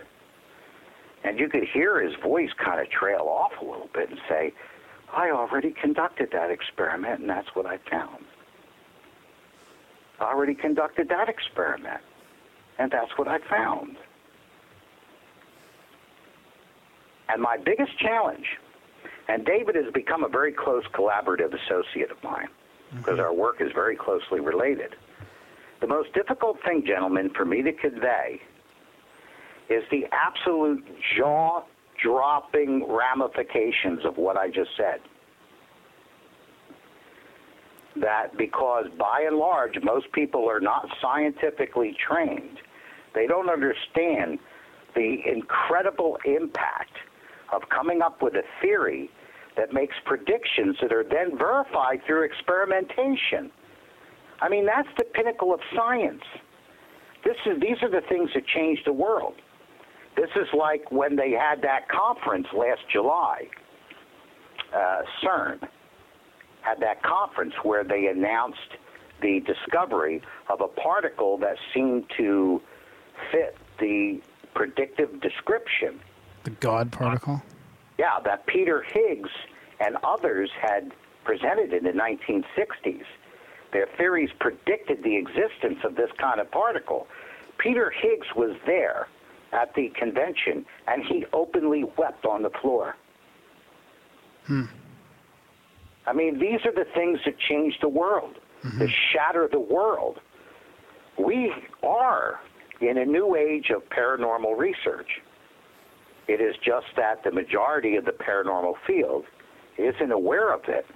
And you could hear his voice kind of trail off a little bit and say, I already conducted that experiment, and that's what I found. I already conducted that experiment, and that's what I found. And my biggest challenge, and David has become a very close collaborative associate of mine because mm-hmm. our work is very closely related. The most difficult thing, gentlemen, for me to convey is the absolute jaw dropping ramifications of what I just said. That because by and large, most people are not scientifically trained, they don't understand the incredible impact of coming up with a theory that makes predictions that are then verified through experimentation. I mean, that's the pinnacle of science. This is, these are the things that change the world. This is like when they had that conference last July. Uh, CERN had that conference where they announced the discovery of a particle that seemed to fit the predictive description. The God particle? Yeah, that Peter Higgs and others had presented in the 1960s. Their theories predicted the existence of this kind of particle. Peter Higgs was there at the convention, and he openly wept on the floor. Hmm. I mean, these are the things that change the world, mm-hmm. that shatter the world. We are in a new age of paranormal research. It is just that the majority of the paranormal field isn't aware of it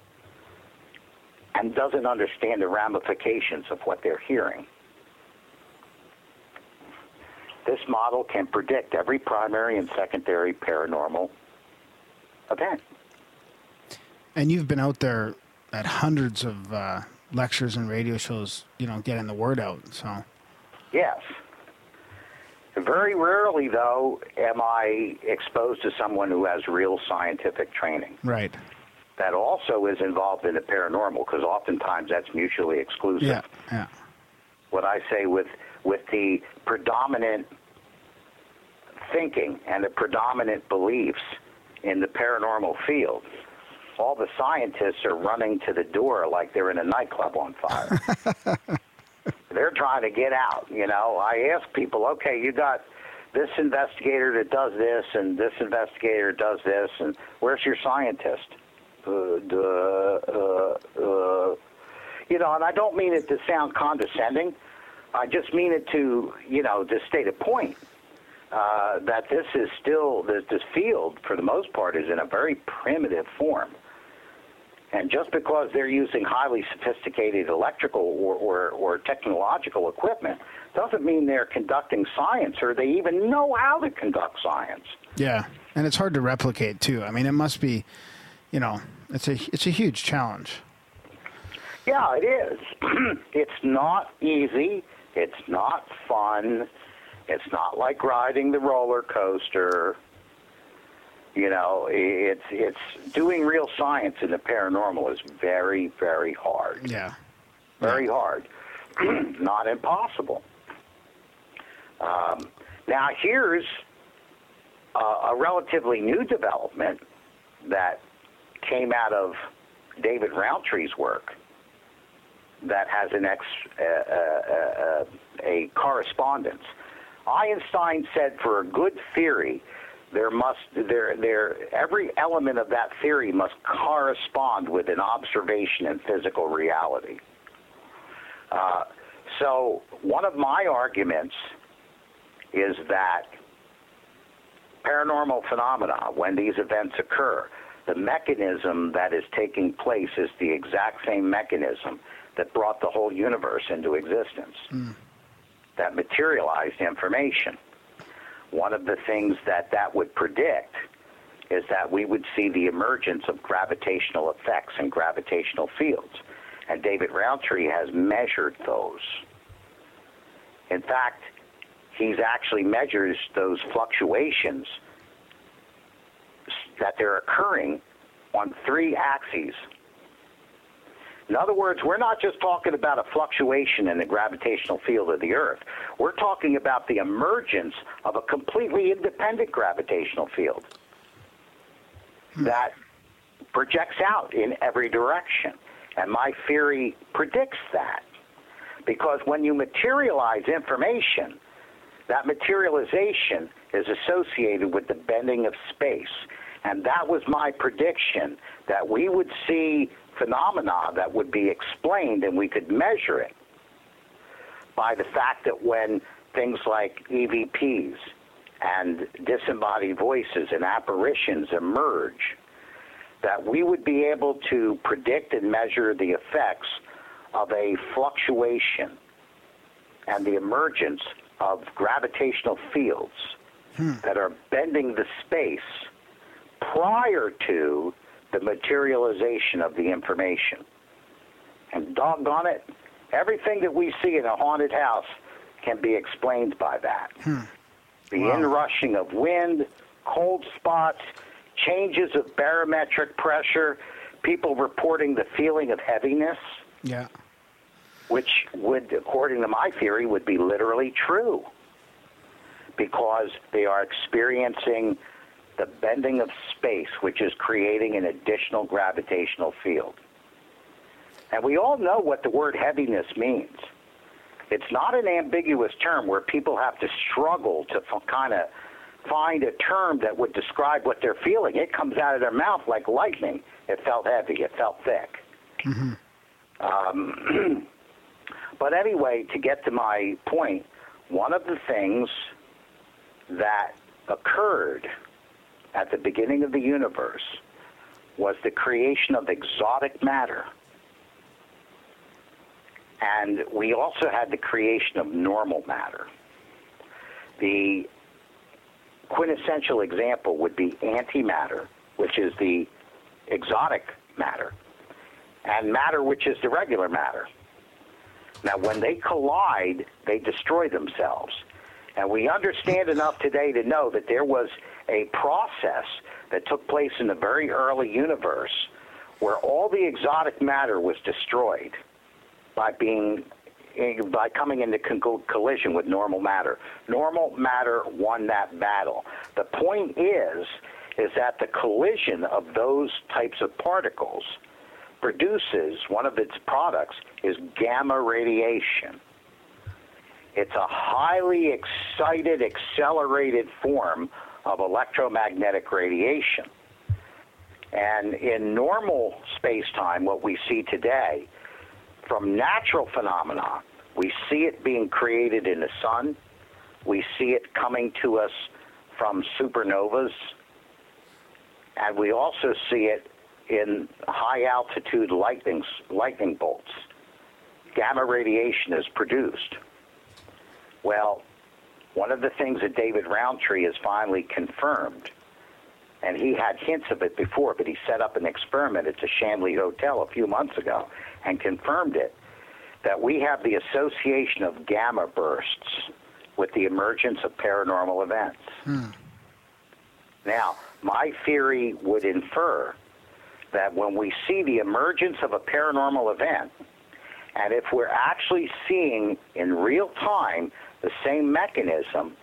and doesn't understand the ramifications of what they're hearing. This model can predict every primary and secondary paranormal event. And you've been out there at hundreds of uh, lectures and radio shows, you know, getting the word out. So, yes. Very rarely, though, am I exposed to someone who has real scientific training. Right. That also is involved in the paranormal, because oftentimes that's mutually exclusive. Yeah, yeah. What I say with with the predominant thinking and the predominant beliefs in the paranormal field, all the scientists are running to the door like they're in a nightclub on fire. they're trying to get out. You know, I ask people, okay, you got this investigator that does this, and this investigator does this, and where's your scientist? Uh, uh, uh. You know, and I don't mean it to sound condescending. I just mean it to, you know, to state a point. Uh, that this is still this, this field, for the most part, is in a very primitive form. And just because they're using highly sophisticated electrical or, or, or, technological equipment doesn't mean they're conducting science or they even know how to conduct science. Yeah, and it's hard to replicate too. I mean, it must be, you know, it's a it's a huge challenge. Yeah, it is. it's not easy. It's not fun. It's not like riding the roller coaster. You know, it's it's doing real science in the paranormal is very very hard. Yeah, very yeah. hard. not impossible. Um, now here's a, a relatively new development that came out of David Rountree's work that has an ex, uh, uh, uh, a correspondence. Einstein said for a good theory, there must there there every element of that theory must correspond with an observation in physical reality. Uh, so one of my arguments is that paranormal phenomena, when these events occur, the mechanism that is taking place is the exact same mechanism that brought the whole universe into existence. Mm. That materialized information one of the things that that would predict is that we would see the emergence of gravitational effects and gravitational fields. And David Rountree has measured those. In fact, he's actually measures those fluctuations that they're occurring on three axes. In other words, we're not just talking about a fluctuation in the gravitational field of the Earth. We're talking about the emergence of a completely independent gravitational field hmm. that projects out in every direction. And my theory predicts that. Because when you materialize information, that materialization is associated with the bending of space. And that was my prediction that we would see phenomena that would be explained and we could measure it by the fact that when things like EVPs and disembodied voices and apparitions emerge, that we would be able to predict and measure the effects of a fluctuation and the emergence of gravitational fields hmm. that are bending the space prior to the materialization of the information. And doggone it, everything that we see in a haunted house can be explained by that. Hmm. The wow. inrushing of wind, cold spots, changes of barometric pressure, people reporting the feeling of heaviness. Yeah. Which would, according to my theory, would be literally true because they are experiencing the bending of space, which is creating an additional gravitational field. And we all know what the word heaviness means. It's not an ambiguous term where people have to struggle to f- kind of find a term that would describe what they're feeling. It comes out of their mouth like lightning. It felt heavy. It felt thick. Mm-hmm. Um, but anyway, to get to my point, one of the things that occurred at the beginning of the universe was the creation of exotic matter. And we also had the creation of normal matter. The quintessential example would be antimatter, which is the exotic matter, and matter, which is the regular matter. Now, when they collide, they destroy themselves. And we understand enough today to know that there was a process that took place in the very early universe where all the exotic matter was destroyed by being by coming into collision with normal matter. Normal matter won that battle. The point is is that the collision of those types of particles produces one of its products is gamma radiation. It's a highly excited, accelerated form of electromagnetic radiation. And in normal space time, what we see today, from natural phenomena, we see it being created in the sun. We see it coming to us from supernovas. And we also see it in high altitude lightning, lightning bolts. Gamma radiation is produced. Well, one of the things that David Rountree has finally confirmed, and he had hints of it before, but he set up an experiment at the Shanley Hotel a few months ago and confirmed it, that we have the association of gamma bursts with the emergence of paranormal events. Hmm. Now, my theory would infer that when we see the emergence of a paranormal event, and if we're actually seeing in real time the same mechanism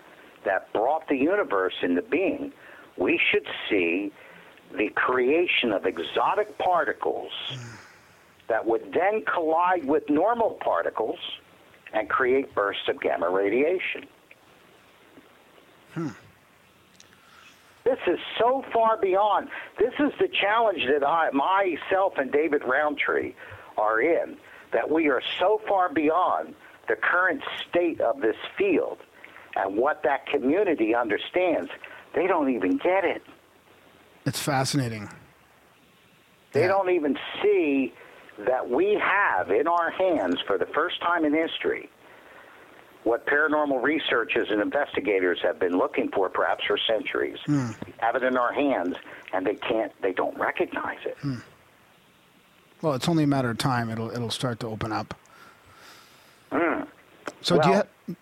that brought the universe into being, we should see the creation of exotic particles that would then collide with normal particles and create bursts of gamma radiation. Hmm. This is so far beyond. This is the challenge that I, myself and David Rountree are in, that we are so far beyond the current state of this field and what that community understands, they don't even get it. It's fascinating. They yeah. don't even see that we have in our hands for the first time in history what paranormal researchers and investigators have been looking for perhaps for centuries. Mm. We have it in our hands and they can't they don't recognize it. Mm. Well, it's only a matter of time it'll it'll start to open up. Mm. So well, do you ha-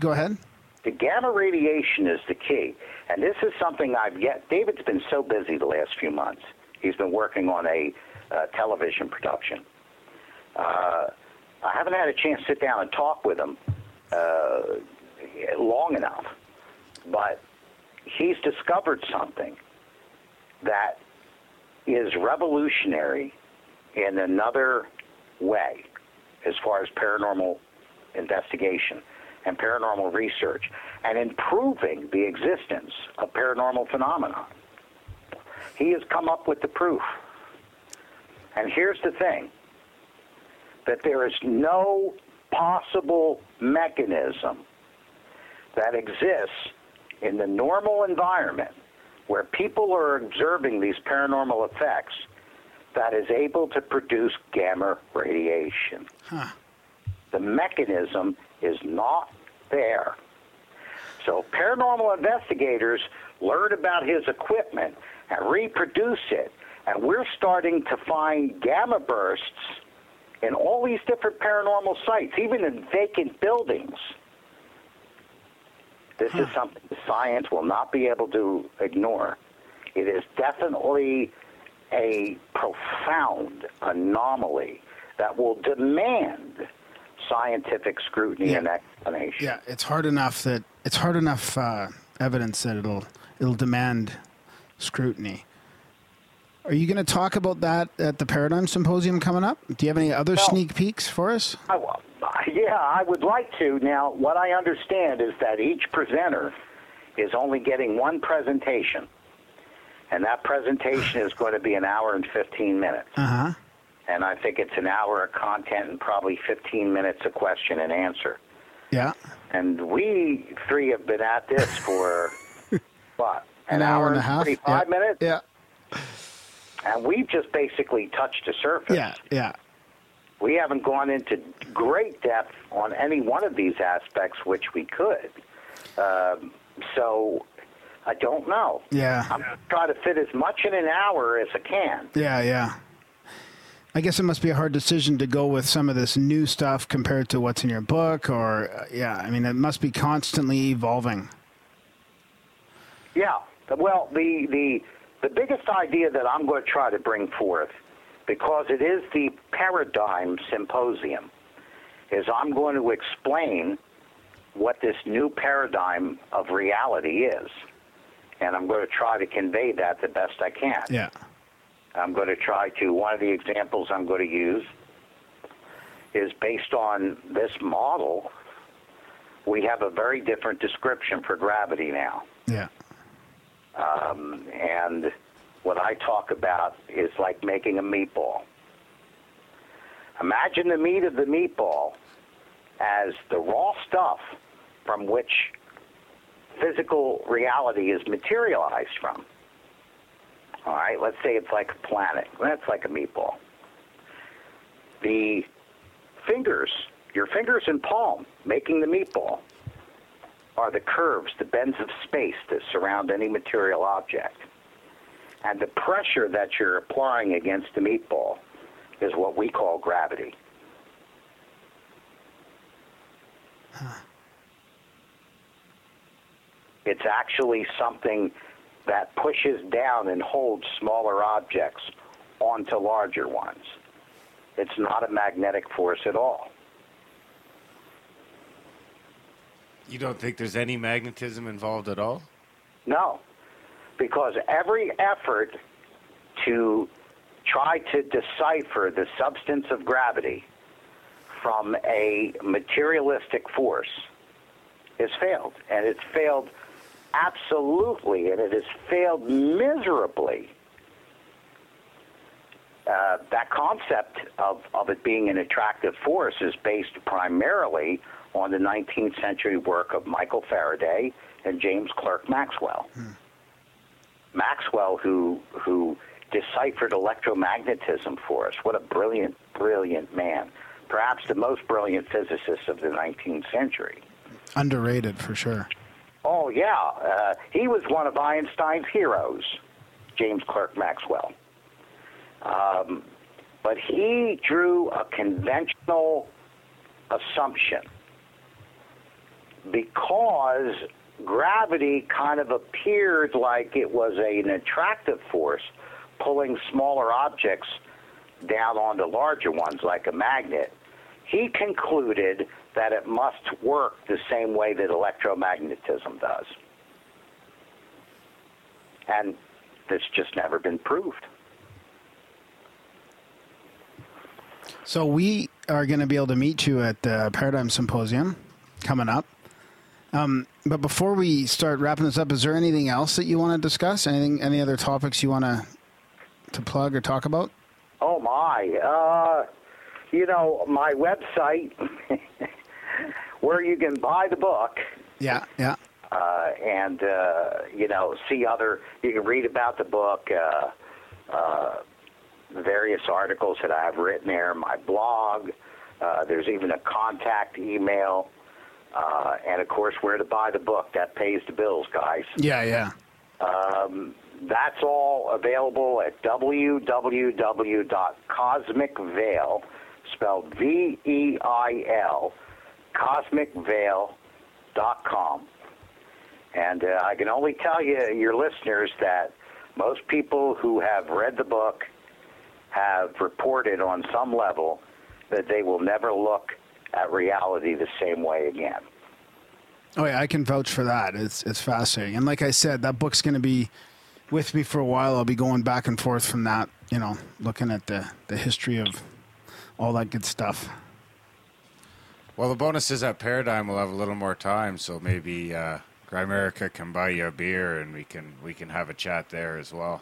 go ahead? The gamma radiation is the key, and this is something I've yet. David's been so busy the last few months. He's been working on a uh, television production, Uh, I haven't had a chance to sit down and talk with him uh, long enough, but he's discovered something that is revolutionary in another way as far as paranormal investigation and paranormal research and in proving the existence of paranormal phenomena. He has come up with the proof. And here's the thing that there is no possible mechanism that exists in the normal environment where people are observing these paranormal effects that is able to produce gamma radiation. Huh. The mechanism is not there. So paranormal investigators learn about his equipment and reproduce it, and we're starting to find gamma bursts in all these different paranormal sites, even in vacant buildings. This huh. is something science will not be able to ignore. It is definitely a profound anomaly that will demand scientific scrutiny yeah. and explanation. Yeah, it's hard enough that it's hard enough uh, evidence that it'll it'll demand scrutiny. Are you going to talk about that at the Paradigm Symposium coming up? Do you have any other well, sneak peeks for us? I, yeah, I would like to. Now, what I understand is that each presenter is only getting one presentation, and that presentation is going to be an hour and 15 minutes. Uh huh. And I think it's an hour of content and probably 15 minutes of question and answer. Yeah. And we three have been at this for, what, an, an hour, hour, and a half? 45 yeah. minutes? Yeah. And we've just basically touched the surface. Yeah, yeah. We haven't gone into great depth on any one of these aspects, which we could. Um, so I don't know. Yeah. I'm trying to fit as much in an hour as I can. Yeah, yeah. I guess it must be a hard decision to go with some of this new stuff compared to what's in your book, or uh, yeah, I mean, it must be constantly evolving. Yeah. Well, the the the biggest idea that I'm going to try to bring forth, because it is the paradigm symposium, is I'm going to explain what this new paradigm of reality is. And I'm going to try to convey that the best I can. Yeah. I'm going to try to, one of the examples I'm going to use is based on this model. We have a very different description for gravity now. Yeah. Um, and what I talk about is like making a meatball. Imagine the meat of the meatball as the raw stuff from which physical reality is materialized from. All right, let's say it's like a planet. That's like a meatball. The fingers, your fingers and palm making the meatball, are the curves, the bends of space that surround any material object. And the pressure that you're applying against the meatball is what we call gravity. Huh. It's actually something that pushes down and holds smaller objects onto larger ones. It's not a magnetic force at all. You don't think there's any magnetism involved at all? No, because every effort to try to decipher the substance of gravity from a materialistic force has failed, and it's failed absolutely, and it has failed miserably. Uh, that concept of, of it being an attractive force is based primarily on the 19th century work of Michael Faraday and James Clerk Maxwell. Hmm. Maxwell, who who deciphered electromagnetism for us. What a brilliant, brilliant man. Perhaps the most brilliant physicist of the 19th century. Underrated for sure. Oh, yeah. Uh, he was one of Einstein's heroes, James Clerk Maxwell. Um, but he drew a conventional assumption because gravity kind of appeared like it was a, an attractive force pulling smaller objects down onto larger ones like a magnet, he concluded that it must work the same way that electromagnetism does. And that's just never been proved. So we are going to be able to meet you at the Paradigm Symposium coming up. Um, but before we start wrapping this up, is there anything else that you want to discuss? Anything, any other topics you want to to plug or talk about? Oh my! Uh, you know my website, where you can buy the book. Yeah, yeah. Uh, and uh, you know, see other. You can read about the book. Uh, uh, various articles that I've written there, my blog. Uh, there's even a contact email, uh, and of course, where to buy the book. That pays the bills, guys. Yeah, yeah. Um, that's all available at www.cosmicveil, spelled V-E-I-L, cosmicveil.com. And uh, I can only tell you, your listeners, that most people who have read the book have reported on some level that they will never look at reality the same way again. Oh yeah, I can vouch for that. It's it's fascinating, and like I said, that book's going to be with me for a while. I'll be going back and forth from that, you know, looking at the the history of all that good stuff. Well, the bonus is at Paradigm we'll have a little more time, so maybe uh, Grimerica can buy you a beer and we can we can have a chat there as well.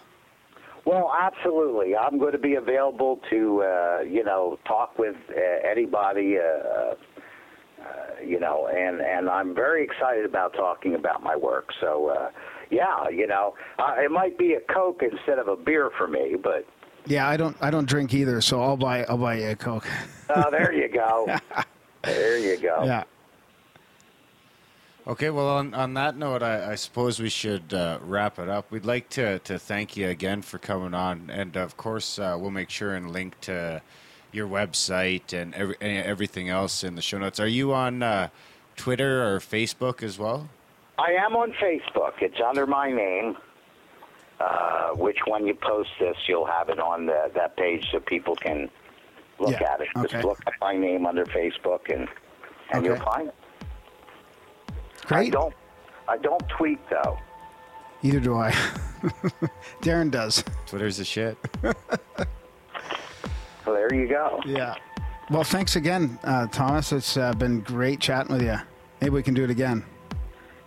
Well, absolutely. I'm going to be available to, uh, you know, talk with uh, anybody, uh, uh, you know, and, and I'm very excited about talking about my work. So, uh, yeah, you know, uh, it might be a Coke instead of a beer for me, but. Yeah, I don't. I don't drink either, so I'll buy. I'll buy you a Coke. Oh, there you go. there you go. Yeah. Okay, well, on, on that note, I, I suppose we should uh, wrap it up. We'd like to, to thank you again for coming on. And of course, uh, we'll make sure and link to your website and every, everything else in the show notes. Are you on uh, Twitter or Facebook as well? I am on Facebook. It's under my name. Uh, which, when you post this, you'll have it on the, that page so people can look Yeah, at it. okay. Just look at my name under Facebook, and and you'll find it. I Great. don't. I don't tweet though. Either do I. Darren does. Twitter's a shit. So there you go. Yeah. Well, thanks again, uh, Thomas. It's uh, been great chatting with you. Maybe we can do it again.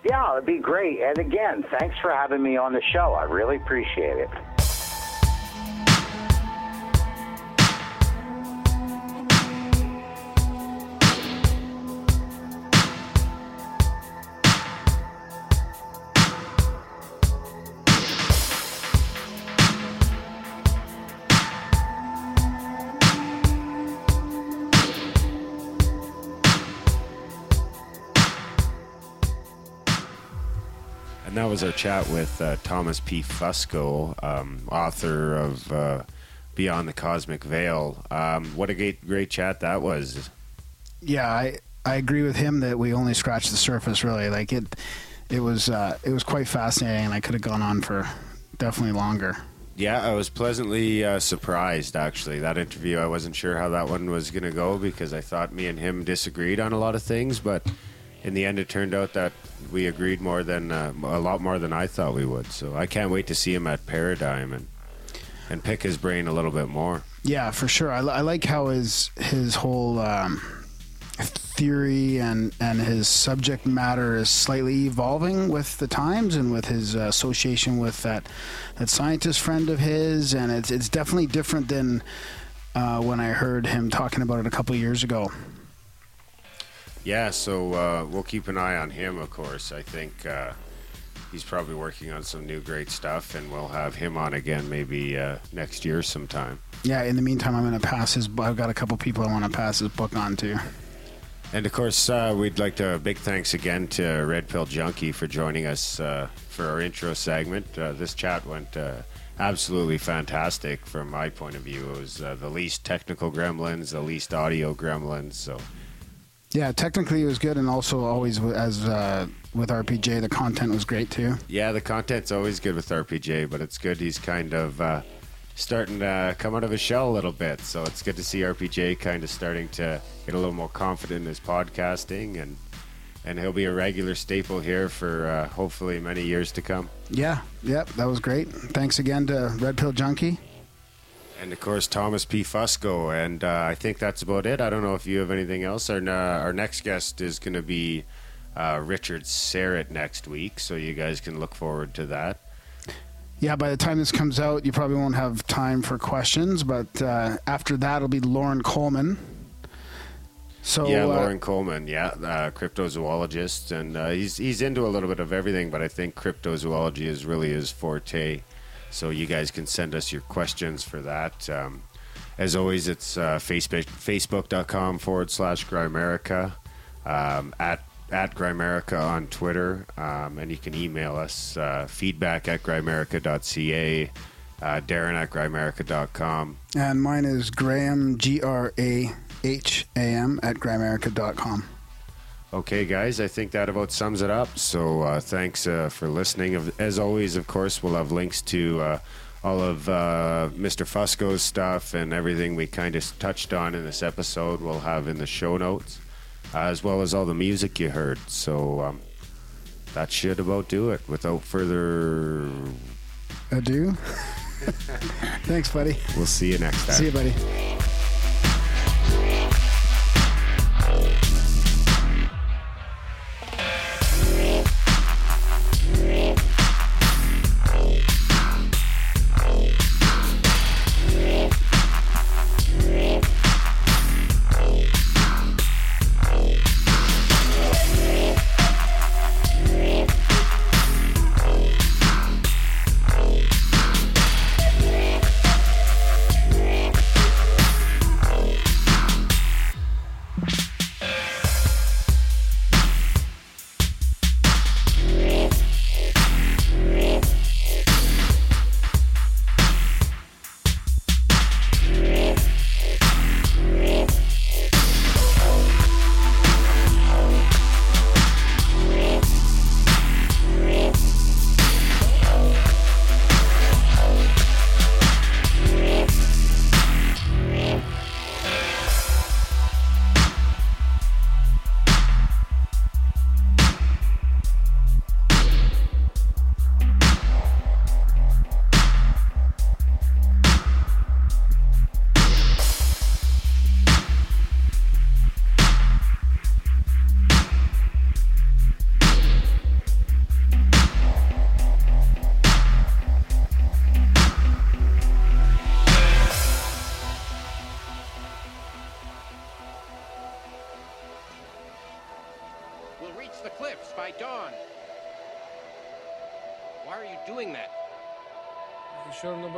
Yeah, it'd be great. And again, thanks for having me on the show. I really appreciate it. Was our chat with uh, Thomas P. Fusco, um, author of uh, Beyond the Cosmic Veil. Um, what a great, great chat that was. Yeah, I I agree with him that we only scratched the surface. Really, like it. It was uh, it was quite fascinating, and I could have gone on for definitely longer. Yeah, I was pleasantly uh, surprised actually. That interview, I wasn't sure how that one was going to go because I thought me and him disagreed on a lot of things, but in the end, it turned out that we agreed more than uh, a lot more than I thought we would. So I can't wait to see him at Paradigm and and pick his brain a little bit more. Yeah, for sure. I, I like how his his whole um, theory and and his subject matter is slightly evolving with the times and with his uh, association with that that scientist friend of his, and it's it's definitely different than uh, when I heard him talking about it a couple years ago. Yeah, so uh, we'll keep an eye on him, of course. I think uh, he's probably working on some new great stuff, and we'll have him on again maybe uh, next year sometime. Yeah. In the meantime, I'm going to pass his. I've got a couple people I want to pass his book on to. And of course, uh, we'd like to big thanks again to Red Pill Junkie for joining us uh, for our intro segment. Uh, this chat went uh, absolutely fantastic from my point of view. It was uh, the least technical gremlins, the least audio gremlins. So Yeah, technically it was good, and also always as uh, with RPJ, the content was great too. yeah, the content's always good with RPJ, but it's good he's kind of uh, starting to come out of his shell a little bit. So it's good to see RPJ kind of starting to get a little more confident in his podcasting, and and he'll be a regular staple here for uh, hopefully many years to come. Yeah, yep, that was great. Thanks again to Red Pill Junkie. And of course, Thomas P. Fusco. And uh, I think that's about it. I don't know if you have anything else. Our, uh, our next guest is going to be uh, Richard Syrett next week, so you guys can look forward to that. Yeah, by the time this comes out, you probably won't have time for questions, but uh, after that, it'll be Loren Coleman. So yeah, uh, Coleman, yeah, uh, cryptozoologist, and uh, he's he's into a little bit of everything, but I think cryptozoology is really his forte. So you guys can send us your questions for that. Um, as always, it's uh, Facebook facebook.com forward slash Grimerica, um, at at Grimerica on Twitter, um, and you can email us uh, feedback at grimerica.ca, uh, Darren at grimerica.com. And mine is Graham, G R A H A M, at grimerica.com. Okay, guys, I think that about sums it up. So uh, thanks uh, for listening. As always, of course, we'll have links to uh, all of uh, Mr. Fusco's stuff and everything we kind of touched on in this episode. We'll have in the show notes as well as all the music you heard. So um, that should about do it. Without further ado, thanks, buddy. We'll see you next time. See you, buddy.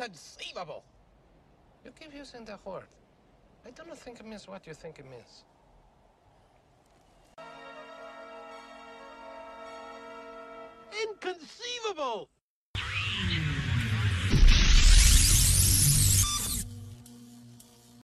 Inconceivable. You keep using that word. I don't think it means what you think it means. Inconceivable!